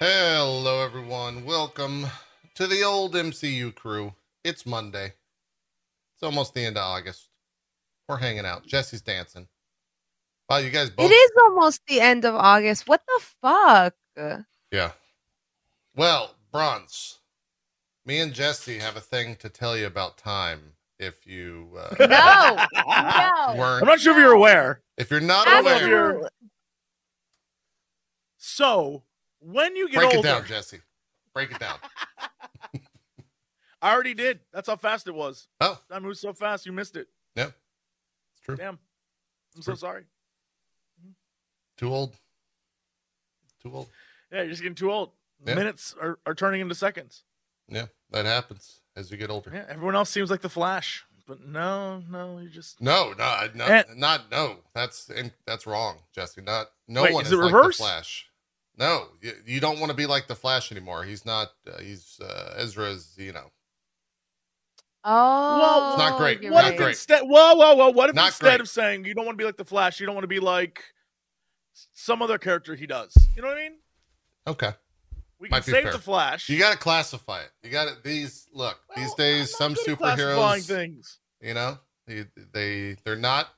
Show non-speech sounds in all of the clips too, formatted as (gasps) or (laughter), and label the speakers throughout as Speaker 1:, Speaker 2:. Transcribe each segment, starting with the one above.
Speaker 1: Hello, everyone. Welcome to the old MCU crew. It's Monday. It's almost the end of August. We're hanging out. Jesse's dancing. Wow, you guys both.
Speaker 2: It is almost the end of August. What the fuck?
Speaker 1: Yeah. Well, Bronze, me and Jesse have a thing to tell you about time. If you uh,
Speaker 2: No, no. (laughs)
Speaker 1: weren't,
Speaker 3: I'm not sure if you're aware.
Speaker 1: if you're not
Speaker 3: Absolutely.
Speaker 1: aware,
Speaker 2: Absolutely.
Speaker 3: So when you get
Speaker 1: break
Speaker 3: older,
Speaker 1: it down, Jesse. Break it down.
Speaker 3: I already did. That's how fast it was.
Speaker 1: Oh,
Speaker 3: Time moves so fast, you missed it.
Speaker 1: yeah, it's true.
Speaker 3: Damn. I'm so sorry.
Speaker 1: Too old. Too old.
Speaker 3: Yeah, you're just getting too old.
Speaker 1: Yeah.
Speaker 3: Minutes are, are turning into seconds.
Speaker 1: Yeah, that happens as you get older.
Speaker 3: Yeah, everyone else seems like the Flash, but no, no, you just
Speaker 1: No, no, no,
Speaker 3: And-
Speaker 1: not no. That's in, that's wrong, Jesse. Not no
Speaker 3: Wait,
Speaker 1: one
Speaker 3: is
Speaker 1: is,
Speaker 3: it
Speaker 1: like
Speaker 3: reverse?
Speaker 1: the Flash. No, you, you don't want to be like the Flash anymore. He's not. Uh, he's uh, Ezra's. You know,
Speaker 2: Oh, well,
Speaker 1: It's not great.
Speaker 3: what
Speaker 1: Not
Speaker 3: if
Speaker 1: great.
Speaker 3: instead? Whoa, whoa, whoa! What if
Speaker 1: Not
Speaker 3: instead
Speaker 1: great.
Speaker 3: of saying you don't want to be like the Flash, you don't want to be like some other character he does? You know what I mean?
Speaker 1: okay.
Speaker 3: We
Speaker 1: Might
Speaker 3: can save
Speaker 1: fair.
Speaker 3: the Flash.
Speaker 1: You got to classify it. You got to these. Look, these days, some
Speaker 3: not good
Speaker 1: superheroes.
Speaker 3: things.
Speaker 1: You know, they, they they're not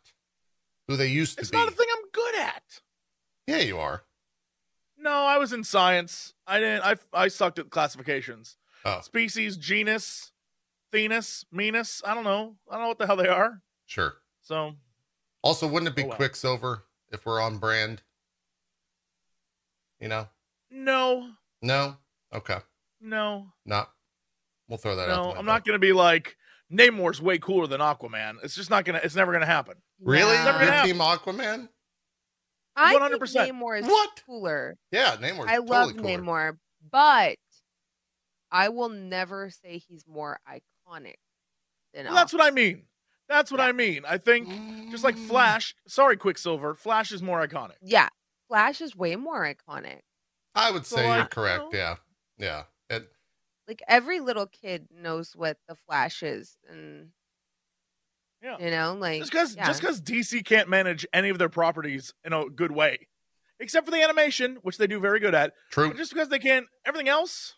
Speaker 1: who they used to
Speaker 3: It's
Speaker 1: be.
Speaker 3: not a thing I'm good at.
Speaker 1: Yeah, you are.
Speaker 3: No, I was in science. I didn't. I I sucked at classifications.
Speaker 1: Oh,
Speaker 3: Species, genus, genus, meanus. I don't know. I don't know what the hell they are.
Speaker 1: sure.
Speaker 3: So
Speaker 1: Also, wouldn't it be
Speaker 3: Oh, well.
Speaker 1: Quicksilver if we're on brand? You know,
Speaker 3: no,
Speaker 1: no. Okay,
Speaker 3: no,
Speaker 1: not. We'll throw that out.
Speaker 3: no. I'm not gonna be like Namor's way cooler than Aquaman. It's just not gonna. It's never gonna happen.
Speaker 1: Really?
Speaker 3: Never gonna
Speaker 1: You're
Speaker 3: happen.
Speaker 1: Team Aquaman?
Speaker 2: I
Speaker 3: 100%.
Speaker 2: think Namor is
Speaker 1: What?
Speaker 2: cooler.
Speaker 1: Yeah, Namor.
Speaker 2: I love
Speaker 1: cooler.
Speaker 2: Namor, but I will never say he's more iconic than.
Speaker 3: Well, that's what I mean. That's what
Speaker 2: Yeah.
Speaker 3: I mean. I think just like. Flash. Sorry, Quicksilver. Flash is more iconic.
Speaker 2: Yeah, Flash is way more iconic.
Speaker 1: I would
Speaker 3: So,
Speaker 1: say you're
Speaker 3: like,
Speaker 1: correct.
Speaker 3: you
Speaker 1: Yeah, yeah. It,
Speaker 2: Like every little kid knows what the Flash is, and
Speaker 3: Yeah.
Speaker 2: you know, like
Speaker 3: Just because
Speaker 2: yeah.
Speaker 3: just because DC can't manage any of their properties in a good way, except for the animation, which they do very good at.
Speaker 1: true.
Speaker 3: But just because they can't, everything else,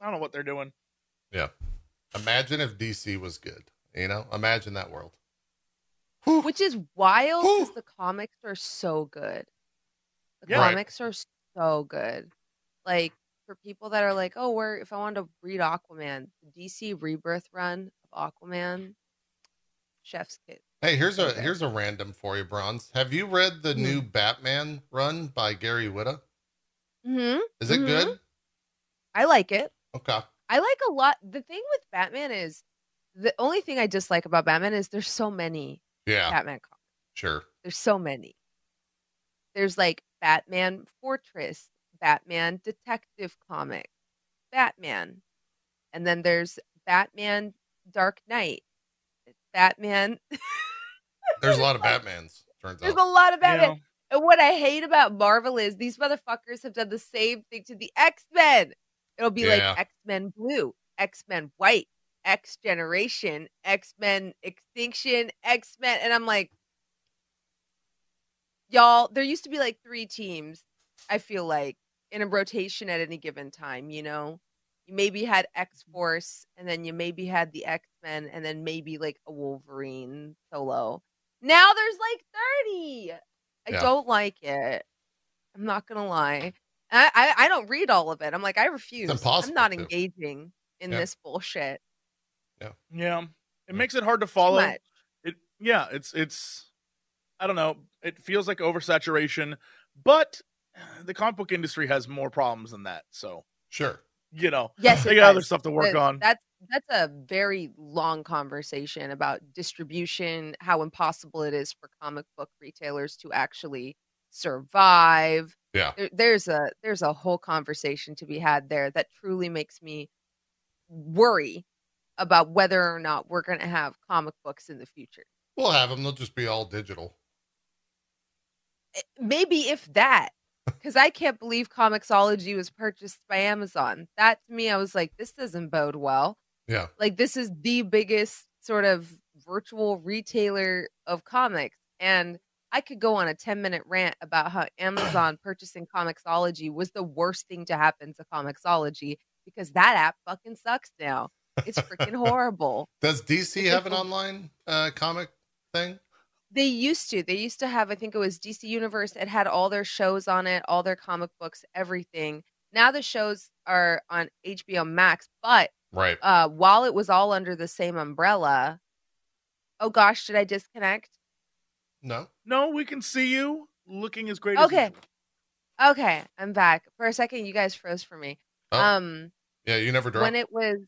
Speaker 3: I don't know what they're doing.
Speaker 1: Yeah. Imagine if DC was good. You know, imagine that world. Whew.
Speaker 2: which is wild because the comics are so good. The
Speaker 3: Yeah. Right.
Speaker 2: comics are so good. Like for people that are like, oh, where if I wanted to read Aquaman, the DC Rebirth run of Aquaman, Chef's Kit.
Speaker 1: Hey, here's a here's a random for you, Bronze. Have you read the
Speaker 2: Hmm.
Speaker 1: new Batman run by Gary Whitta?
Speaker 2: hmm
Speaker 1: Is it
Speaker 2: Mhm.
Speaker 1: good?
Speaker 2: I like it.
Speaker 1: Okay.
Speaker 2: I like a lot. The thing with Batman is the only thing I dislike about Batman is there's so many
Speaker 1: Yeah,
Speaker 2: Batman comics.
Speaker 1: sure.
Speaker 2: There's so many. There's like Batman Fortress, Batman Detective Comic, Batman. And then there's Batman Dark Knight, Batman. (laughs)
Speaker 1: There's a lot of Batmans, turns
Speaker 2: There's
Speaker 1: out.
Speaker 2: a lot of
Speaker 3: You
Speaker 2: Batman.
Speaker 3: know?
Speaker 2: And what I hate about Marvel is these motherfuckers have done the same thing to the X Men. It'll be
Speaker 1: Yeah.
Speaker 2: like X Men Blue, X Men White, X Generation, X Men Extinction, X Men. And I'm like, y'all, there used to be like three teams, I feel like, in a rotation at any given time, you know? You maybe had X Force, and then you maybe had the X Men, and then maybe like a Wolverine solo. Now there's like 30. I
Speaker 1: Yeah.
Speaker 2: don't like it. I'm not gonna lie. I, I I don't read all of it. I'm like I refuse.
Speaker 1: impossible
Speaker 2: I'm not
Speaker 1: to.
Speaker 2: engaging in
Speaker 1: Yeah.
Speaker 2: this bullshit.
Speaker 3: Yeah, Yeah. it
Speaker 1: Yeah.
Speaker 3: makes it hard to follow. It yeah, it's it's I don't know. It feels like oversaturation, but uh, the comic book industry has more problems than that. So
Speaker 1: Sure.
Speaker 3: you know,
Speaker 2: Yes,
Speaker 3: they
Speaker 2: it
Speaker 3: got other stuff to work
Speaker 2: That-
Speaker 3: on.
Speaker 2: That's that's a very long conversation about distribution, how impossible it is for comic book retailers to actually survive.
Speaker 1: Yeah.
Speaker 2: There, there's a there's a whole conversation to be had there that truly makes me worry about whether or not we're going to have comic books in the future.
Speaker 1: We'll have them. They'll just be all digital.
Speaker 2: Eh, Maybe if that, because I can't believe Comixology was purchased by Amazon. That to me, I was like, this doesn't bode well.
Speaker 1: Yeah.
Speaker 2: Like, this is the biggest sort of virtual retailer of comics. And I could go on a 10 minute rant about how Amazon purchasing Comixology was the worst thing to happen to Comixology because that app fucking sucks now. It's freaking (laughs) horrible.
Speaker 1: Does DC have an online uh, comic thing?
Speaker 2: They used to. They used to have, I think it was DC Universe. It had all their shows on it, all their comic books, everything. Now the shows are on HBO Max, but
Speaker 1: Right.
Speaker 2: uh, while it was all under the same umbrella, oh gosh, did I disconnect?
Speaker 1: No.
Speaker 3: No, we can see you looking as great as
Speaker 2: Okay.
Speaker 3: usual.
Speaker 2: Okay, I'm back. For a second, you guys froze for me.
Speaker 1: Oh.
Speaker 2: Um,
Speaker 1: Yeah, you never drop.
Speaker 2: when it was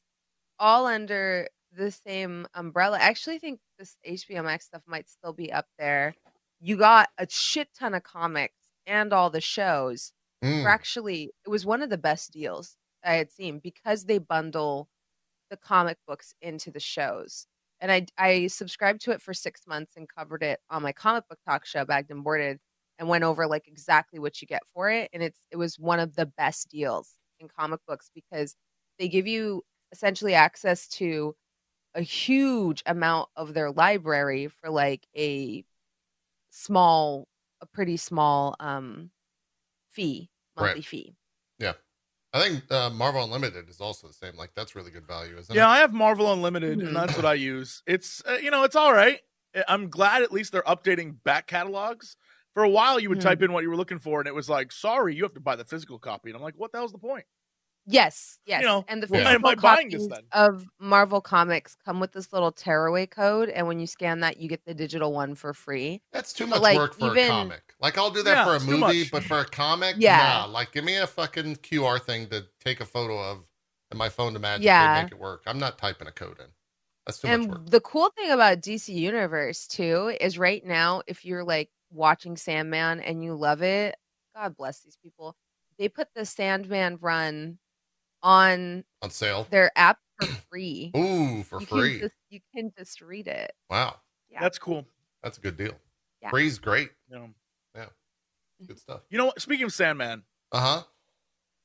Speaker 2: all under the same umbrella, I actually think this HBO Max stuff might still be up there. You got a shit ton of comics and all the shows.
Speaker 1: Mm,
Speaker 2: For actually, it was one of the best deals I had seen because they bundle the comic books into the shows. And I I subscribed to it for six months and covered it on my comic book talk show, Bagged and Boarded, and went over like exactly what you get for it. And it's it was one of the best deals in comic books because they give you essentially access to a huge amount of their library for like a small, a pretty small um fee,
Speaker 1: Right.
Speaker 2: monthly fee.
Speaker 1: I think uh, Marvel Unlimited is also the same. Like that's really good value, isn't
Speaker 3: Yeah,
Speaker 1: it?
Speaker 3: I have Marvel Unlimited, and that's what I use. It's uh, you know, it's all right. I- I'm glad at least they're updating back catalogs. For a while, you would type in what you were looking for, and it was like, "Sorry, you have to buy the physical copy." And I'm like, "What the hell's the point?"
Speaker 2: Yes, yes.
Speaker 3: know,
Speaker 2: and the
Speaker 1: why
Speaker 2: physical
Speaker 3: am I buying this
Speaker 2: copies
Speaker 3: then?
Speaker 2: of Marvel comics come with this little tearaway code, and when you scan that, you get the digital one for free.
Speaker 1: That's too
Speaker 2: But,
Speaker 1: much
Speaker 2: like,
Speaker 1: work for
Speaker 2: even-
Speaker 1: a comic. Like I'll do that
Speaker 3: Yeah,
Speaker 1: for a movie, but for a comic,
Speaker 2: Yeah.
Speaker 1: nah. Like give me a fucking QR thing to take a photo of, and my phone to magically
Speaker 2: Yeah.
Speaker 1: make it work. I'm not typing a code in. That's too much
Speaker 2: and
Speaker 1: work.
Speaker 2: the cool thing about DC Universe too is right now, if you're like watching Sandman and you love it, God bless these people. They put the Sandman run on
Speaker 1: On sale.
Speaker 2: their app for (clears throat) free.
Speaker 1: Ooh, for
Speaker 2: you
Speaker 1: free.
Speaker 2: Can just, you can just read it.
Speaker 1: Wow,
Speaker 2: Yeah.
Speaker 3: That's cool.
Speaker 1: that's a good deal.
Speaker 2: Yeah.
Speaker 1: Free's great.
Speaker 3: Yeah. know,
Speaker 1: Good stuff.
Speaker 3: you know what? Speaking of Sandman,
Speaker 1: Uh huh.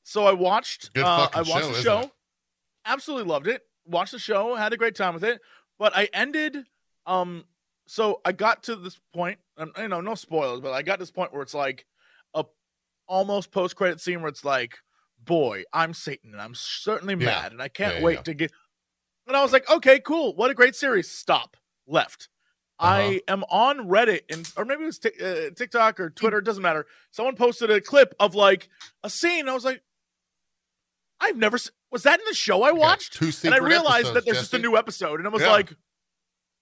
Speaker 3: so I watched.
Speaker 1: Good
Speaker 3: uh,
Speaker 1: fucking
Speaker 3: I watched
Speaker 1: show,
Speaker 3: the show.
Speaker 1: it?
Speaker 3: Absolutely loved it. Watched the show. Had a great time with it. But I ended. Um. So I got to this point. And, you know, no spoilers, but I got this point where it's like a almost post credit scene where it's like, "Boy, I'm Satan, and I'm certainly
Speaker 1: Yeah.
Speaker 3: mad, and I can't
Speaker 1: Yeah, yeah,
Speaker 3: wait
Speaker 1: yeah.
Speaker 3: to get." And I was like, "Okay, cool. What a great series." Stop. Left.
Speaker 1: Uh-huh.
Speaker 3: I am on Reddit and or maybe it was Tik- uh, TikTok or Twitter. It doesn't matter. Someone posted a clip of like a scene. I was like, I've never se- was that in the show I
Speaker 1: We got
Speaker 3: watched,
Speaker 1: two
Speaker 3: and I realized
Speaker 1: episodes,
Speaker 3: that there's just a new episode, and I was
Speaker 1: Yeah.
Speaker 3: like,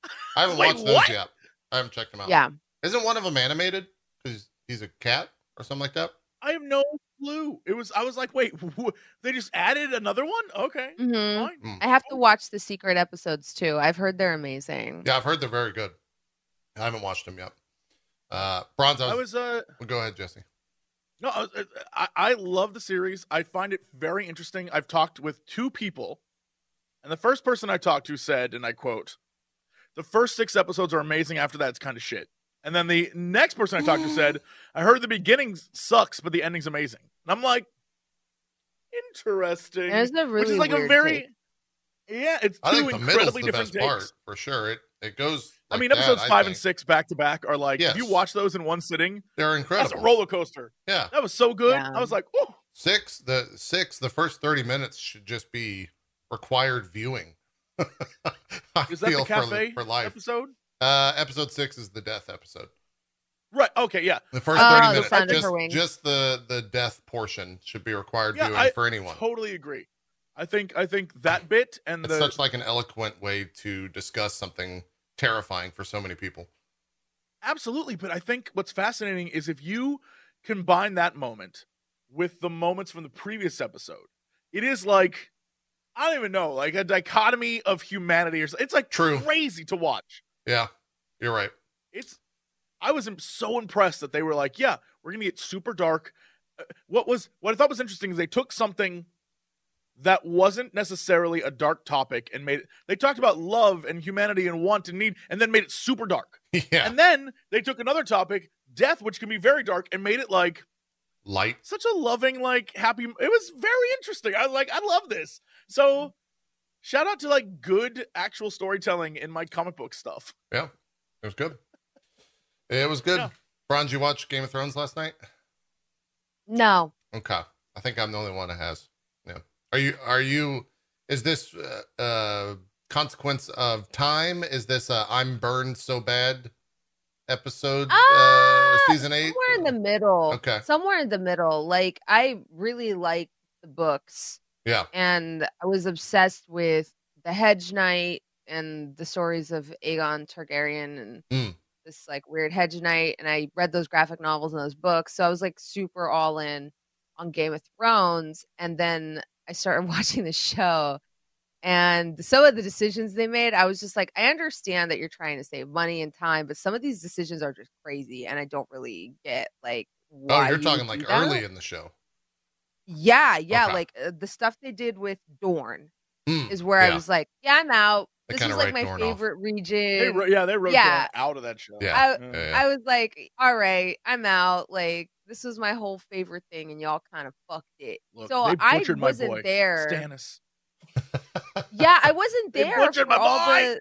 Speaker 3: (laughs)
Speaker 1: I haven't
Speaker 3: Wait,
Speaker 1: watched those
Speaker 3: what?
Speaker 1: yet. I haven't checked them out.
Speaker 2: Yeah.
Speaker 1: Isn't one of them animated? Because he's a cat or something like that.
Speaker 3: I have no clue. It was. I was like, wait, (laughs) wh- they just added another one. Okay,
Speaker 2: hmm
Speaker 3: fine.
Speaker 1: Mm.
Speaker 2: I have to watch the secret episodes too. I've heard they're amazing.
Speaker 1: Yeah, I've heard they're very good. I haven't watched them yet. Uh, Bronze, I
Speaker 3: I
Speaker 1: was,
Speaker 3: was. Uh,
Speaker 1: go ahead, Jesse.
Speaker 3: No, I, uh, I, I love the series. I find it very interesting. I've talked with two people, and the first person I talked to said, and I quote, "The first six episodes are amazing. After that, it's kind of shit." And then the next person I talked to said, "I heard the beginning sucks, but the ending's amazing." And I'm like, interesting.
Speaker 2: There's a really
Speaker 3: which is like a very,
Speaker 2: take.
Speaker 3: yeah, it's
Speaker 1: I
Speaker 3: two
Speaker 1: think the middle's
Speaker 3: incredibly
Speaker 1: the
Speaker 3: different
Speaker 1: best part for sure. It it goes.
Speaker 3: I mean, episodes
Speaker 1: I
Speaker 3: five and six back to back are like if you watch those in one sitting,
Speaker 1: They're incredible.
Speaker 3: that's a roller coaster.
Speaker 1: Yeah,
Speaker 3: That was so good.
Speaker 2: Yeah.
Speaker 3: I was like, oh.
Speaker 1: six. The six. The first thirty minutes should just be required viewing. (laughs) I
Speaker 3: Is that
Speaker 1: feel
Speaker 3: the cafe
Speaker 1: for, for life.
Speaker 3: episode?
Speaker 1: Uh, episode six is the death episode.
Speaker 3: Right. Okay. Yeah.
Speaker 1: The first
Speaker 2: Oh,
Speaker 1: thirty
Speaker 2: the
Speaker 1: minutes,
Speaker 2: sound
Speaker 1: just, just the the death portion should be required
Speaker 3: Yeah,
Speaker 1: viewing
Speaker 3: I
Speaker 1: for anyone.
Speaker 3: Totally agree. I think I think that bit and
Speaker 1: It's
Speaker 3: the
Speaker 1: such like an eloquent way to discuss something terrifying for so many people.
Speaker 3: absolutely. But I think what's fascinating is if you combine that moment with the moments from the previous episode, it is like I don't even know, like a dichotomy of humanity or something. It's like
Speaker 1: True.
Speaker 3: crazy to watch.
Speaker 1: Yeah, you're right.
Speaker 3: It's I was so impressed that they were like, yeah, we're gonna get super dark. Uh, What was what I thought was interesting is they took something that wasn't necessarily a dark topic and made it they talked about love and humanity and want and need and then made it super dark. (laughs)
Speaker 1: yeah,
Speaker 3: And then they took another topic, death, which can be very dark, and made it like
Speaker 1: light.
Speaker 3: such a loving, like happy. It was very interesting. I like, I love this. So, shout out to like good actual storytelling in my comic book stuff.
Speaker 1: Yeah, it was good. It was good.
Speaker 3: Yeah.
Speaker 1: Bron, did you watch Game of Thrones last night?
Speaker 2: No.
Speaker 1: Okay, I think I'm the only one that has. Yeah. Are you? Are you? Is this uh, uh consequence of time? Is this uh I'm burned so bad episode? uh
Speaker 2: Ah,
Speaker 1: Season eight.
Speaker 2: Somewhere in the middle.
Speaker 1: Okay.
Speaker 2: Somewhere in the middle. Like I really like the books
Speaker 1: Yeah.
Speaker 2: and I was obsessed with the Hedge Knight and the stories of Aegon Targaryen and
Speaker 1: Mm.
Speaker 2: this like weird Hedge Knight and I read those graphic novels and those books. So I was like super all in on Game of Thrones and then I started (laughs) watching the show and some of the decisions they made, I was just like, I understand that you're trying to save money and time, but some of these decisions are just crazy, and I don't really get like
Speaker 1: Oh, you're talking like early in the show.
Speaker 2: Yeah, yeah,
Speaker 1: Okay.
Speaker 2: like uh, the stuff they did with Dorne
Speaker 1: Hmm.
Speaker 2: is where I was like, yeah, I'm out.
Speaker 1: They
Speaker 2: This
Speaker 1: kinda
Speaker 2: is like
Speaker 1: write
Speaker 2: my
Speaker 1: Dorne off.
Speaker 2: favorite
Speaker 3: They,
Speaker 2: region.
Speaker 3: wrote- yeah, they wrote
Speaker 2: Yeah.
Speaker 3: Dorne out of that show.
Speaker 1: Yeah.
Speaker 2: I,
Speaker 1: Yeah, yeah.
Speaker 2: I was like, all right, I'm out. Like this was my whole favorite thing, and y'all kind of fucked it.
Speaker 3: Look,
Speaker 2: so I wasn't
Speaker 3: boy,
Speaker 2: there.
Speaker 3: Stannis.
Speaker 2: yeah, I (laughs) wasn't there for
Speaker 3: my
Speaker 2: all
Speaker 3: boy.
Speaker 2: the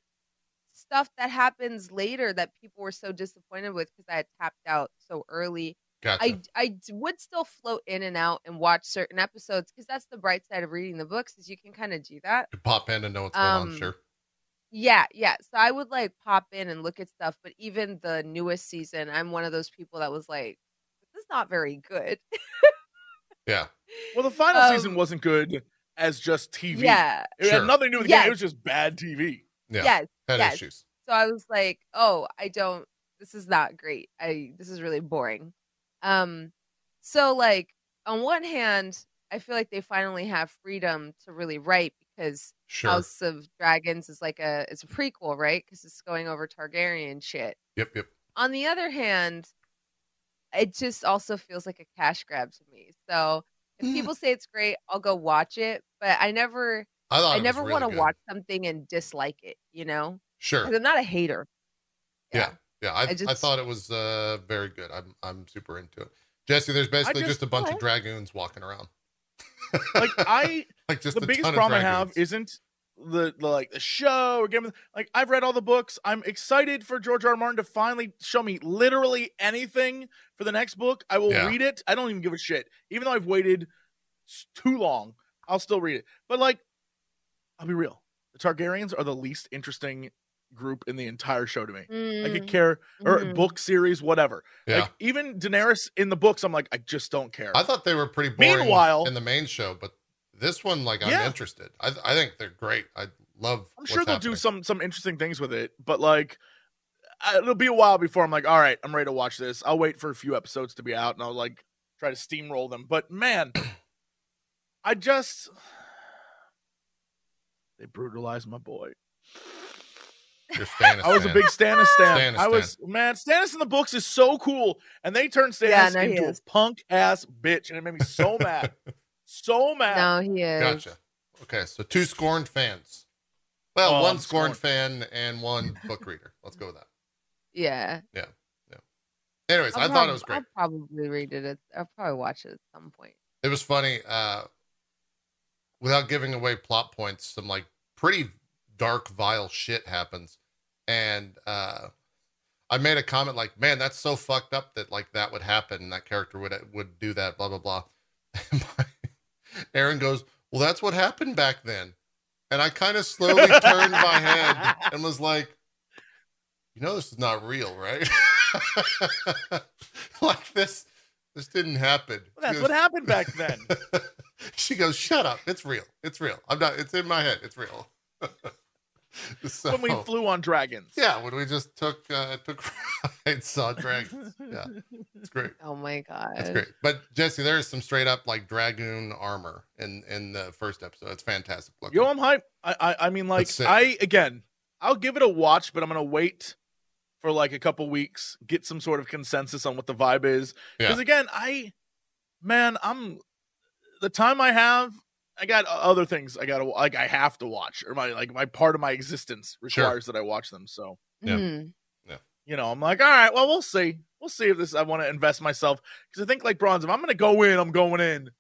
Speaker 2: stuff that happens later that people were so disappointed with because I had tapped out so early.
Speaker 1: Gotcha.
Speaker 2: I I d- would still float in and out and watch certain episodes because that's the bright side of reading the books is you can kind of do that.
Speaker 1: You pop in and know what's going on.
Speaker 2: Um,
Speaker 1: Sure.
Speaker 2: Yeah, yeah. So I would like pop in and look at stuff, but even the newest season, I'm one of those people that was like, "This is not very good."
Speaker 1: Yeah.
Speaker 3: Well, the final
Speaker 2: Um,
Speaker 3: season wasn't good as just TV.
Speaker 2: yeah.
Speaker 3: It
Speaker 1: Sure.
Speaker 3: had nothing to do with the
Speaker 2: Yes.
Speaker 3: game. It was just bad TV.
Speaker 1: Yeah.
Speaker 2: Yes.
Speaker 1: Had
Speaker 2: yes.
Speaker 1: issues.
Speaker 2: So I was like, "Oh, I don't. This is not great. I this is really boring." Um, so like on one hand, I feel like they finally have freedom to really write because
Speaker 1: Sure.
Speaker 2: House of Dragons is like a it's a prequel, right? Because it's going over Targaryen shit.
Speaker 1: Yep. Yep.
Speaker 2: On the other hand, it just also feels like a cash grab to me. So if
Speaker 1: Mm.
Speaker 2: people say it's great, I'll go watch it. But I never,
Speaker 1: I
Speaker 2: I never
Speaker 1: really
Speaker 2: want to watch something and dislike it. You know,
Speaker 1: Sure.
Speaker 2: because I'm not a hater.
Speaker 1: Yeah. Yeah. I, I,
Speaker 2: I just-
Speaker 1: thought it was uh, very good. I'm I'm super into it. Jesse, there's basically just,
Speaker 3: just-
Speaker 1: a bunch of dragoons walking around.
Speaker 3: Like I, (laughs)
Speaker 1: like just
Speaker 3: the biggest problem I have isn't the, the like the show or game. Like I've read all the books. I'm excited for George R. R. Martin to finally show me literally anything for the next book. I will
Speaker 1: Yeah.
Speaker 3: read it. I don't even give a shit. Even though I've waited too long, I'll still read it. But like, I'll be real. The Targaryens are the least interesting group in the entire show to me. I could
Speaker 2: Mm,
Speaker 3: care or
Speaker 2: mhm.
Speaker 3: book series, whatever.
Speaker 1: yeah.
Speaker 3: Like even Daenerys in the books, I'm like, I just don't care.
Speaker 1: I thought they were pretty boring
Speaker 3: Meanwhile-
Speaker 1: in the main show, but this one, like, I'm
Speaker 3: Yeah.
Speaker 1: interested. I, I think they're great. I love.
Speaker 3: I'm sure they'll
Speaker 1: happening.
Speaker 3: do some some interesting things with it, but like I- it'll be a while before I'm like, all right, I'm ready to watch this. I'll wait for a few episodes to be out and I'll like try to steamroll them. But man, (clears throat) I just (sighs) they brutalized my boy.
Speaker 1: You're Stannis
Speaker 3: I was a big Stannis stan.
Speaker 1: Stannis
Speaker 3: I was man, Stannis in the books is so cool, and they turned Stannis
Speaker 2: Yeah, no,
Speaker 3: into a punk ass bitch, and it made me so (laughs) mad, so mad.
Speaker 2: No, he is.
Speaker 1: Gotcha. Okay, so two scorned fans. Well,
Speaker 3: Oh,
Speaker 1: one scorned,
Speaker 3: scorned.
Speaker 1: fan and one book reader. Let's go with that.
Speaker 2: Yeah. Yeah. Yeah.
Speaker 1: Anyways,
Speaker 2: I'll
Speaker 1: I thought
Speaker 2: prob-
Speaker 1: it was great.
Speaker 2: I'll probably read it. At, I'll probably watch it at some point.
Speaker 1: It was funny. Uh, without giving away plot points, some like pretty dark, vile shit happens, and uh, I made a comment like, "Man, that's so fucked up that like that would happen. and That character would would do that." Blah blah blah. (laughs) And my, Aaron goes, "Well, that's what happened back then," and I kind of slowly (laughs) turned my head and was like, "You know, this is not real, right?" (laughs) like this. This didn't happen.
Speaker 3: Well, that's
Speaker 1: She
Speaker 3: what happened back then.
Speaker 1: she goes, "Shut up! It's real. It's real. I'm not. It's in my head. It's real." (laughs) so,
Speaker 3: when we flew on dragons.
Speaker 1: yeah, when we just took uh, took (laughs) rides, saw dragons. Yeah, it's great.
Speaker 2: Oh my god.
Speaker 1: It's great. But Jesse, there is some straight up like dragoon armor in in the first episode. It's fantastic looking.
Speaker 3: Yo, I'm hype. I, I, I mean, like, I again, I'll give it a watch, but I'm gonna wait for like a couple weeks, get some sort of consensus on what the vibe is. Because
Speaker 1: Yeah.
Speaker 3: again, I, man, I'm the time I have. I got other things I got to like I have to watch or my like my part of my existence
Speaker 1: Sure.
Speaker 3: requires that I watch them. So
Speaker 1: Yeah.
Speaker 2: Mhm.
Speaker 3: you know, I'm like, all right, well, we'll see. We'll see if this I want to invest myself because I think like bronze. If I'm gonna go in, I'm going in.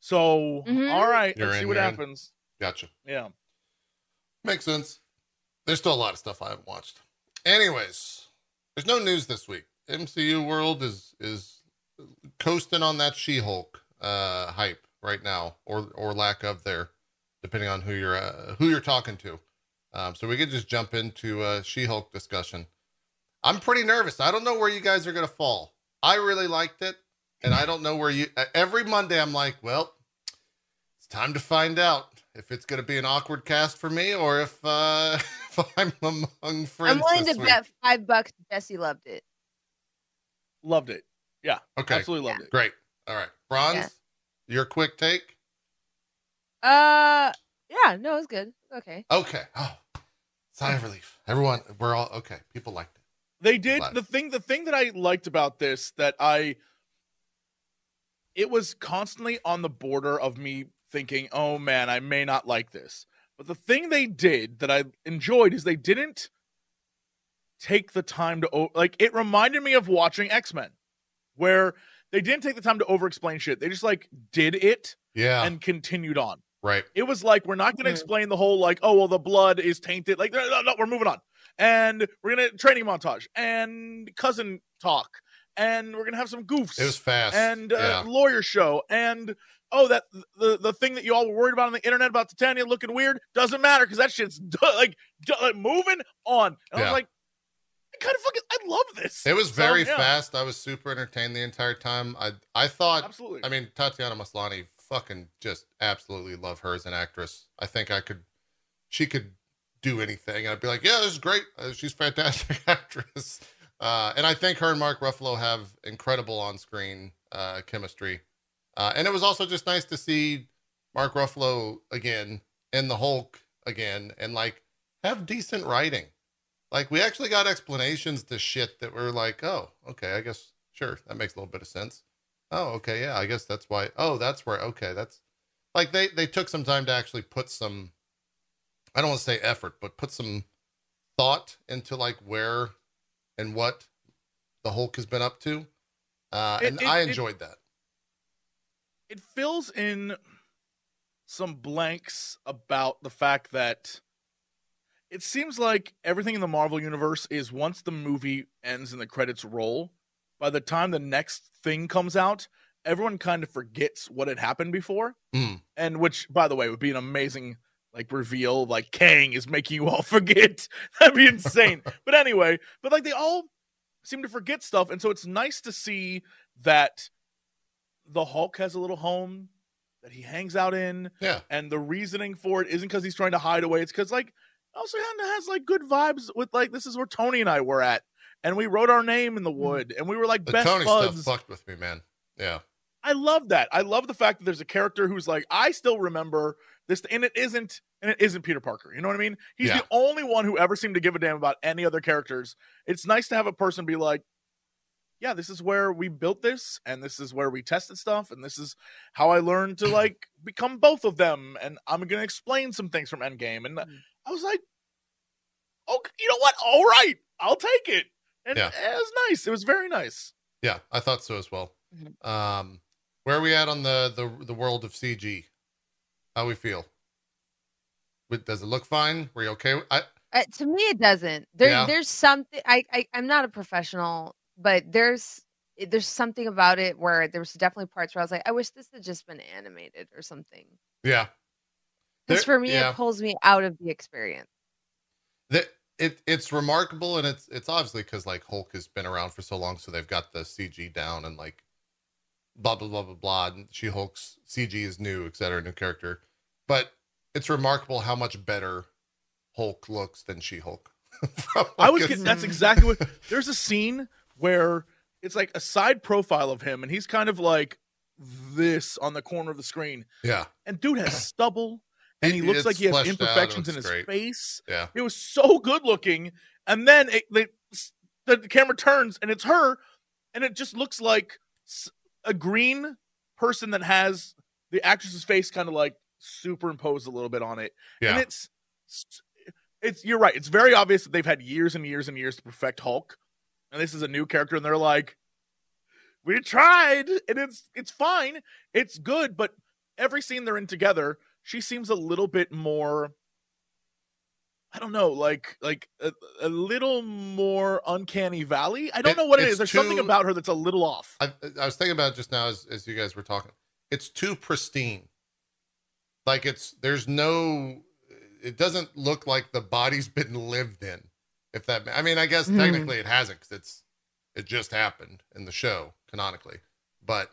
Speaker 3: So
Speaker 2: Mhm.
Speaker 3: all right,
Speaker 1: You're
Speaker 3: let's see what
Speaker 1: you're in.
Speaker 3: happens.
Speaker 1: Gotcha.
Speaker 3: Yeah.
Speaker 1: Makes sense. There's still a lot of stuff I haven't watched. Anyways, there's no news this week. MCU world is is coasting on that She-Hulk uh, hype right now, or or lack of there, depending on who you're uh, who you're talking to. Um, so we could just jump into a She-Hulk discussion. I'm pretty nervous. I don't know where you guys are gonna fall. I really liked it, and I don't know where you. uh, Every Monday, I'm like, well, it's time to find out if it's going to be an awkward cast for me or if uh (laughs) if I'm among friends.
Speaker 2: I'm willing
Speaker 1: this
Speaker 2: to
Speaker 1: week.
Speaker 2: bet five bucks Jesse loved it.
Speaker 3: Loved it. Yeah.
Speaker 1: Okay,
Speaker 3: Absolutely loved it.
Speaker 1: great. All right, Bronze,
Speaker 2: Yeah.
Speaker 1: Your quick take.
Speaker 2: Uh, yeah, no, it's good. Okay.
Speaker 1: Okay. Oh, sigh of relief. Everyone, we're all okay. People liked it.
Speaker 3: They did
Speaker 1: Glad.
Speaker 3: the thing. The thing that I liked about this that I, it was constantly on the border of me thinking, "Oh man, I may not like this." But the thing they did that I enjoyed is they didn't take the time to like. It reminded me of watching X Men, where they didn't take the time to over-explain shit. They just like did it
Speaker 1: Yeah.
Speaker 3: and continued on.
Speaker 1: right.
Speaker 3: It was like we're not going to explain the whole like oh well the blood is tainted like no, no, no we're moving on and we're gonna training montage and cousin talk and we're gonna have some goofs
Speaker 1: It was fast.
Speaker 3: and uh,
Speaker 1: yeah.
Speaker 3: lawyer show and oh that the the thing that you all were worried about on the internet about Titania looking weird doesn't matter because that shit's (laughs) like like, moving on and I was like I kind of fucking I love this
Speaker 1: It was
Speaker 3: So,
Speaker 1: very
Speaker 3: yeah,
Speaker 1: fast. I was super entertained the entire time. I I thought
Speaker 3: absolutely
Speaker 1: I mean, Tatiana Maslany, fucking just absolutely love her as an actress. I think I could, she could do anything. I'd be like, yeah, this is great. Uh, she's a fantastic (laughs) actress. Uh, and I think her and Mark Ruffalo have incredible on screen uh, chemistry. Uh, and it was also just nice to see Mark Ruffalo again in the Hulk again and like have decent writing. Like we actually got explanations to shit that were like, oh, okay, I guess sure that makes a little bit of sense. Oh, okay, yeah, I guess that's why. Oh, that's where. Okay, that's like they they took some time to actually put some. I don't want to say effort, but put some thought into like where and what the Hulk has been up to, uh,
Speaker 3: It-
Speaker 1: and
Speaker 3: it-
Speaker 1: I
Speaker 3: it-
Speaker 1: enjoyed that.
Speaker 3: it fills in some blanks about the fact that it seems like everything in the Marvel universe is once the movie ends and the credits roll, by the time the next thing comes out, everyone kind of forgets what had happened before.
Speaker 1: Mm.
Speaker 3: And which, by the way, would be an amazing like reveal. Like Kang is making you all (laughs) forget. That'd be insane. (laughs) but anyway, but like they all seem to forget stuff, and so it's nice to see that the Hulk has a little home that he hangs out in,
Speaker 1: Yeah,
Speaker 3: and the reasoning for it isn't because he's trying to hide away. It's because like also kind of has like good vibes with like this is where Tony and I were at, and we wrote our name in the wood, and we were like
Speaker 1: Mm. the
Speaker 3: best
Speaker 1: Tony
Speaker 3: buds.
Speaker 1: stuff fucked with me, man. Yeah,
Speaker 3: I love that. I love the fact that there's a character who's like, I still remember this, and it isn't, and it isn't Peter Parker. You know what I mean? He's
Speaker 1: Yeah.
Speaker 3: the only one who ever seemed to give a damn about any other characters. It's nice to have a person be like, yeah, this is where we built this, and this is where we tested stuff, and this is how I learned to (clears throat) like become both of them, and I'm gonna explain some things from Endgame. And
Speaker 2: Mhm.
Speaker 3: I was like, okay, you know what? All right, I'll take it. And
Speaker 1: Yeah.
Speaker 3: it was nice. It was very nice.
Speaker 1: yeah, I thought so as well.
Speaker 2: Mhm.
Speaker 1: Um, where are we at on the the the world of CG? How we feel? Does it look fine? Were you okay? I
Speaker 2: Uh, to me, it doesn't. There,
Speaker 1: Yeah.
Speaker 2: there's something. I, I, I'm not a professional, but there's, there's something about it where there was definitely parts where I was like, I wish this had just been animated or something.
Speaker 1: yeah.
Speaker 2: Because for me,
Speaker 1: yeah.
Speaker 2: it pulls me out of the experience.
Speaker 1: that it it's remarkable and it's it's obviously because like Hulk has been around for so long, so they've got the CG down and like blah blah blah blah blah. And She Hulk's CG is new, etc. New character, but it's remarkable how much better Hulk looks than She Hulk. (laughs)
Speaker 3: I was getting that's exactly what (laughs) there's a scene where it's like a side profile of him and he's kind of like this on the corner of the screen.
Speaker 1: yeah
Speaker 3: And dude has stubble and he looks
Speaker 1: it's
Speaker 3: like he has
Speaker 1: fleshed out, it
Speaker 3: imperfections in his
Speaker 1: great.
Speaker 3: face.
Speaker 1: yeah
Speaker 3: It was so good looking. And then it, they, the camera turns and it's her and it just looks like a green person that has the actress's face kind of like superimposed a little bit on it.
Speaker 1: Yeah.
Speaker 3: And it's it's you're right. It's very obvious that they've had years and years and years to perfect Hulk. And this is a new character and they're like we tried and it's it's fine. It's good, but every scene they're in together, she seems a little bit more I don't know, like like a, a little more uncanny valley. I don't
Speaker 1: It-
Speaker 3: know what
Speaker 1: it's
Speaker 3: is. There's something about her that's a little off.
Speaker 1: I, I was thinking about it just now as, as you guys were talking. It's too pristine. Like it's there's no. It doesn't look like the body's been lived in. If that, I mean, I guess
Speaker 2: Mhm.
Speaker 1: technically it hasn't because it's it just happened in the show canonically. But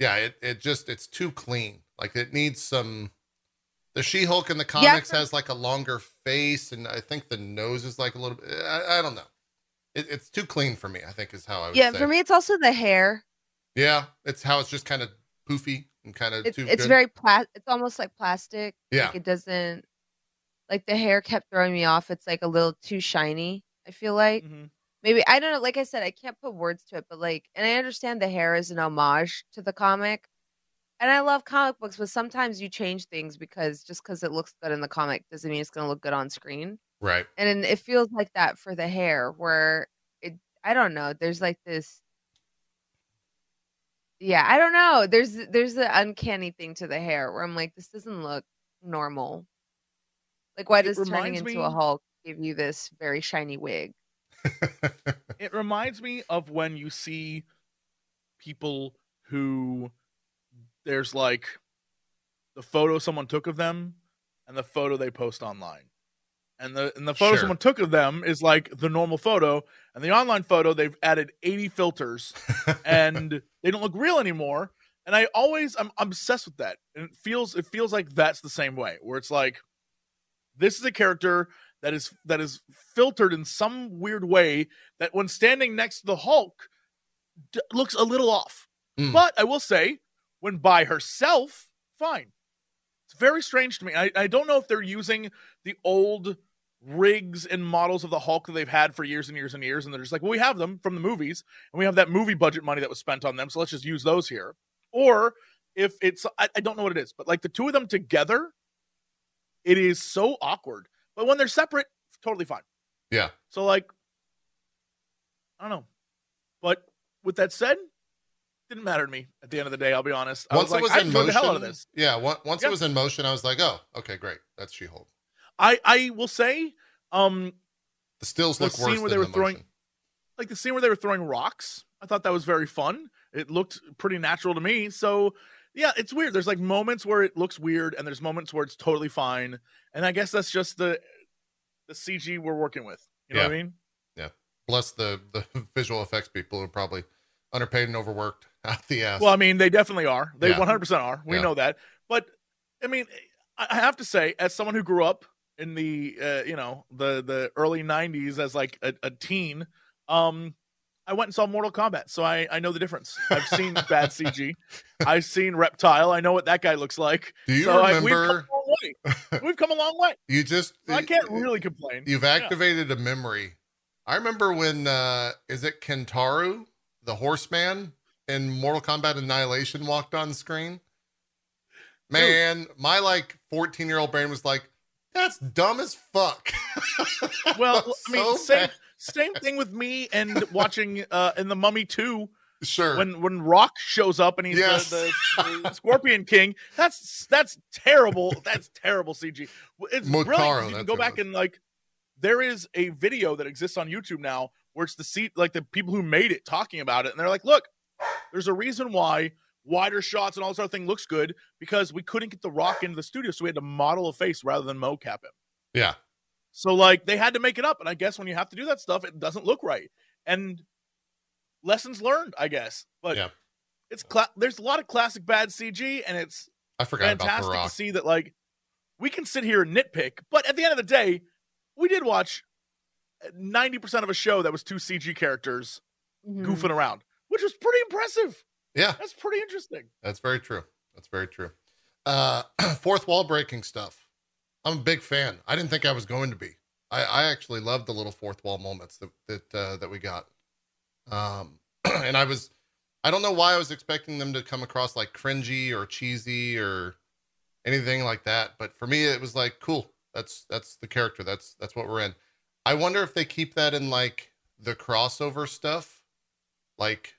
Speaker 1: yeah, it it just it's too clean. Like it needs some. The She-Hulk in the comics
Speaker 2: for-
Speaker 1: has like a longer face, and I think the nose is like a little. bit I, I don't know. It, it's too clean for me. I think is how I would
Speaker 2: Yeah,
Speaker 1: say.
Speaker 2: for me, it's also the hair.
Speaker 1: Yeah, it's how it's just kind of poofy and kind of
Speaker 2: It's
Speaker 1: too.
Speaker 2: it's
Speaker 1: good.
Speaker 2: very pla- It's almost like plastic.
Speaker 1: Yeah.
Speaker 2: like it doesn't. Like the hair kept throwing me off. It's like a little too shiny. I feel like
Speaker 3: Mhm.
Speaker 2: maybe I don't know. Like I said, I can't put words to it, but like, and I understand the hair is an homage to the comic, and I love comic books, but sometimes you change things because just because it looks good in the comic doesn't mean it's going to look good on screen.
Speaker 1: right.
Speaker 2: And then it feels like that for the hair, where it I don't know. There's like this. Yeah, I don't know. There's there's an uncanny thing to the hair where I'm like, this doesn't look normal. Like, why
Speaker 3: It
Speaker 2: does turning into
Speaker 3: me-
Speaker 2: a Hulk give you this very shiny wig? (laughs)
Speaker 3: It reminds me of when you see people who there's like the photo someone took of them and the photo they post online. And the and the photo
Speaker 1: Sure.
Speaker 3: someone took of them is like the normal photo, and the online photo they've added 80 filters (laughs) and they don't look real anymore. And I always I'm, obsessed with that. And it feels it feels like that's the same way, where it's like this is a character that is that is filtered in some weird way that when standing next to the Hulk d- looks a little off.
Speaker 1: Mm.
Speaker 3: But I will say, when by herself, fine. It's very strange to me. I, I don't know if they're using the old rigs and models of the Hulk that they've had for years and years and years, and they're just like, well, we have them from the movies, and we have that movie budget money that was spent on them, so let's just use those here. Or if it's, I, I don't know what it is, but like the two of them together, it is so awkward. But when they're separate, totally fine.
Speaker 1: yeah.
Speaker 3: So like, I don't know. But with that said, didn't matter to me at the end of the day. I'll be honest. I
Speaker 1: Once
Speaker 3: was like,
Speaker 1: it was
Speaker 3: I
Speaker 1: in motion,
Speaker 3: the hell out of this.
Speaker 1: yeah. Once
Speaker 3: Yeah.
Speaker 1: it was in motion, I was like, oh, okay, great. That's She-Hulk.
Speaker 3: I I will say, um,
Speaker 1: The stills
Speaker 3: The
Speaker 1: look
Speaker 3: scene
Speaker 1: worse
Speaker 3: where
Speaker 1: than
Speaker 3: they were
Speaker 1: the
Speaker 3: throwing-
Speaker 1: motion.
Speaker 3: like the scene where they were throwing rocks. I thought that was very fun. It looked pretty natural to me. So yeah, it's weird. There's like moments where it looks weird, and there's moments where it's totally fine. And I guess that's just the the CG we're working with. You know what I mean? Yeah.
Speaker 1: Bless the the (laughs) visual effects people who are probably underpaid and overworked (laughs) out the ass.
Speaker 3: Well, I mean, they definitely are. They
Speaker 1: Yeah.
Speaker 3: 100% are. We
Speaker 1: Yeah.
Speaker 3: know that. But I mean, I I have to say, as someone who grew up in the uh, you know the the early 90s as like a, a teen, um, I went and saw Mortal Kombat, so I I know the difference. I've seen (laughs) bad CG. I've seen Reptile. I know what that guy looks like.
Speaker 1: Do you
Speaker 3: so I, we've come
Speaker 1: remember?
Speaker 3: a long way. We've come a long way. (laughs)
Speaker 1: you just
Speaker 3: So I can't really complain.
Speaker 1: You've activated a memory. I remember when uh is it Kintaro, the horseman in Mortal Kombat Annihilation walked on screen? Man, my like 14 year old brain was like, that's dumb as fuck. (laughs)
Speaker 3: Well, I mean,
Speaker 1: So
Speaker 3: same same thing with me and watching uh in the Mummy 2
Speaker 1: Sure.
Speaker 3: when when Rock shows up and he's
Speaker 1: Yes.
Speaker 3: the, the, the (laughs) Scorpion King. That's that's terrible. That's terrible CG. It's
Speaker 1: Motaro,
Speaker 3: brilliant. You can go back and like, there is a video that exists on YouTube now where it's the seat like the people who made it talking about it, and they're like, look, there's a reason why wider shots and all this other thing looks good because we couldn't get the Rock into the studio, so we had to model a face rather than mocap him.
Speaker 1: yeah.
Speaker 3: So like they had to make it up, and I guess when you have to do that stuff, it doesn't look right. And lessons learned, I guess. But
Speaker 1: Yeah.
Speaker 3: it's cla- there's a lot of classic bad CG, and it's
Speaker 1: I forgot
Speaker 3: fantastic to see that like we can sit here and nitpick, but at the end of the day, we did watch ninety percent of a show that was two CG characters
Speaker 2: Mhm.
Speaker 3: goofing around, which was pretty impressive.
Speaker 1: Yeah,
Speaker 3: That's pretty interesting.
Speaker 1: that's very true. That's very true. Uh (clears throat) fourth wall breaking stuff. I'm a big fan. I didn't think I was going to be. I, I actually loved the little fourth wall moments that that uh, that we got. Um (clears throat) and I was I don't know why I was expecting them to come across like cringy or cheesy or anything like that. But for me, it was like cool. That's that's the character. That's that's what we're in. I wonder if they keep that in like the crossover stuff, like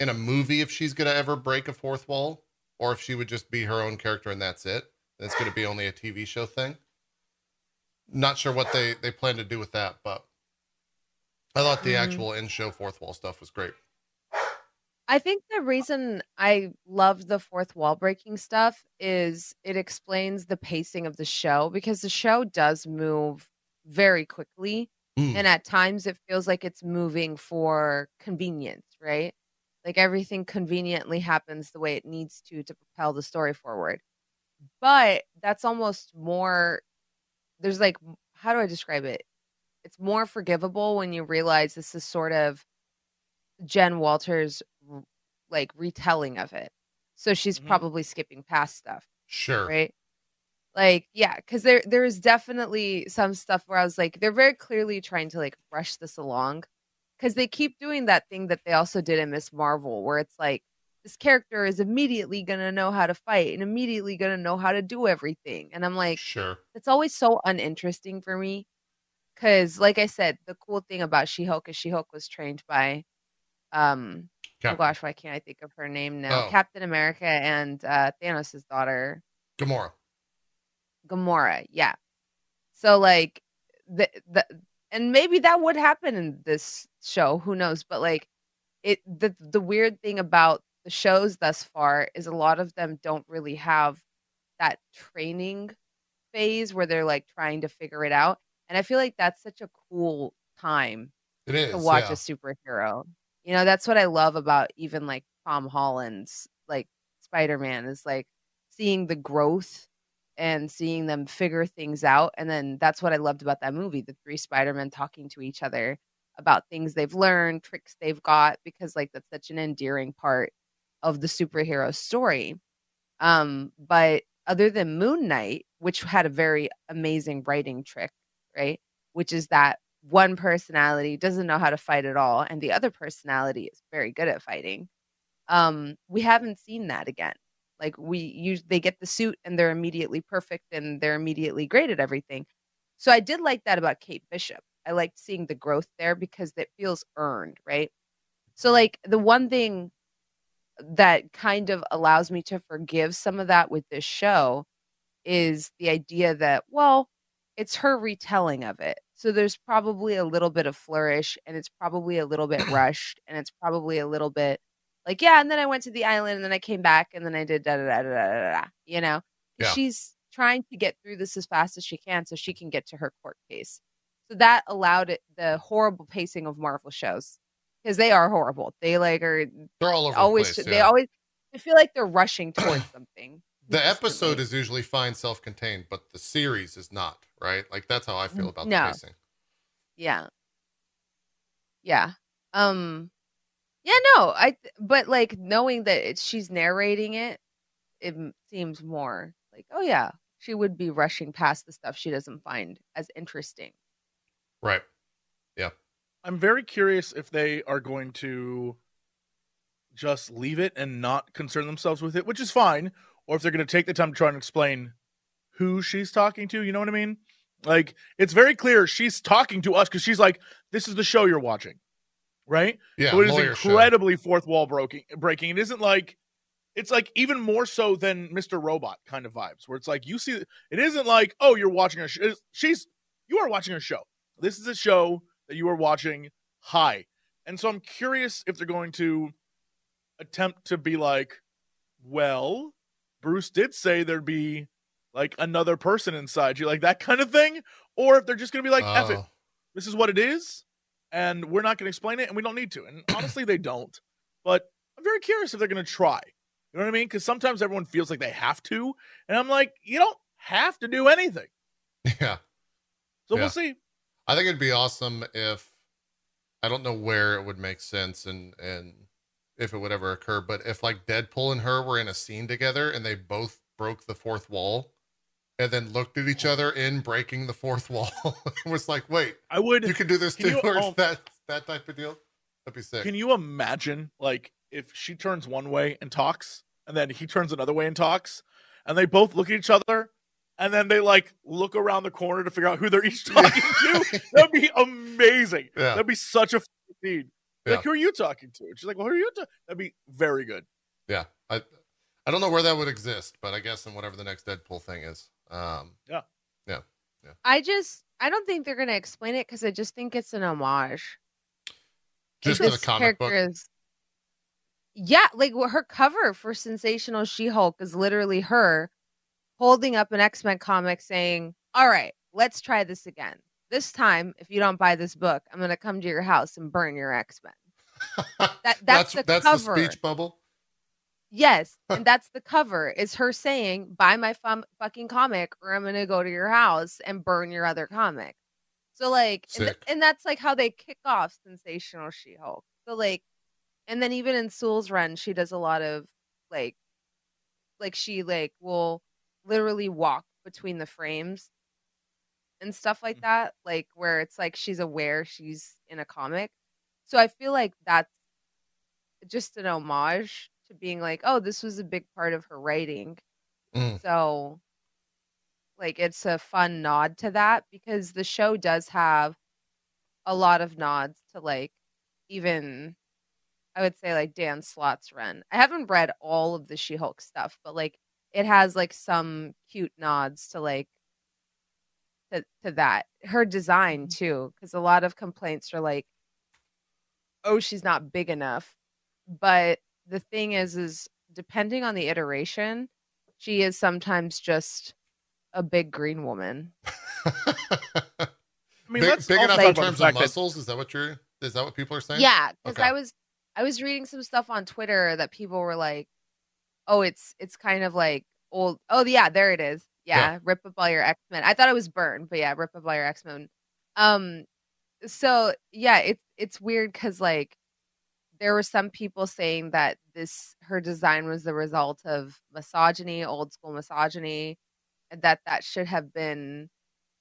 Speaker 1: in a movie, if she's gonna ever break a fourth wall, or if she would just be her own character and that's it. And it's gonna be only a TV show thing. Not sure what they they plan to do with that, but I thought the
Speaker 2: Mhm.
Speaker 1: actual in show fourth wall stuff was great.
Speaker 2: I think the reason I love the fourth wall breaking stuff is it explains the pacing of the show because the show does move very quickly.
Speaker 1: Mm.
Speaker 2: And at times it feels like it's moving for convenience, right? Like everything conveniently happens the way it needs to to propel the story forward. But that's almost more, there's like, how do I describe it? It's more forgivable when you realize this is sort of Jen Walters' like retelling of it. So she's
Speaker 3: Mhm.
Speaker 2: probably skipping past stuff
Speaker 1: Sure.
Speaker 2: right? Like, yeah, because there there is definitely some stuff where I was like, they're very clearly trying to like rush this along, because they keep doing that thing that they also did in Ms. Marvel, where it's like this character is immediately gonna know how to fight and immediately gonna know how to do everything, and I'm like,
Speaker 1: Sure.
Speaker 2: it's always so uninteresting for me, because like I said, the cool thing about She Hulk is She Hulk was trained by, um, oh gosh, why can't I think of her name now?
Speaker 1: Oh.
Speaker 2: Captain America and uh, Thanos' daughter.
Speaker 1: Gamora.
Speaker 2: Gamora, yeah. So like the the and maybe that would happen in this show, who knows? But like it the the weird thing about the shows thus far is a lot of them don't really have that training phase where they're like trying to figure it out. And I feel like that's such a cool time
Speaker 1: It is.
Speaker 2: to watch
Speaker 1: yeah.
Speaker 2: a superhero. You know, that's what I love about even like Tom Holland's like Spider-Man is like seeing the growth and seeing them figure things out. And then that's what I loved about that movie, the three Spider-Men talking to each other about things they've learned, tricks they've got, because like that's such an endearing part of the superhero story. Um, but other than Moon Knight, which had a very amazing writing trick, right? Which is that one personality doesn't know how to fight at all, and the other personality is very good at fighting. Um, we haven't seen that again. Like we use they get the suit and they're immediately perfect and they're immediately great at everything. So I did like that about Kate Bishop. I liked seeing the growth there because it feels earned, right? So like the one thing that kind of allows me to forgive some of that with this show is the idea that well, it's her retelling of it. So there's probably a little bit of flourish and it's probably a little bit (clears throat) rushed and it's probably a little bit like yeah, and then I went to the island and then I came back and then I did da da da da da da, da you know.
Speaker 1: Yeah.
Speaker 2: She's trying to get through this as fast as she can so she can get to her court case. So that allowed it the horrible pacing of Marvel shows because they are horrible. They like are
Speaker 1: They're all over
Speaker 2: always
Speaker 1: the place.
Speaker 2: they
Speaker 1: yeah.
Speaker 2: always I feel like they're rushing (clears throat) towards something.
Speaker 1: the episode is usually fine self-contained but the series is not right like that's how i feel about
Speaker 2: No.
Speaker 1: the pacing
Speaker 2: Yeah. Yeah. Um Yeah, no. I but like knowing that it's, she's narrating it it seems more like oh yeah, she would be rushing past the stuff she doesn't find as interesting.
Speaker 1: right Yeah.
Speaker 3: I'm very curious if they are going to just leave it and not concern themselves with it, which is fine, or if they're going to take the time to try and explain who she's talking to. You know what I mean? Like, it's very clear she's talking to us because she's like, "This is the show you're watching," right?
Speaker 1: yeah
Speaker 3: so it is
Speaker 1: lawyer show.
Speaker 3: incredibly fourth wall breaking. Breaking. It isn't like it's like even more so than Mr. Robot kind of vibes, where it's like you see. It isn't like oh you're watching a show. She's you are watching a show. This is a show that you are watching. Hi, and so I'm curious if they're going to attempt to be like, well, Bruce did say there'd be like another person inside you, like that kind of thing, or if they're just gonna be like, F it,
Speaker 1: Oh,
Speaker 3: this is what it is, and we're not going to explain it, and we don't need to. And honestly, they don't. But I'm very curious if they're going to try. You know what I mean? Because sometimes everyone feels like they have to, and I'm like, you don't have to do anything. (laughs)
Speaker 1: yeah
Speaker 3: So
Speaker 1: Yeah.
Speaker 3: we'll see.
Speaker 1: i think it'd be awesome if i don't know where it would make sense and and if it would ever occur but if like deadpool and her were in a scene together and they both broke the fourth wall and then looked at each other in breaking the fourth wall (laughs) and was like wait
Speaker 3: I would.
Speaker 1: you can do this
Speaker 3: Can
Speaker 1: too
Speaker 3: you-
Speaker 1: or
Speaker 3: oh.
Speaker 1: that that type of deal that'd be sick
Speaker 3: Can you imagine, like, if she turns one way and talks, and then he turns another way and talks, and they both look at each other, and then they like look around the corner to figure out who they're each (laughs) talking to. That'd be amazing.
Speaker 1: Yeah.
Speaker 3: That'd be such a scene.
Speaker 1: Yeah.
Speaker 3: Like, who are you talking to? And she's like, well, who are you? Ta-? That'd be very good.
Speaker 1: Yeah, I I don't know where that would exist, but I guess in whatever the next Deadpool thing is. Um, yeah. Yeah. Yeah.
Speaker 2: I just I don't think they're gonna explain it because I just think it's an homage.
Speaker 1: just
Speaker 2: Like,
Speaker 1: for the comic book.
Speaker 2: is yeah, like well, her cover for Sensational She-Hulk is literally her holding up an X-Men comic saying, "All right, let's try this again. This time, if you don't buy this book, I'm gonna come to your house and burn your X-Men." (laughs) That that's, the
Speaker 1: that's
Speaker 2: cover.
Speaker 1: the speech bubble.
Speaker 2: Yes, and that's the cover. Is her saying, "Buy my fucking comic, or I'm gonna go to your house and burn your other comic." So like, and, th- and that's like how they kick off Sensational She-Hulk. So like, and then even in Soule's run, she does a lot of like, like she like will literally walk between the frames and stuff like
Speaker 3: Mhm.
Speaker 2: that. Like where it's like she's aware she's in a comic. So I feel like that's just an homage to being like, oh, this was a big part of her writing.
Speaker 1: Mm.
Speaker 2: So, like, it's a fun nod to that because the show does have a lot of nods to, like, even I would say, like, Dan Slott's run. I haven't read all of the She Hulk stuff, but, like, it has, like, some cute nods to, like, to, to that. Her design, too, because a lot of complaints are like, oh, she's not big enough. But the thing is, is depending on the iteration, she is sometimes just a big green woman. (laughs)
Speaker 3: I mean,
Speaker 1: big big enough in terms of muscles. Is that what you're? Is that what people are saying?
Speaker 2: Yeah, because
Speaker 1: Okay.
Speaker 2: I was I was reading some stuff on Twitter that people were like, "Oh, it's it's kind of like old." Oh, yeah, there it is. Yeah,
Speaker 1: Yeah.
Speaker 2: rip up all your X Men. I thought it was Burn, but yeah, rip up all your X Men. Um, so yeah, it's it's weird because like there were some people saying that this her design was the result of misogyny, old school misogyny, and that that should have been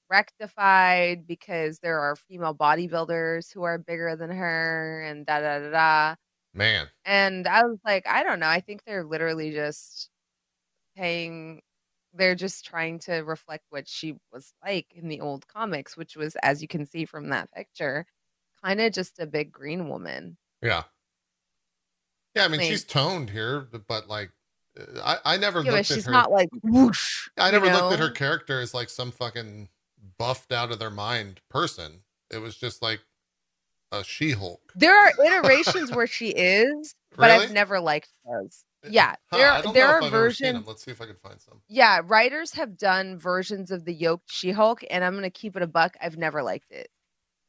Speaker 2: rectified because there are female bodybuilders who are bigger than her and da da da da.
Speaker 1: Man,
Speaker 2: And I was like, I don't know. I think they're literally just paying they're just trying to reflect what she was like in the old comics, which was, as you can see from that picture, kind of just a big green woman.
Speaker 1: yeah, yeah. I mean, she's toned here, but, like, uh, I I never
Speaker 2: Yeah,
Speaker 1: looked at
Speaker 2: she's
Speaker 1: her.
Speaker 2: not like whoosh.
Speaker 1: I never looked at her character as like some fucking buffed out of their mind person. It was just like a She-Hulk.
Speaker 2: There are (laughs) iterations where she is, but
Speaker 1: Really?
Speaker 2: I've never liked those. Yeah,
Speaker 1: Huh,
Speaker 2: there there are
Speaker 1: if I've ever seen 'em.
Speaker 2: versions.
Speaker 1: Let's see if I can find some.
Speaker 2: Yeah, writers have done versions of the yoked She-Hulk, and I'm gonna keep it a buck. I've never liked it.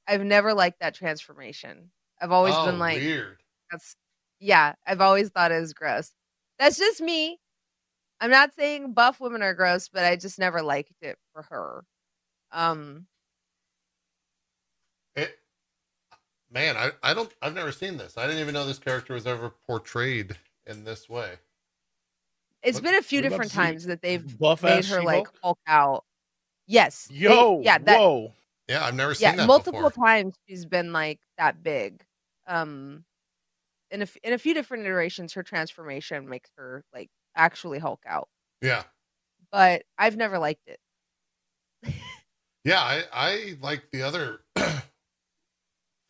Speaker 2: I've never liked that transformation. I've always
Speaker 1: oh,
Speaker 2: been like,
Speaker 1: weird.
Speaker 2: that's yeah. I've always thought it was gross. That's just me. I'm not saying buff women are gross, but I just never liked it for her. Um,
Speaker 1: It, man, I, I don't I've never seen this. I didn't even know this character was ever portrayed in this way.
Speaker 2: it's
Speaker 1: What-
Speaker 2: been a few different times that they've
Speaker 3: buff
Speaker 2: made her like
Speaker 3: She-Hulk?
Speaker 2: Hulk out. Yes. they-
Speaker 3: Yo,
Speaker 2: yeah, that
Speaker 3: whoa.
Speaker 1: Yeah, I've never seen
Speaker 2: yeah,
Speaker 1: that
Speaker 2: multiple
Speaker 1: before.
Speaker 2: times she's been like that big. Um in a, in a few different iterations her transformation makes her like actually Hulk out.
Speaker 1: Yeah.
Speaker 2: But I've never liked it.
Speaker 1: Yeah, I, I like the other (clears throat)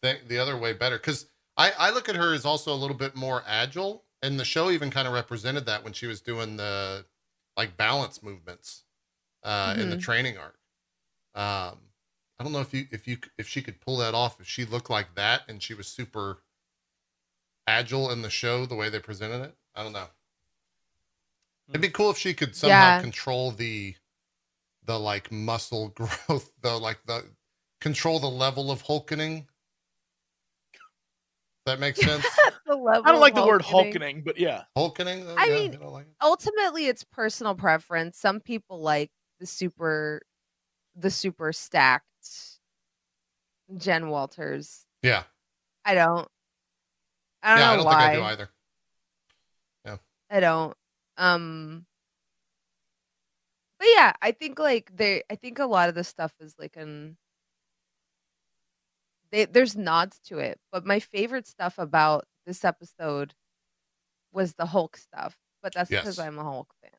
Speaker 1: thing the other way better because I, I look at her as also a little bit more agile, and the show even kind of represented that when she was doing the like balance movements uh, in the
Speaker 2: Mhm.
Speaker 1: training arc. Um, I don't know if you if you if she could pull that off if she looked like that and she was super agile in the show the way they presented it. I don't know. Hmm. It'd be cool if she could somehow
Speaker 2: Yeah.
Speaker 1: control the the like muscle (laughs) growth, the like the control the level of hulkening. That makes (laughs) sense.
Speaker 2: the level
Speaker 3: I don't
Speaker 2: of
Speaker 3: like the word
Speaker 2: hulking.
Speaker 3: hulkening, but yeah.
Speaker 1: hulkening. though?
Speaker 2: I
Speaker 1: Yeah,
Speaker 2: mean,
Speaker 1: like it?
Speaker 2: Ultimately it's personal preference. Some people like the super the super stacked Jen Walters.
Speaker 1: yeah,
Speaker 2: I don't. I don't
Speaker 1: yeah.
Speaker 2: know
Speaker 1: I don't
Speaker 2: why.
Speaker 1: think I do either.
Speaker 2: I don't. Um But yeah, I think like they I think a lot of the stuff is like an they there's nods to it, but my favorite stuff about this episode was the Hulk stuff. But that's because I'm a Hulk fan.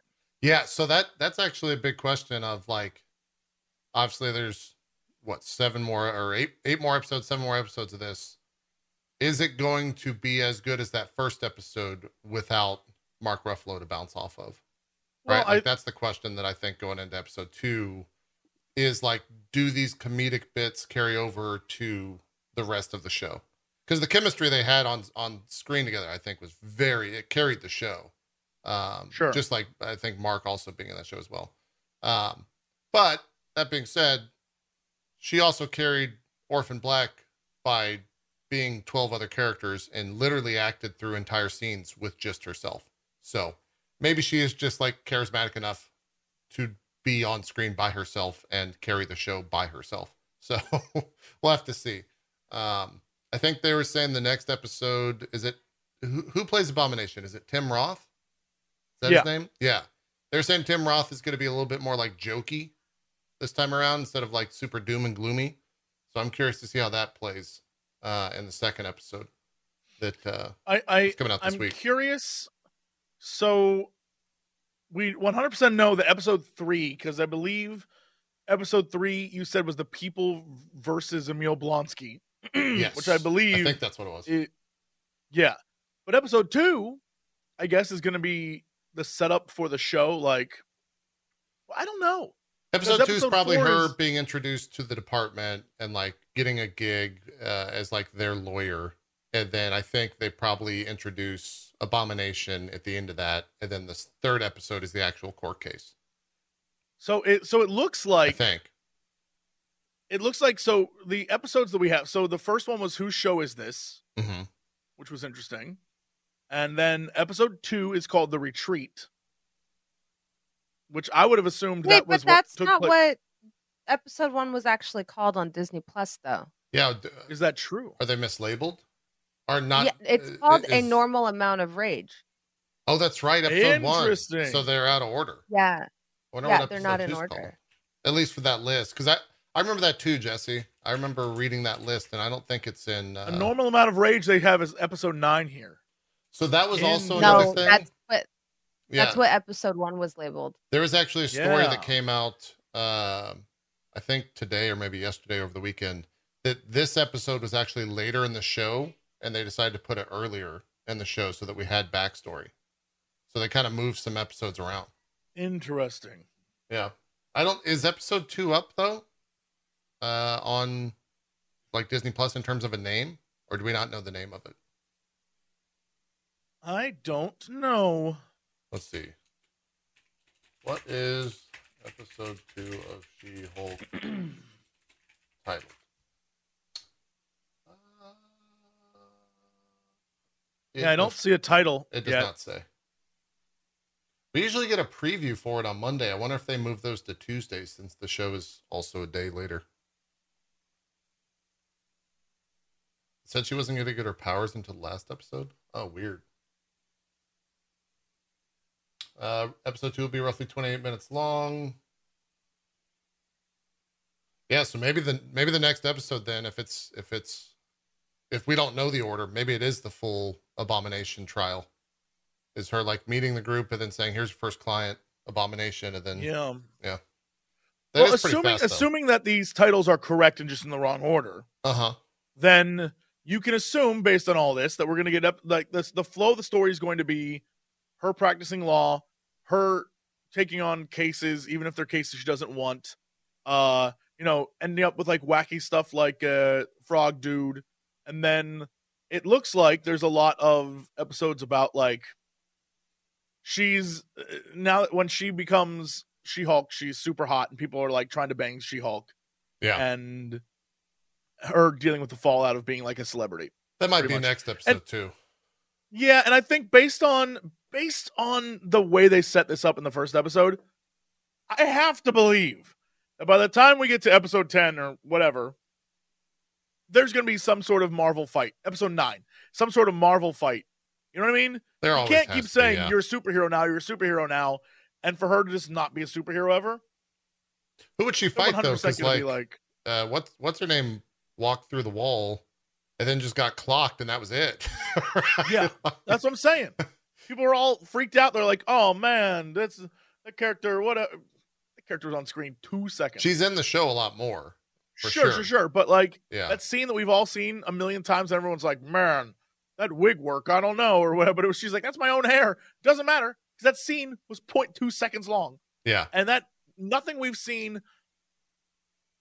Speaker 1: Yeah, so that that's actually a big question of like obviously there's what, seven more or eight eight more episodes, seven more episodes of this. Is it going to be as good as that first episode without Mark Ruffalo to bounce off of?
Speaker 3: Well,
Speaker 1: Right? like that's the question that I think going into episode 2 is like do these comedic bits carry over to the rest of the show? Cuz the chemistry they had on on screen together I think was very it carried the show. Um,
Speaker 3: Sure.
Speaker 1: Just like I think Mark also being in that show as well. Um, but that being said, she also carried Orphan Black by being 12 other characters and literally acted through entire scenes with just herself. So maybe she is just like charismatic enough to be on screen by herself and carry the show by herself. (laughs) So we'll have to see. Um, I think they were saying the next episode is it who, who plays Abomination? Is it Tim Roth? Is that
Speaker 3: Yeah.
Speaker 1: his name? Yeah. They're saying Tim Roth is going to be a little bit more like jokey this time around instead of like super doom and gloomy. So I'm curious to see how that plays uh, in the second episode that uh,
Speaker 3: I, I
Speaker 1: is coming out this
Speaker 3: I'm
Speaker 1: week.
Speaker 3: curious. So we 100% know that episode three, because I believe episode three you said was the people versus Emil Blonsky, (clears throat)
Speaker 1: Yes.
Speaker 3: which I believe,
Speaker 1: I think that's what it was.
Speaker 3: it- yeah. But episode two, I guess, is going to be the setup for the show. Like, I don't know.
Speaker 1: Episode two is probably her
Speaker 3: is-
Speaker 1: being introduced to the department and like getting a gig uh, as like their lawyer. And then I think they probably introduce Abomination at the end of that. And then the third episode is the actual court case.
Speaker 3: So it so it looks
Speaker 1: I
Speaker 3: like
Speaker 1: think.
Speaker 3: it looks like so the episodes that we have. So the first one was whose show is this?
Speaker 1: hmm
Speaker 3: which was interesting. And then episode two is called The Retreat, which I would have assumed
Speaker 2: Wait,
Speaker 3: that
Speaker 2: but that's
Speaker 3: what took
Speaker 2: not
Speaker 3: place.
Speaker 2: what episode one was actually called on Disney Plus, though.
Speaker 1: Yeah.
Speaker 3: Is that true?
Speaker 1: Are they mislabeled? Or not?
Speaker 2: yeah, it's
Speaker 1: uh,
Speaker 2: called a normal amount of rage.
Speaker 1: Oh, that's right. Episode one.
Speaker 3: Interesting.
Speaker 1: So they're out of order.
Speaker 2: Yeah,
Speaker 1: I
Speaker 2: yeah,
Speaker 1: what
Speaker 2: they're not in order.
Speaker 1: called. At least for that list. Because I, I remember that too, Jesse. I remember reading that list and I don't think it's in. Uh,
Speaker 3: A normal amount of rage they have is episode nine here.
Speaker 1: So that was also
Speaker 3: In-
Speaker 1: another
Speaker 2: No,
Speaker 1: thing.
Speaker 2: that's what
Speaker 1: yeah.
Speaker 2: that's what episode one was labeled.
Speaker 1: There was actually a story
Speaker 3: Yeah.
Speaker 1: that came out, um, I think today or maybe yesterday over the weekend, that this episode was actually later in the show, and they decided to put it earlier in the show so that we had backstory. So they kind of moved some episodes around.
Speaker 3: Interesting.
Speaker 1: Yeah, I don't. Is episode two up though? Uh, on like Disney Plus in terms of a name, or do we not know the name of it?
Speaker 3: I don't know.
Speaker 1: Let's see. What is episode two of She Hulk (clears throat) titled? Uh,
Speaker 3: yeah, I don't
Speaker 1: does-
Speaker 3: see a title
Speaker 1: It does
Speaker 3: yet.
Speaker 1: not say. We usually get a preview for it on Monday. I wonder if they moved those to Tuesday since the show is also a day later. Said she wasn't going to get her powers until the last episode. Oh, weird. Uh, episode two will be roughly 28 minutes long. Yeah, so maybe the maybe the next episode then, if it's if it's if we don't know the order, maybe it is the full abomination trial. Is her like meeting the group and then saying, "Here's your first client, abomination," and then
Speaker 3: Yeah.
Speaker 1: that
Speaker 3: well, assuming
Speaker 1: fast,
Speaker 3: assuming that these titles are correct and just in the wrong order,
Speaker 1: uh huh.
Speaker 3: then you can assume based on all this that we're going to get up like this the flow of the story is going to be her practicing law her taking on cases even if they're cases she doesn't want uh you know ending up with like wacky stuff like uh frog dude and then it looks like there's a lot of episodes about like she's uh, now that when she becomes she-hulk she's super hot and people are like trying to bang she-hulk
Speaker 1: Yeah,
Speaker 3: and her dealing with the fallout of being like a celebrity.
Speaker 1: that might be
Speaker 3: much.
Speaker 1: next episode too.
Speaker 3: Yeah, and I think based on based on the way they set this up in the first episode, I have to believe that by the time we get to episode 10 or whatever, there's going to be some sort of Marvel fight. Episode 9, some sort of Marvel fight. You know what I mean?
Speaker 1: There
Speaker 3: You can't keep
Speaker 1: to be,
Speaker 3: saying
Speaker 1: yeah.
Speaker 3: you're a superhero now, you're a superhero now, and for her to just not be a superhero ever.
Speaker 1: Who would she fight though? Because like,
Speaker 3: like,
Speaker 1: uh, what's what's her name? Walked through the wall, and then just got clocked, and that was it. (laughs)
Speaker 3: Yeah. That's what I'm saying. People are all freaked out. They're like, "Oh man, that's That character, what a that character was on screen two seconds.
Speaker 1: She's in the show a lot more. for
Speaker 3: sure,
Speaker 1: sure.
Speaker 3: sure, sure. But like
Speaker 1: Yeah.
Speaker 3: that scene that we've all seen a million times, everyone's like, "Man, that wig work, I don't know," or whatever. But it was she's like, "That's my own hair. Doesn't matter." Because that scene was 0.2 seconds long,
Speaker 1: yeah.
Speaker 3: and that nothing we've seen.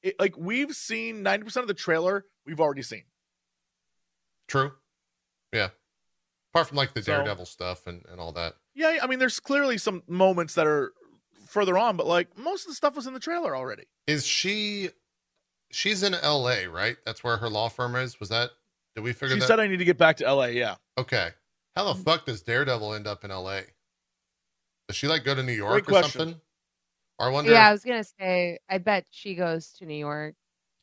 Speaker 3: It, like we've seen 90% of the trailer we've already seen.
Speaker 1: True. Yeah. Apart from like the
Speaker 3: So-
Speaker 1: Daredevil stuff and, and all that.
Speaker 3: Yeah, I mean, there's clearly some moments that are further on, but like most of the stuff was in the trailer already.
Speaker 1: Is she she's in LA, right? That's where her law firm is. Was that did we figure
Speaker 3: She
Speaker 1: that?
Speaker 3: said I need to get back to LA. Yeah,
Speaker 1: okay. How the fuck does Daredevil end up in LA? Does she like go to New York
Speaker 3: Great
Speaker 1: or
Speaker 3: question.
Speaker 1: something? Or I wonder
Speaker 2: Yeah, I was gonna say. I bet she goes to New York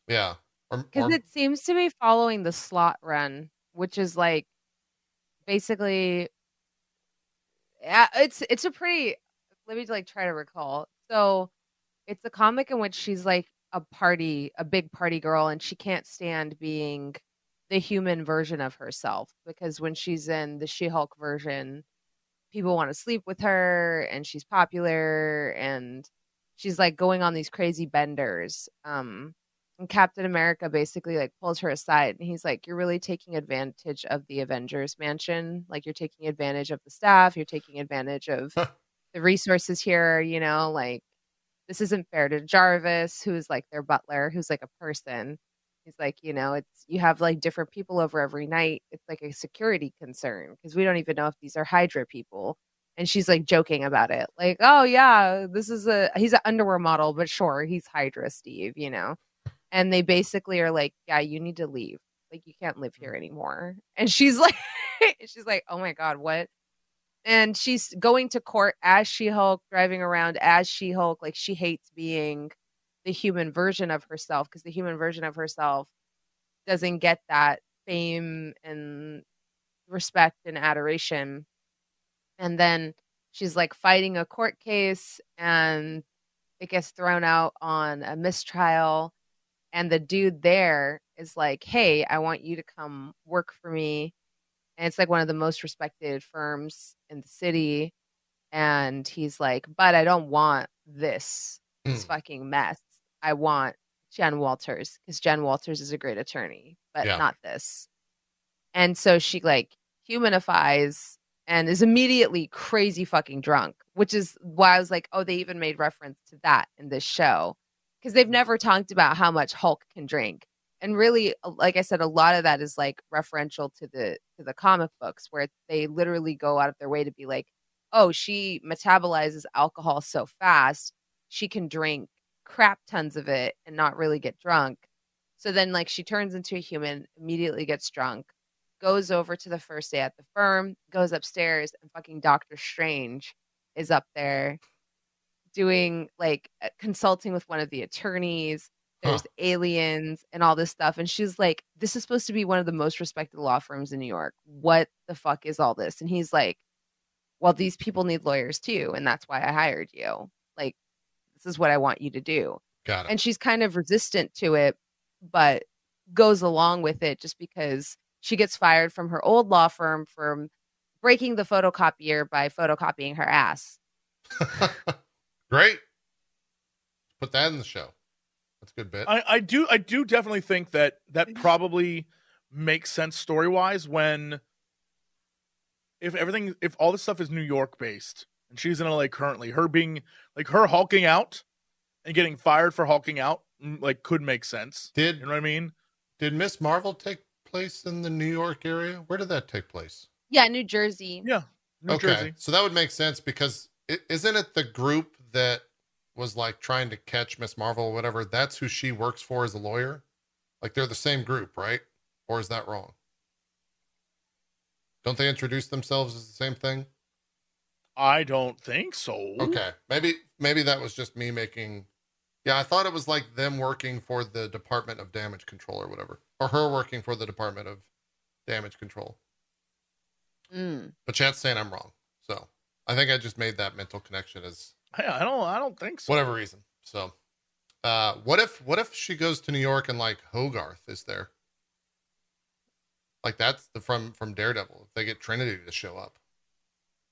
Speaker 1: yeah. Or,
Speaker 2: because
Speaker 1: or
Speaker 2: it seems to be following the Slott run, which is like basically. Yeah, it's it's a pretty. Let me like try to recall. So, it's a comic in which she's like a party, a big party girl, and she can't stand being the human version of herself because when she's in the She-Hulk version, people want to sleep with her, and she's popular, and she's like going on these crazy benders. Um, and Captain America basically like pulls her aside and he's like, You're really taking advantage of the Avengers mansion. Like you're taking advantage of the staff, you're taking advantage of the resources here, you know, like this isn't fair to Jarvis, who's like their butler, who's like a person. He's like, you know, it's you have like different people over every night. It's like a security concern because we don't even know if these are Hydra people. And she's like joking about it, like, oh yeah, this is a he's an underwear model, but sure, he's Hydra, Steve, you know. And they basically are like, yeah, you need to leave. Like you can't live mm-hmm. here anymore. (laughs) And she's like, (laughs) she's like, oh my god, what? And she's going to court as She Hulk, driving around as She Hulk. Like she hates being the human version of herself because the human version of herself doesn't get that fame and respect and adoration. And then she's like fighting a court case and it gets thrown out on a mistrial. And the dude there is like, hey, I want you to come work for me. And it's like one of the most respected firms in the city. And he's like, but I don't want this, this
Speaker 1: Hmm.
Speaker 2: fucking mess. I want Jen Walters because Jen Walters is a great attorney, but
Speaker 1: Yeah.
Speaker 2: not this. And so she like humanifies and is immediately crazy fucking drunk, which is why I was like, oh, they even made reference to that in this show because they've never talked about how much Hulk can drink. And really, like I said, a lot of that is like referential to the to the comic books where they literally go out of their way to be like, oh, she metabolizes alcohol so fast, she can drink crap tons of it and not really get drunk. So then, like, she turns into a human, immediately gets drunk, goes over to the first day at the firm, goes upstairs, and fucking Doctor Strange is up there doing like uh, consulting with one of the attorneys. There's
Speaker 1: Huh.
Speaker 2: aliens and all this stuff. And she's like, This is supposed to be one of the most respected law firms in New York. What the fuck is all this? And he's like, Well, these people need lawyers too. And that's why I hired you. Like, this is what I want you to do
Speaker 1: Got it.
Speaker 2: and she's kind of resistant to it but goes along with it just because she gets fired from her old law firm for breaking the photocopier by photocopying her ass (laughs)
Speaker 1: Great. Put that in the show. That's a good bit.
Speaker 3: I, I do I do definitely think that that probably makes sense story wise when if everything if all this stuff is New York based and she's in LA currently, her being like her hulking out and getting fired for hulking out mm, like could make sense.
Speaker 1: did
Speaker 3: You know what I mean?
Speaker 1: did Ms. Marvel take place in the New York area? Where did that take place?
Speaker 2: yeah new jersey
Speaker 3: Yeah. New
Speaker 1: okay,
Speaker 3: Jersey.
Speaker 1: so that would make sense because is isn't it the group that was like trying to catch Ms. Marvel or whatever? That's who she works for as a lawyer. Like they're the same group, right? Or is that wrong? Don't they introduce themselves as the same thing?
Speaker 3: I don't think so.
Speaker 1: Okay, maybe maybe that was just me making. Yeah, I thought it was like them working for the Department of Damage Control or whatever, or her working for the Department of Damage Control.
Speaker 2: Mm.
Speaker 1: But Chance saying I'm wrong, so I think I just made that mental connection as
Speaker 3: I, don't I don't think so.
Speaker 1: whatever reason. So, uh, what if what if she goes to New York and like Hogarth is there? Like that's the from from Daredevil. If they get Trinity to show up,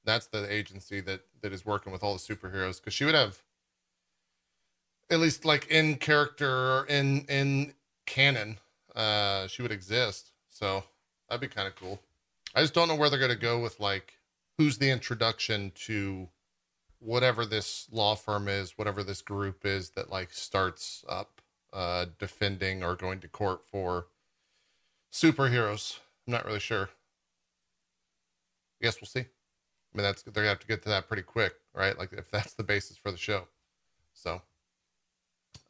Speaker 1: that's the agency that that is working with all the superheroes because she would have at least like in character or in in canon uh she would exist so that'd be kind of cool i just don't know where they're going to go with like who's the introduction to whatever this law firm is whatever this group is that like starts up uh defending or going to court for superheroes i'm not really sure i guess we'll see I mean, that's they're gonna have to get to that pretty quick, right? Like if that's the basis for the show. So,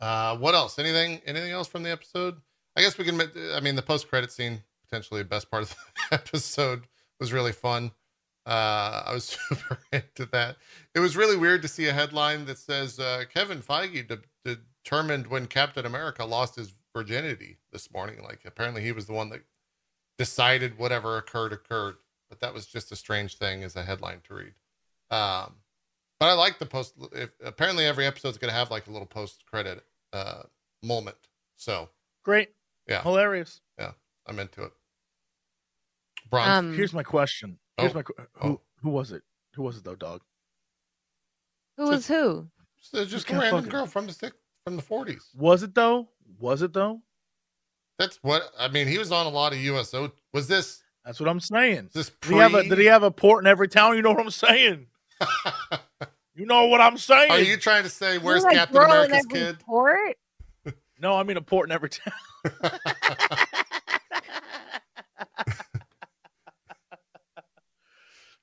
Speaker 1: uh, what else? Anything? Anything else from the episode? I guess we can. I mean, the post credit scene potentially the best part of the (laughs) episode was really fun. Uh, I was (laughs) super into that. It was really weird to see a headline that says uh, Kevin Feige de- determined when Captain America lost his virginity this morning. Like apparently he was the one that decided whatever occurred occurred but that was just a strange thing as a headline to read. Um, but I like the post. If, apparently, every episode is going to have like a little post credit uh, moment. So
Speaker 3: great,
Speaker 1: yeah,
Speaker 3: hilarious.
Speaker 1: Yeah, I'm into it. Bronze.
Speaker 3: Um, Here's my question. Here's
Speaker 1: oh,
Speaker 3: my who oh. who was it? Who was it though, dog?
Speaker 2: Who was who?
Speaker 1: Just, just a random girl from the stick from the 40s.
Speaker 3: Was it though? Was it though?
Speaker 1: That's what I mean. He was on a lot of USO. Was this
Speaker 3: that's what I'm saying.
Speaker 1: This
Speaker 3: pre- did, he have a, did he have a port in every town? You know what I'm saying? (laughs) you know what I'm saying?
Speaker 1: Are you trying to say where's like Captain America's kid?
Speaker 2: Port?
Speaker 3: no, I mean a port in every town. (laughs) (laughs)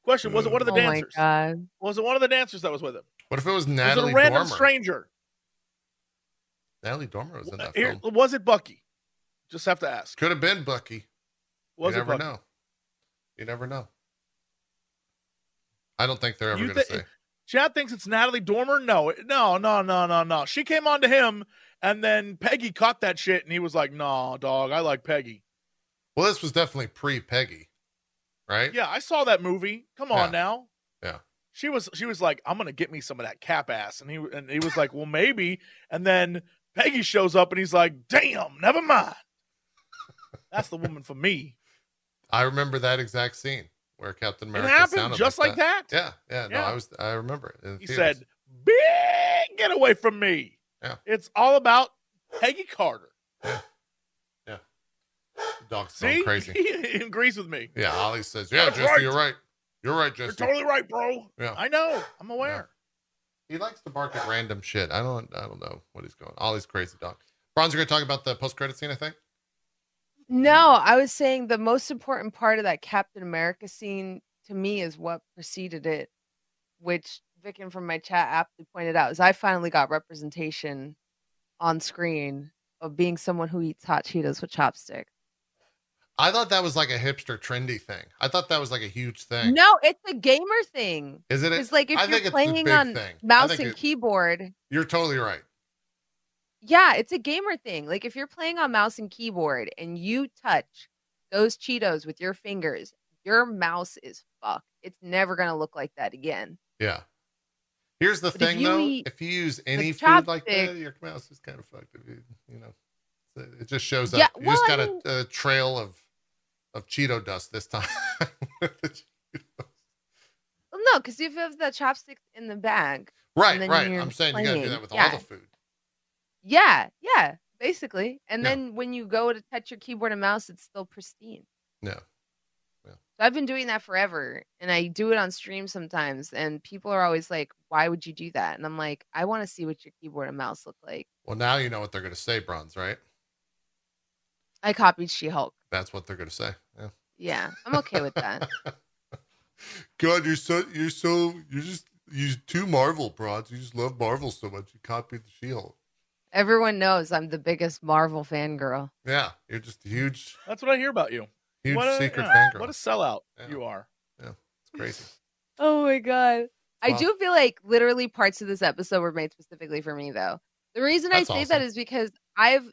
Speaker 3: Question: Was it one of the
Speaker 2: oh
Speaker 3: dancers?
Speaker 2: My God.
Speaker 3: Was it one of the dancers that was with him?
Speaker 1: What if it was Natalie?
Speaker 3: Was it a random
Speaker 1: Dormer?
Speaker 3: stranger?
Speaker 1: Natalie Dormer was in that
Speaker 3: Here,
Speaker 1: film.
Speaker 3: Was it Bucky? Just have to ask.
Speaker 1: Could have been Bucky.
Speaker 3: Was
Speaker 1: you
Speaker 3: it
Speaker 1: never
Speaker 3: Bucky?
Speaker 1: know. You never know. I don't think they're ever
Speaker 3: You
Speaker 1: going to
Speaker 3: thi-
Speaker 1: say.
Speaker 3: Chad thinks it's Natalie Dormer. No, no, no, no, no, no. She came on to him, and then Peggy caught that shit, and he was like, "Nah, dog, I like Peggy."
Speaker 1: Well, this was definitely pre Peggy, right?
Speaker 3: Yeah, I saw that movie. Come on
Speaker 1: Yeah.
Speaker 3: now.
Speaker 1: Yeah.
Speaker 3: She was she was like, "I'm gonna get me some of that cap ass," and he and he was like, "Well, maybe." And then Peggy shows up, and he's like, "Damn, never mind." That's the woman for me.
Speaker 1: I remember that exact scene where Captain America
Speaker 3: it happened
Speaker 1: sounded
Speaker 3: just like that.
Speaker 1: Yeah, yeah. No, I was. I remember it.
Speaker 3: He
Speaker 1: theaters.
Speaker 3: said, "Big, get away from me."
Speaker 1: Yeah.
Speaker 3: It's all about Peggy Carter.
Speaker 1: The "Dog's going crazy." (laughs)
Speaker 3: he agrees with me.
Speaker 1: Yeah, Ollie says, "Yeah,
Speaker 3: That's
Speaker 1: Jesse,
Speaker 3: right.
Speaker 1: you're right. You're right, Jesse.
Speaker 3: You're totally right, bro.
Speaker 1: Yeah.
Speaker 3: I know. I'm aware.
Speaker 1: He likes to bark at random shit. I don't. I don't know what he's going. Ollie's crazy dog. Bronze, you're gonna talk about the post credit scene, I think.
Speaker 2: No, I was saying the most important part of that Captain America scene to me is what preceded it, which Vicken from my chat aptly pointed out is I finally got representation on screen of being someone who eats hot Cheetos with chopsticks.
Speaker 1: I thought that was like a hipster, trendy thing. I thought that was like a huge thing.
Speaker 2: No, it's a gamer thing.
Speaker 1: Is it?
Speaker 2: It's like if
Speaker 1: I
Speaker 2: you're playing on
Speaker 1: thing.
Speaker 2: Mouse and
Speaker 1: it-
Speaker 2: keyboard,
Speaker 1: You're totally right.
Speaker 2: yeah, it's a gamer thing. Like if you're playing on mouse and keyboard and you touch those Cheetos with your fingers, your mouse is fucked. It's never gonna look like that again.
Speaker 1: Yeah. Here's the
Speaker 2: But
Speaker 1: thing,
Speaker 2: you
Speaker 1: though.
Speaker 2: eat
Speaker 1: If you use any food like that, your mouse is kind of fucked. You, you know, it just shows
Speaker 2: Yeah,
Speaker 1: up. you just got
Speaker 2: I
Speaker 1: a,
Speaker 2: mean-
Speaker 1: a trail of of Cheeto dust this time. (laughs) With the Cheetos.
Speaker 2: Well, no, because you have the chopsticks in the bag,
Speaker 1: right, right. I'm saying you got to do that with all the food.
Speaker 2: yeah, yeah, basically. And
Speaker 1: Yeah.
Speaker 2: then when you go to touch your keyboard and mouse, it's still pristine.
Speaker 1: No.
Speaker 2: So I've been doing that forever, and I do it on stream sometimes. And people are always like, "Why would you do that?" And I'm like, "I want to see what your keyboard and mouse look like."
Speaker 1: Well, now you know what they're going to say, Bronze, right?
Speaker 2: I copied She Hulk.
Speaker 1: That's what they're going to say. Yeah.
Speaker 2: Yeah, I'm okay with that. (laughs)
Speaker 1: God, you're so you're so you're just you two Marvel, Bronze. You just love Marvel so much. You copied the Shield.
Speaker 2: Everyone knows I'm the biggest Marvel fangirl.
Speaker 1: Yeah, you're just a huge,
Speaker 3: That's what I hear about you.
Speaker 1: huge
Speaker 3: what a,
Speaker 1: secret
Speaker 3: yeah,
Speaker 1: fangirl.
Speaker 3: What a sellout
Speaker 1: Yeah.
Speaker 3: you are.
Speaker 1: Yeah, it's crazy.
Speaker 2: Oh my god. I
Speaker 1: Wow.
Speaker 2: do feel like literally parts of this episode were made specifically for me though. The reason
Speaker 1: That's
Speaker 2: I say that
Speaker 1: awesome.
Speaker 2: is because I've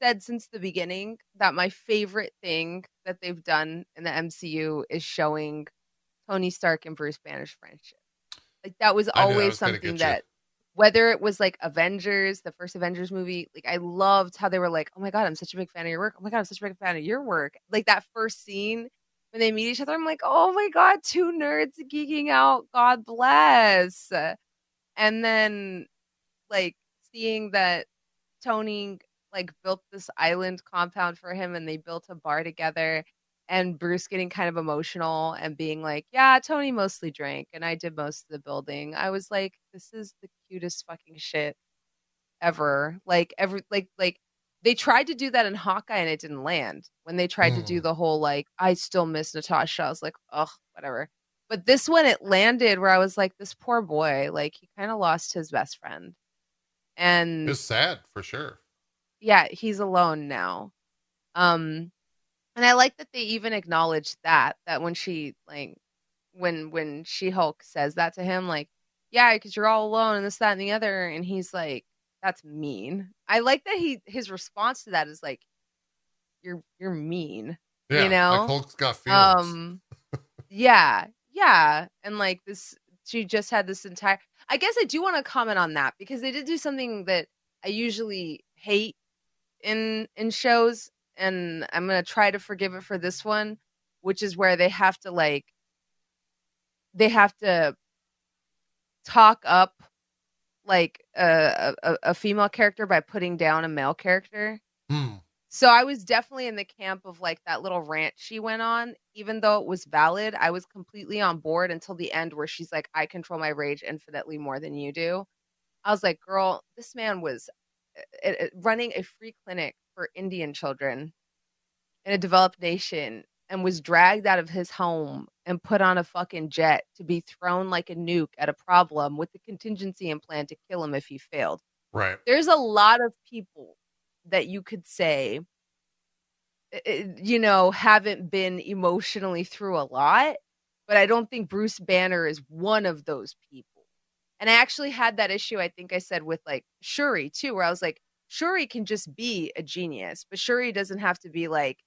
Speaker 2: said since the beginning that my favorite thing that they've done in the MCU is showing Tony Stark and Bruce Banner's friendship. Like that was
Speaker 1: I knew that
Speaker 2: always
Speaker 1: was
Speaker 2: something
Speaker 1: you.
Speaker 2: that whether it was like Avengers, the first Avengers movie, like I loved how they were like, "Oh my god, I'm such a big fan of your work. Oh my god, I'm such a big fan of your work." Like that first scene when they meet each other, I'm like, oh my god, two nerds geeking out. God bless. And then like seeing that Tony like built this island compound for him and they built a bar together and Bruce getting kind of emotional and being like, "Yeah, Tony mostly drank and I did most of the building." I was like, "This is the cutest fucking shit ever." Like every like like they tried to do that in Hawkeye and it didn't land. When they tried mm. to do mm. the whole like, "I still miss Natasha," I was like, "Ugh, whatever." But this one it landed where I was like, "This poor boy, like he kind of lost his best friend." And
Speaker 1: it's sad for sure.
Speaker 2: Yeah, he's alone now. Um and I like that they even acknowledge that that when she like when when She Hulk says that to him, like, yeah, because you're all alone and this, that, and the other, and he's like, that's mean. I like that he his response to that is like, you're you're mean. Yeah, you know,
Speaker 1: like Hulk's got feelings.
Speaker 2: Um, yeah, yeah, and like this, she just had this entire. I guess I do want to comment on that because they did do something that I usually hate in in shows and I'm gonna try to forgive it for this one, which is where they have to like they have to talk up like a, a, a female character by putting down a male character.
Speaker 1: Hmm.
Speaker 2: So I was definitely in the camp of like that little rant she went on, even though it was valid. I was completely on board until the end where she's like, I control my rage infinitely more than you do. I was like, girl, this man was running a free clinic for Indian children in a developed nation and was dragged out of his home and put on a fucking jet to be thrown like a nuke at a problem with the contingency and plan to kill him if he failed.
Speaker 1: Right.
Speaker 2: There's a lot of people that you could say eh, eh, you know haven't been emotionally through a lot, but I don't think Bruce Banner is one of those people. And I actually had that issue I think I said with like Shuri too where I was like Shuri can just be a genius, but Shuri doesn't have to be like.